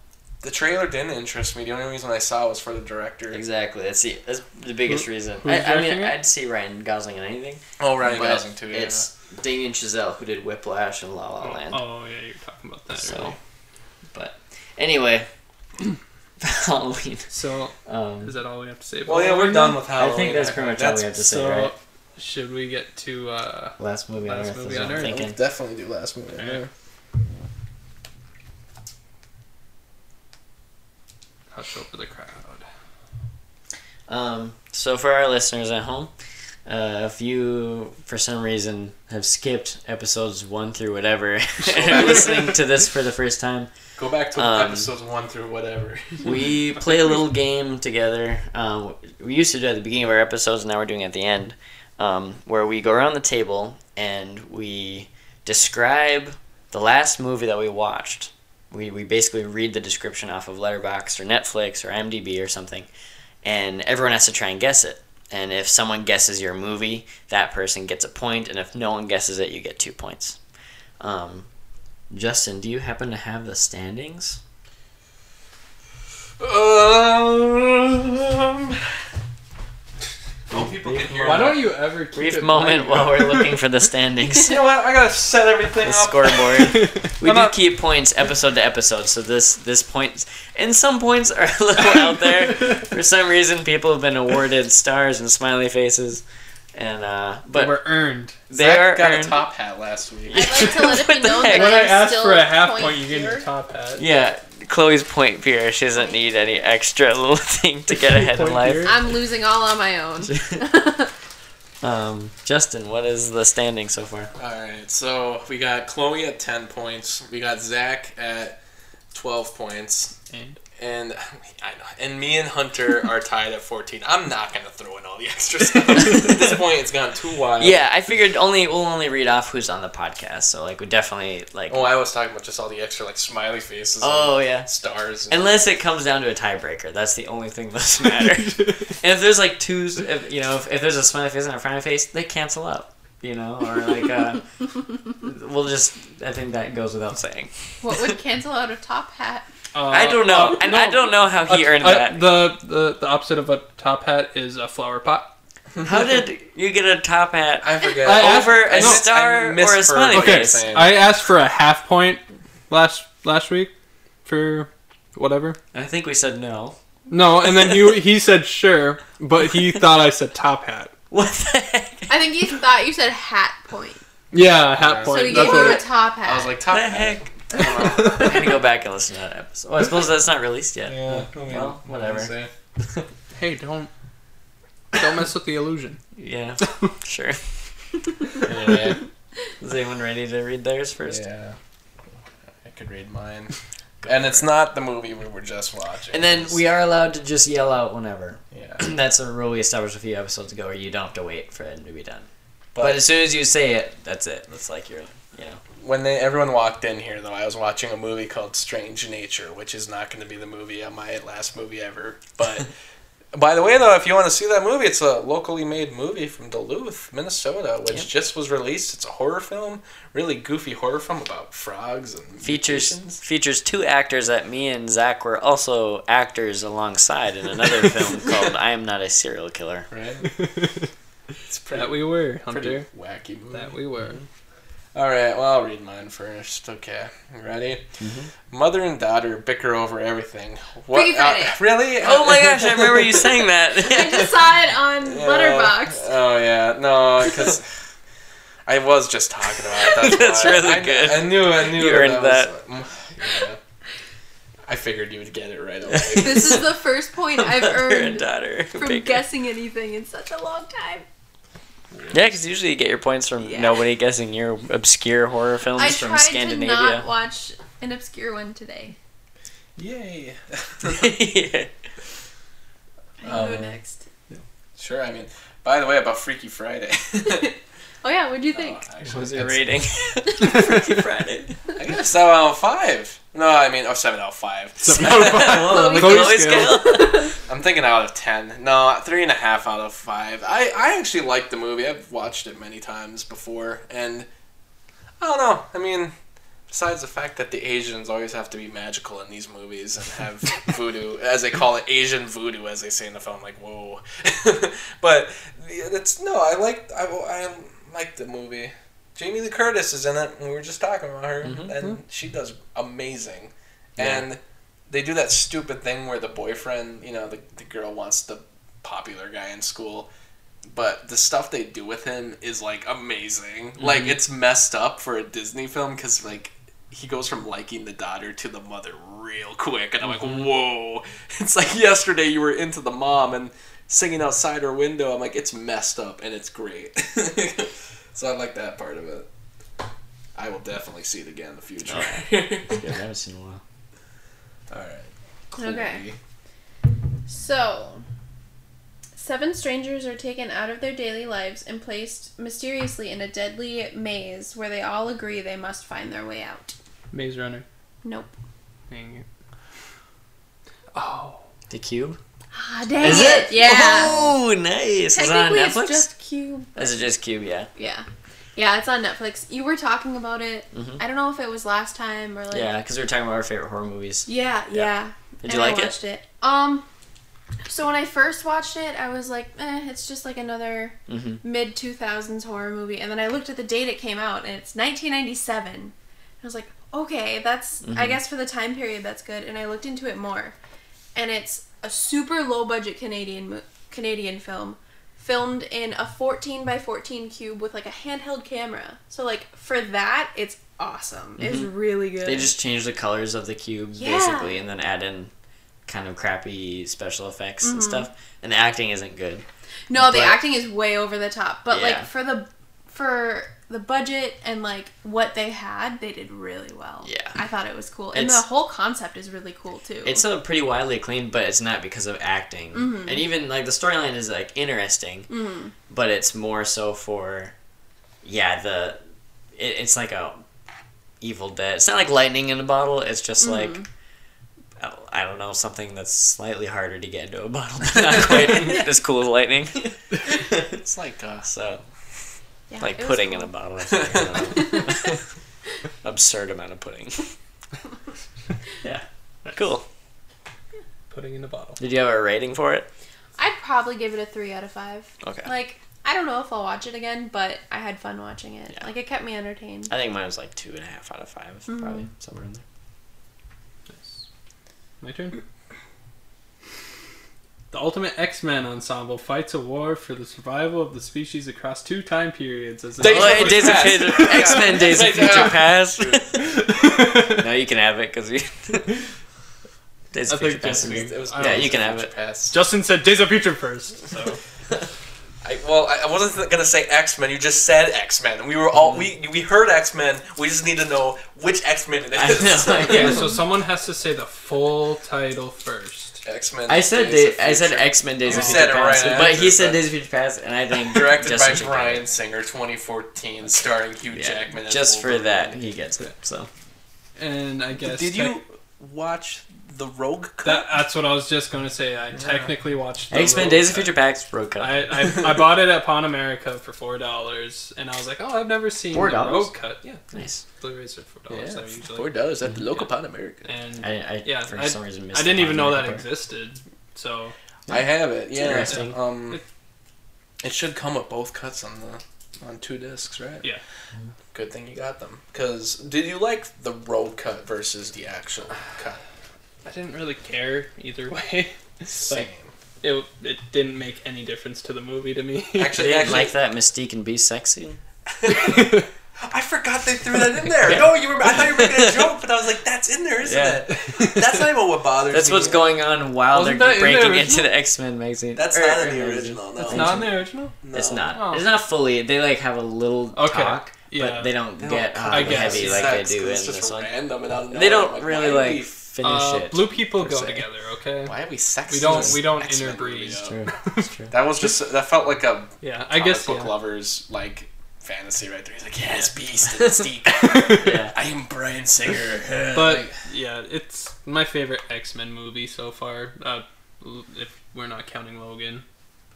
the trailer didn't interest me. The only reason I saw it was for the director. Exactly. That's the that's the biggest reason. I, I mean, it? I'd see Ryan Gosling in anything. Oh, Ryan Gosling too. Yeah. It's Damien Chazelle who did Whiplash and La La Oh, Land. oh, yeah, you're talking about that. So- really. But anyway, Halloween. So Um, is that all we have to say? About well, yeah, we're done with Halloween. I think that's pretty much all we have to say, So right? should we get to? uh Last movie on Last Earth movie on I'm Earth. thinking. We'll definitely do last movie. Yeah. Yeah. Hush over the crowd. Um, so for our listeners at home, uh, if you for some reason have skipped episodes one through whatever and are listening to this for the first time, Go back to Um, episodes one through whatever. we play a little game together. Um, we used to do it at the beginning of our episodes, and now we're doing it at the end. um, where we go around the table and we describe the last movie that we watched. We, we basically read the description off of Letterboxd or Netflix or IMDb or something, and everyone has to try and guess it. And if someone guesses your movie, that person gets a point, and if no one guesses it, you get two points. Um, Justin, do you happen to have the standings? Um. People can hear Why don't you ever keep Brief it moment while we're looking for the standings. You know what? I gotta set everything the up. scoreboard. We I'm do not- keep points episode to episode, so this this point and some points are a little out there. For some reason, people have been awarded stars and smiley faces, and uh, but but were earned. they Zach are got earned. a top hat last week. I'd like to let it What be the known heck? that When I I'm asked still for a half point point, you gave me here. a top hat. Yeah, Chloe's point pure. She doesn't need any extra little thing to get ahead in life. pure. I'm losing all on my own. Um, Justin, what is the standing so far? All right, so we got Chloe at ten points. We got Zach at twelve points, And and I know, and me and Hunter are tied at fourteen. I'm not gonna throw in all the extra stuff. at this point, it's gone too wild. Yeah, I figured only we'll only read off who's on the podcast, so like we definitely like. Oh, I was talking about just all the extra like smiley faces. Oh and yeah. stars. And, Unless it comes down to a tiebreaker, that's the only thing that doesn't matter. and if there's like two, if, you know, if, if there's a smiley face and a frowny face, they cancel out. You know, or like, uh, we'll just. I think that goes without saying. what would cancel out a top hat? Uh, I don't know, uh, and no, I don't know how he a- earned a- that. The, the the opposite of a top hat is a flower pot. How did you get a top hat I forget. I asked- over a no, star or a misheard smiley what Okay, face? I asked for a half point last last week for whatever. I think we said no. No, and then he he said sure, but he thought I said top hat. What the heck? I think you thought you said hat point. Yeah, hat So point. So he gave you a top hat. I was like top the hat. heck? I don't know. I'm gonna go back and listen to that episode. Well, I suppose that's not released yet. Yeah. I mean, Well, what do I whatever. say? hey, don't don't mess with the illusion. Yeah, sure. Yeah. Is anyone ready to read theirs first? Yeah. I could read mine. And it's not the movie we were just watching. And then It's- we are allowed to just yell out whenever. Yeah. That's a rule we established a few episodes ago, where you don't have to wait for it to be done. But, as soon as you say it, that's it. That's like your, you know. When they everyone walked in here though, I was watching a movie called Strange Nature, which is not going to be the movie of my last movie ever. But by the way, though, if you want to see that movie, it's a locally made movie from Duluth, Minnesota, which Yep. just was released. It's a horror film, really goofy horror film about frogs and Features mutations. features two actors that me and Zach were also actors alongside in another film called "I Am Not a Serial Killer." right. It's pretty, that we were, pretty Hunter. wacky movie. That we were. Mm-hmm. All right, well, I'll read mine first. Okay, ready? Mm-hmm. Mother and daughter bicker over everything. What? Freaky Friday. uh, really? Oh my gosh! I remember you saying that. I that. just saw it on Yeah. Letterboxd. Oh yeah, no, because I was just talking about it. That's, That's really I, good. I knew. I knew You earned was- yeah. I figured you would get it right away. This is the first point I've Mother and earned daughter. from Big- guessing anything in such a long time. Yeah, because usually you get your points from Yeah. nobody guessing your obscure horror films I from Scandinavia. I tried to not watch an obscure one today. Yay! yeah. I can go Um, next. sure. I mean, by the way, about Freaky Friday. Oh yeah, what'd you think? Uh, what actually, was your rating? Freaky Friday. I got a seven out of five. No, I mean, oh, seven out of five. Seven out of five. Whoa, Chloe Chloe scale. scale. I'm thinking out of ten. No, three and a half out of five. I, I actually like the movie. I've watched it many times before, and I don't know. I mean, besides the fact that the Asians always have to be magical in these movies and have voodoo, as they call it, Asian voodoo, as they say in the film, like whoa. but it's no, I like I, I like the movie. Jamie Lee Curtis is in it, and we were just talking about her, Mhm. and she does amazing. Yeah. And they do that stupid thing where the boyfriend, you know, the, the girl wants the popular guy in school, but the stuff they do with him is like amazing. Like it's messed up for a Disney film because like he goes from liking the daughter to the mother real quick, and I'm like, whoa! It's like yesterday you were into the mom and singing outside her window. I'm like, it's messed up and it's great. so I like that part of it. I will definitely see it again in the future. Yeah, I haven't seen in a while. All right. Okay. So, Seven strangers are taken out of their daily lives and placed mysteriously in a deadly maze where they all agree they must find their way out. Maze Runner. Nope. Dang it. Oh. The Cube. Ah, dang Is it? it? Yeah. Oh, nice. Is it on Netflix? it's just Cube. Is it just Cube? Yeah. Yeah. Yeah, it's on Netflix. You were talking about it. Mhm. I don't know if it was last time or like. Yeah, because we were talking about our favorite horror movies. Yeah, yeah. Did And you like I it? watched it? Um, so when I first watched it, I was like, eh, it's just like another hmm mid 2000s horror movie. And then I looked at the date it came out, and it's 1997. I was like, okay, that's, I Mhm. guess for the time period, that's good. And I looked into it more. And it's a super low budget Canadian, Canadian film. Filmed in a 14 by 14 cube with like a handheld camera. So, like, for that, it's awesome. It's really good. Mm-hmm. They just change the colors of the cube Yeah. basically, and then add in kind of crappy special effects and Mhm. stuff. And the acting isn't good. No, the acting is way over the top. But Yeah. like for the for the budget and like what they had, they did really well. Yeah. I thought it was cool. And It's- the whole concept is really cool too. It's a pretty widely acclaimed, but it's not because of acting. Mhm. And even like the storyline is like interesting, Mhm. but it's more so for, yeah, the it, it's like a Evil Dead. It's not like lightning in a bottle. It's just Mhm. like. I- I don't know something that's slightly harder to get into a bottle, but not quite as cool as lightning. It's like uh, so, Yeah, like pudding cool. in a bottle. Or something. I don't know. Absurd amount of pudding. yeah, cool. Putting in a bottle. Did you have a rating for it? I'd probably give it a three out of five. Okay. Like I don't know if I'll watch it again, but I had fun watching it. Yeah. Like it kept me entertained. I think mine was like two and a half out of 5 Mhm. probably somewhere in there. Nice. My turn. The Ultimate X-Men Ensemble fights a war for the survival of the species across two time periods. As Days Oh, of Days of Future Future, X Men Days of Future Past. no, you can have it because we. Days I of think Future Past. just- is- It was Yeah, don't you can have it. Past. Justin said Days of Future first. So I, well, I I wasn't gonna say X Men. You just said X Men. We were all we we heard X Men. We just need to know which X Men it I is. know. yeah, so someone has to say the full title first. X Men. I said Day, I said X Men Days You of said Future it right Past, but he said but- Days of Future Past, and I think Directed Justin by should Bryan. Singer, 2014, starring Hugh Yeah, Jackman. as Just for that, he gets it. So And I guess Did you watch the Rogue Cut? That, that's what I was just going to say. I technically watched the X Men Rogue Days of Future Past, Rogue Cut. I, I, I bought it at Pan America for four dollars, and I was like, "Oh, I've never seen $4? the Rogue Cut." Yeah, nice. Blu-rays are four dollars. yeah, usually. four dollars at the local Yeah. Pan America. And I, I Yeah, for I- some reason missed I didn't even know that part. existed. So I have it. Yeah. interesting. Um, It- it should come with both cuts on the on two discs, right? Yeah. Good thing you got them. Cause did you like the Rogue cut versus the actual cut? I didn't really care either way. Same. It, it didn't make any difference to the movie to me. Actually, didn't actually, like that Mystique and Be Sexy. I forgot they threw that in there. No, you were. I thought you were making a joke, but I was like, "That's in there, isn't Yeah. it?" That's not even what bothers me. That's me. what's going on while Wasn't they're that in the breaking into the X Men magazine. That's Or- not in the original. No, it's not in the original. No. It's not. Oh. It's not fully. They like have a little Okay. talk, Yeah. but they don't They get don't uh, cut I the guess. heavy like they do in it's just this one. random and out of They don't Like, really like we- finish Uh, it. blue people go se. together, okay? Why are we sexist? We don't we don't X-Men interbreed. movie, It's true. It's true. That was just that felt like a Yeah, I comic guess book yeah. lovers like fantasy right there. He's like, yes, Beast and Mystique. Yeah. I am Bryan Singer. But yeah, it's my favorite X Men movie so far. Uh, if we're not counting Logan.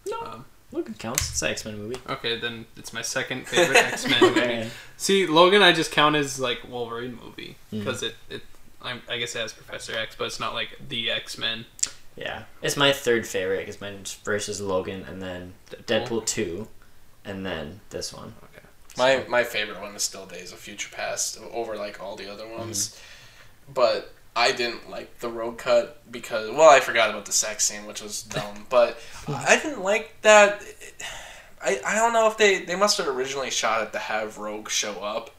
No. Um, Logan counts. It's an X Men movie. okay, then it's my second favorite X Men movie. See, Logan, I just count as like Wolverine movie because it it I, I guess it has Professor X, but it's not like the X Men. Yeah, it's my third favorite because mine's versus Logan, and then Deadpool two, and then this one. Okay. my my favorite one is still Days of Future Past over like all the other ones, mm-hmm. but I didn't like the Rogue cut because well I forgot about the sex scene which was dumb, but I didn't like that. I, I don't know if they they must have originally shot it to have Rogue show up.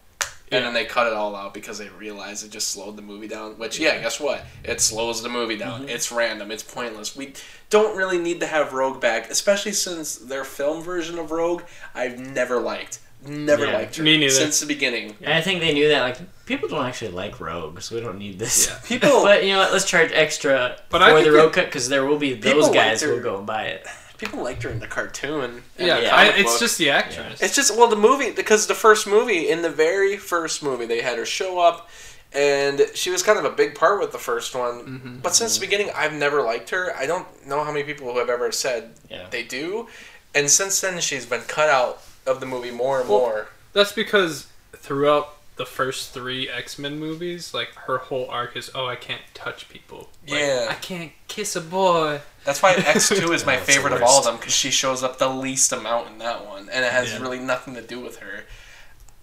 Yeah. And then they cut it all out because they realized it just slowed the movie down. Which, yeah, guess what? It slows the movie down. Mm-hmm. It's random. It's pointless. We don't really need to have Rogue back, especially since their film version of Rogue I've never liked. Never Yeah, liked her me neither. since the beginning. And I think they knew that like people don't actually like Rogue, so we don't need this. Yeah. People, But you know what? Let's charge extra But for think the Rogue cut because there will be those guys their- who will go and buy it. People liked her in the cartoon. Yeah, the I, it's book. just the actress. It's just well the movie because the first movie in the very first movie they had her show up and she was kind of a big part with the first one. Mm-hmm. But since the beginning I've never liked her. I don't know how many people who have ever said Yeah. they do. And since then she's been cut out of the movie more and Well, more. That's because throughout the first three X Men movies, like her whole arc is, oh, I can't touch people. Like, Yeah. I can't kiss a boy. That's why X two is my favorite of all of them because she shows up the least amount in that one, and it has Yeah. really nothing to do with her.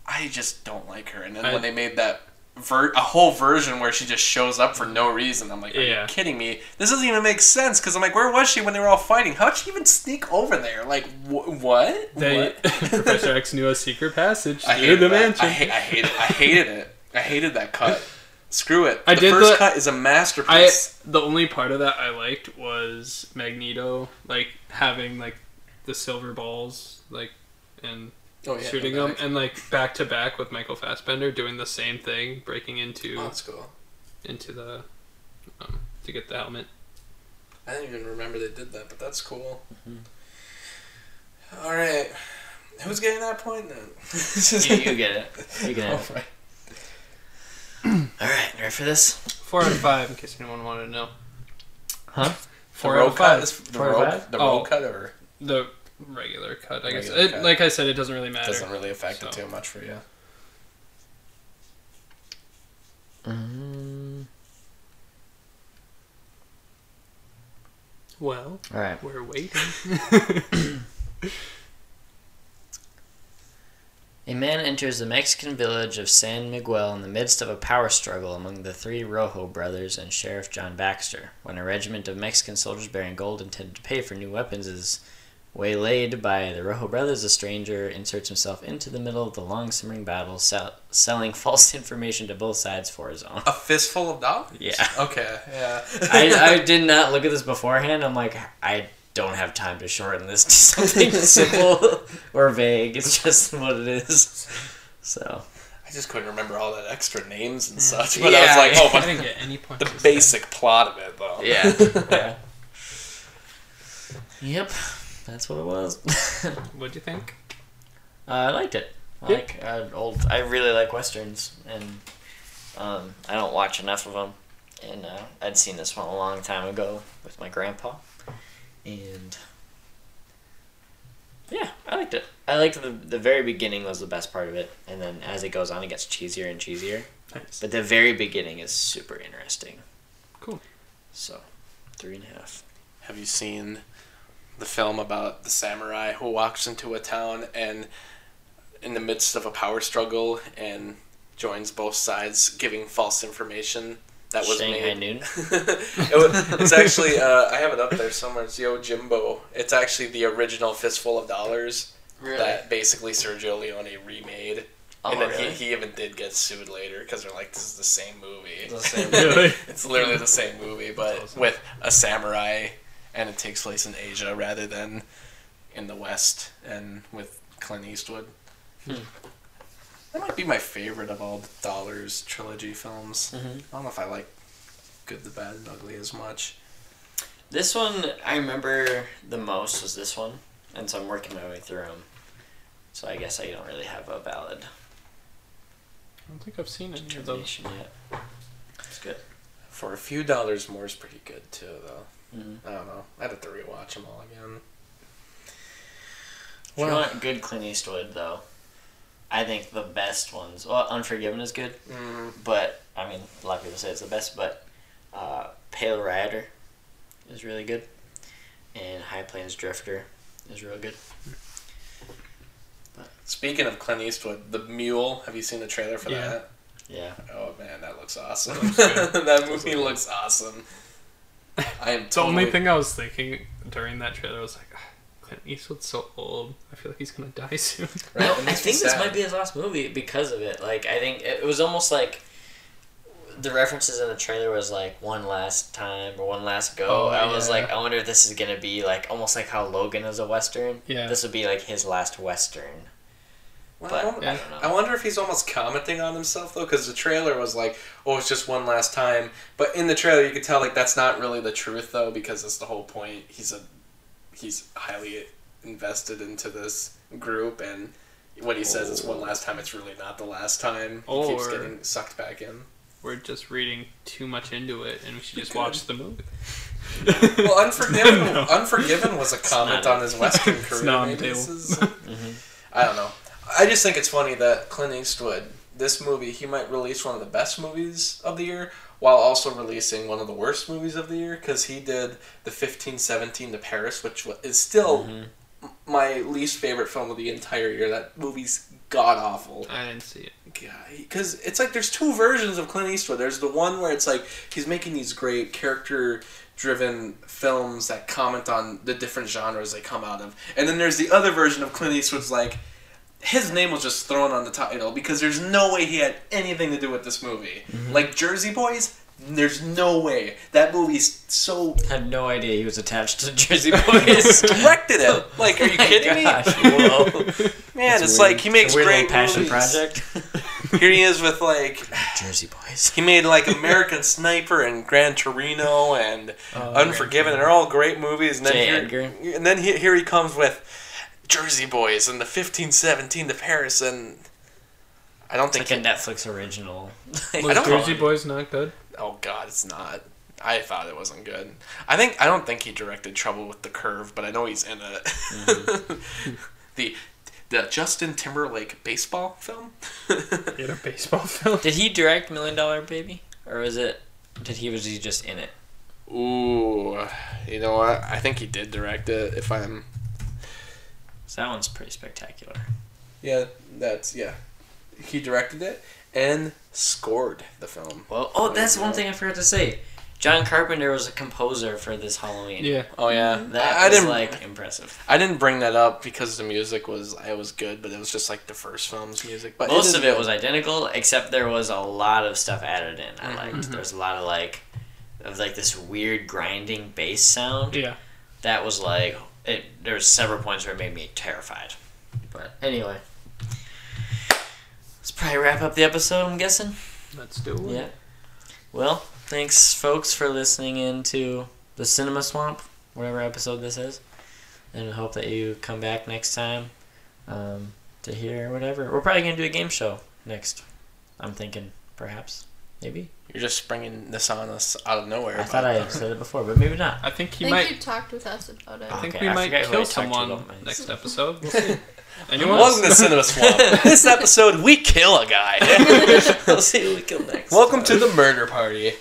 I just don't like her. And then I- when they made that ver- a whole version where she just shows up for no reason, I'm like, are Yeah. you kidding me? This doesn't even make sense because I'm like, where was she when they were all fighting? How'd she even sneak over there? Like, wh- what? They what? Professor X knew a secret passage I through hated the that. mansion. I, hate, I hated. I hated it. I hated that cut. Screw it. I the did first the- cut is a masterpiece. the only part of that I liked was Magneto like having like the silver balls like and oh yeah, shooting them and like back to back with Michael Fassbender doing the same thing, breaking into Oh, that's cool. into the um, to get the helmet. I didn't even remember they did that, but that's cool. Mm-hmm. All right, who's getting that point then? You, you get it. You get All it. right. All right, ready for this? Four out of five, in case anyone wanted to know. Huh? Four road out of five. is the Four out of five? the Oh. cut, or The regular cut, I guess. It, cut. Like I said, it doesn't really matter. doesn't really affect it too much for you. Mm, Well, all right. we're waiting. A man enters the Mexican village of San Miguel in the midst of a power struggle among the three Rojo brothers and Sheriff John Baxter. When a regiment of Mexican soldiers bearing gold intended to pay for new weapons is waylaid by the Rojo brothers, a stranger inserts himself into the middle of the long simmering battle, sell- selling false information to both sides for his own. A fistful of dollars. Yeah. Okay. Yeah. I, I did not look at this beforehand. I'm like, I don't have time to shorten this to something simple or vague. It's just what it is. So. I just couldn't remember all that extra names and such, but I was like, oh, I but didn't get any points. the this time. basic plot of it though. Yeah. yeah. Yep. That's what it was. What'd you think? uh, I liked it. I Yeah. like uh, old. I really like westerns, and um, I don't watch enough of them. And uh, I'd seen this one a long time ago with my grandpa, and yeah, I liked it. I liked the the very beginning was the best part of it, and then as it goes on, it gets cheesier and cheesier. Nice. But the very beginning is super interesting. Cool. So, three and a half. Have you seen the film about the samurai who walks into a town and in the midst of a power struggle and joins both sides giving false information that was Shanghai made Noon? it was, it's actually uh, I have it up there somewhere. It's Yojimbo. It's actually the original Fistful of Dollars that basically Sergio Leone remade. Oh, and then really? he, he even did get sued later because they're like, this is the same movie. The same Really? It's literally the same movie, but awesome. with a samurai, and it takes place in Asia rather than in the West, and with Clint Eastwood. Hmm. That might be my favorite of all the Dollars trilogy films. Mhm. I don't know if I like Good, the Bad, and Ugly as much. This one I remember the most was this one, and so I'm working my way through them. So I guess I don't really have a valid I don't think I've seen any of those. yet. It's good. For a few dollars more is pretty good too, though. Mhm. I don't know. I'd have to rewatch them all again. If you want good Clint Eastwood, though, I think the best ones. Well, Unforgiven is good, Mm, but I mean, a lot of people say it's the best. But uh, Pale Rider is really good, and High Plains Drifter is real good. But. Speaking of Clint Eastwood, The Mule. Have you seen the trailer for Yeah. that? Yeah. Oh man, that looks awesome. looks that movie looks awesome. I am The only thing I was thinking during that trailer was like, "Ah, Clint Eastwood's so old. I feel like he's gonna die soon. Right? No, I makes me think this sad. might be his last movie because of it. Like, I think it was almost like the references in the trailer was like one last time or one last go. Oh, I was yeah. like, I wonder if this is gonna be like almost like how Logan is a western. Yeah. This would be like his last western. Well, but I, wonder, I don't know. I wonder if he's almost commenting on himself though, because the trailer was like, "Oh, it's just one last time," but in the trailer you could tell like that's not really the truth though, because that's the whole point. He's a he's highly invested into this group and what he says is one oh. last time it's really not the last time. He keeps getting sucked back in. We're just reading too much into it, and we should just watch the movie. well unforgiven No. unforgiven was a comment on his western It's career. not on maybe the this table. is- mm-hmm. i don't know. I just think it's funny that clint eastwood this movie he might release one of the best movies of the year while also releasing one of the worst movies of the year because he did the 1517 to paris which is still mm-hmm. my least favorite film of the entire year. That movie's god awful. I didn't see it. Because it's like there's two versions of Clint Eastwood. There's the one where it's like he's making these great character driven films that comment on the different genres they come out of. And then there's the other version of Clint Eastwood's like his name was just thrown on the title because there's no way he had anything to do with this movie. Mm-hmm. Like Jersey Boys, there's no way. That movie's so I had no idea he was attached to Jersey Boys. directed it. Like, are you oh kidding me? Whoa. Man, That's it's weird. like he makes weird great passion movies. project. Here he is with like Jersey Boys. he made like American Sniper and Gran Torino and Oh, Unforgiven, and they're all great movies. And then here, Edgar. and then he, here he comes with Jersey Boys and the fifteen seventeen to Paris, and I don't It's think. like a Netflix original. I Was don't. Jersey Boys not good? oh God, it's not. I thought it wasn't good. I think I don't think he directed Trouble with the Curve, but I know he's in it. Mm-hmm. the the Justin Timberlake baseball film. In a baseball film. Did he direct Million Dollar Baby, or was it? Did he was he just in it? Ooh, you know what? I think he did direct it. If I'm, 'Cause that one's pretty spectacular. yeah, that's yeah. He directed it and scored the film. Well, oh, that's Yeah. one thing I forgot to say. John Carpenter was a composer for this Halloween. Yeah. Oh yeah, That I, I was didn't like impressive. I didn't bring that up because the music was it was good, but it was just like the first film's music. But Most is of it good. was identical, except there was a lot of stuff added in. I liked. Mm-hmm. There was a lot of like, of like this weird grinding bass sound. Yeah. That was like it. There was several points where it made me terrified. But anyway, let's probably wrap up the episode. I'm guessing. Let's do it. Yeah. Well, thanks, folks, for listening in to the Cinema Swamp, whatever episode this is. And I hope that you come back next time um, to hear whatever. We're probably going to do a game show next. I'm thinking, perhaps. Maybe. You're just springing this on us out of nowhere. I thought I had said it before, but maybe not. I think I think might. you talked with us about it. I think Okay, we I might forget who I kill talked to someone about my- next episode. We'll see. Anyone? Welcome to Cinema Swamp. this episode, we kill a guy. we'll see who we kill next. Welcome to the murder party.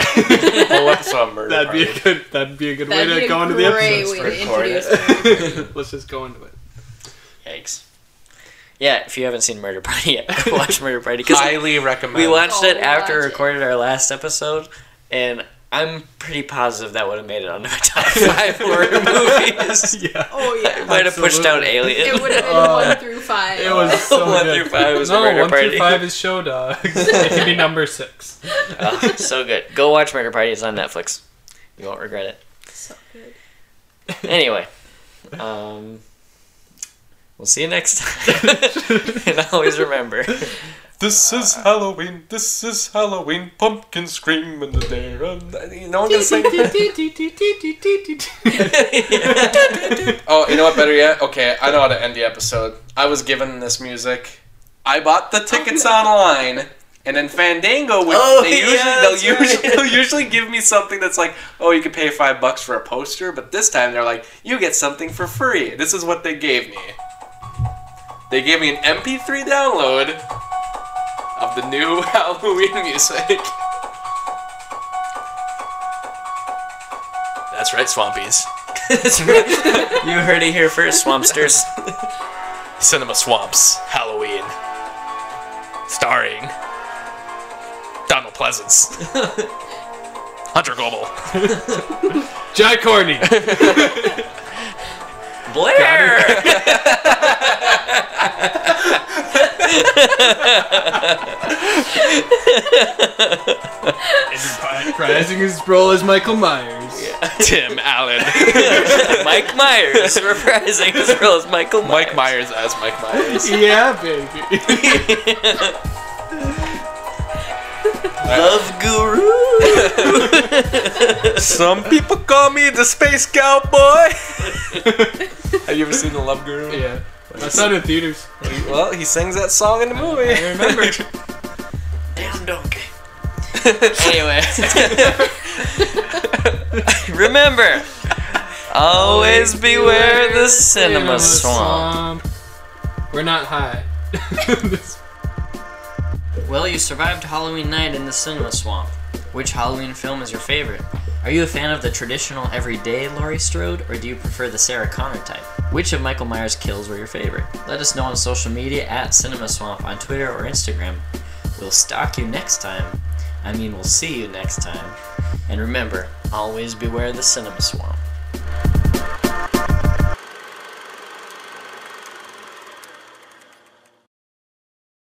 Whole episode of murder That'd be party. a good. That'd be a good That'd way be to a go into the great episode. way to Record introduce it. Let's just go into it. Yikes. Yeah, if you haven't seen Murder Party yet, watch Murder Party. Because Highly recommend. We watched Oh, it after watch we it. recorded our last episode, and I'm pretty positive that would have made it onto our top five horror movies. Yeah. Oh yeah. Might have pushed out Absolutely. Alien. It would have been Uh, one through five. It was so One good. through five was a no, murder one party. through five is show dogs. it could be number six. Oh, so good. Go watch Murder Party. It's on Netflix. You won't regret it. so good. Anyway, um, we'll see you next time. and always remember. This is Halloween. This is Halloween. Pumpkin scream in the and- You know what sing? Oh, you know what? Better yet. Okay, I know how to end the episode. I was given this music. I bought the tickets online, and then Fandango would. Oh, they usually, yeah, they'll usually right. they'll usually give me something that's like, oh, you could pay five bucks for a poster, but this time they're like, you get something for free. This is what they gave me. They gave me an MP3 download of the new Halloween music. That's right, Swampies. you heard it here first, Swampsters. Cinema Swamps Halloween. Starring Donald Pleasence. Hunter Global. Jai Courtney. Blair! Reprising his role as Michael Myers. Tim Allen. Mike Myers reprising his role as Michael Myers. Mike Myers as Mike Myers. Yeah, baby. Love guru. Some people call me the space cowboy. Have you ever seen the Love Guru? Yeah. I saw it in theaters. Well, he sings that song in the movie. I remember. Damn donkey. anyway. Remember, always beware the cinema swamp. We're not high. Well, you survived Halloween night in the cinema swamp. Which Halloween film is your favorite? Are you a fan of the traditional everyday Laurie Strode, or do you prefer the Sarah Connor type? Which of Michael Myers' kills were your favorite? Let us know on social media at Cinema Swamp on Twitter or Instagram. We'll stalk you next time. I mean, we'll see you next time. And remember, always beware the Cinema Swamp.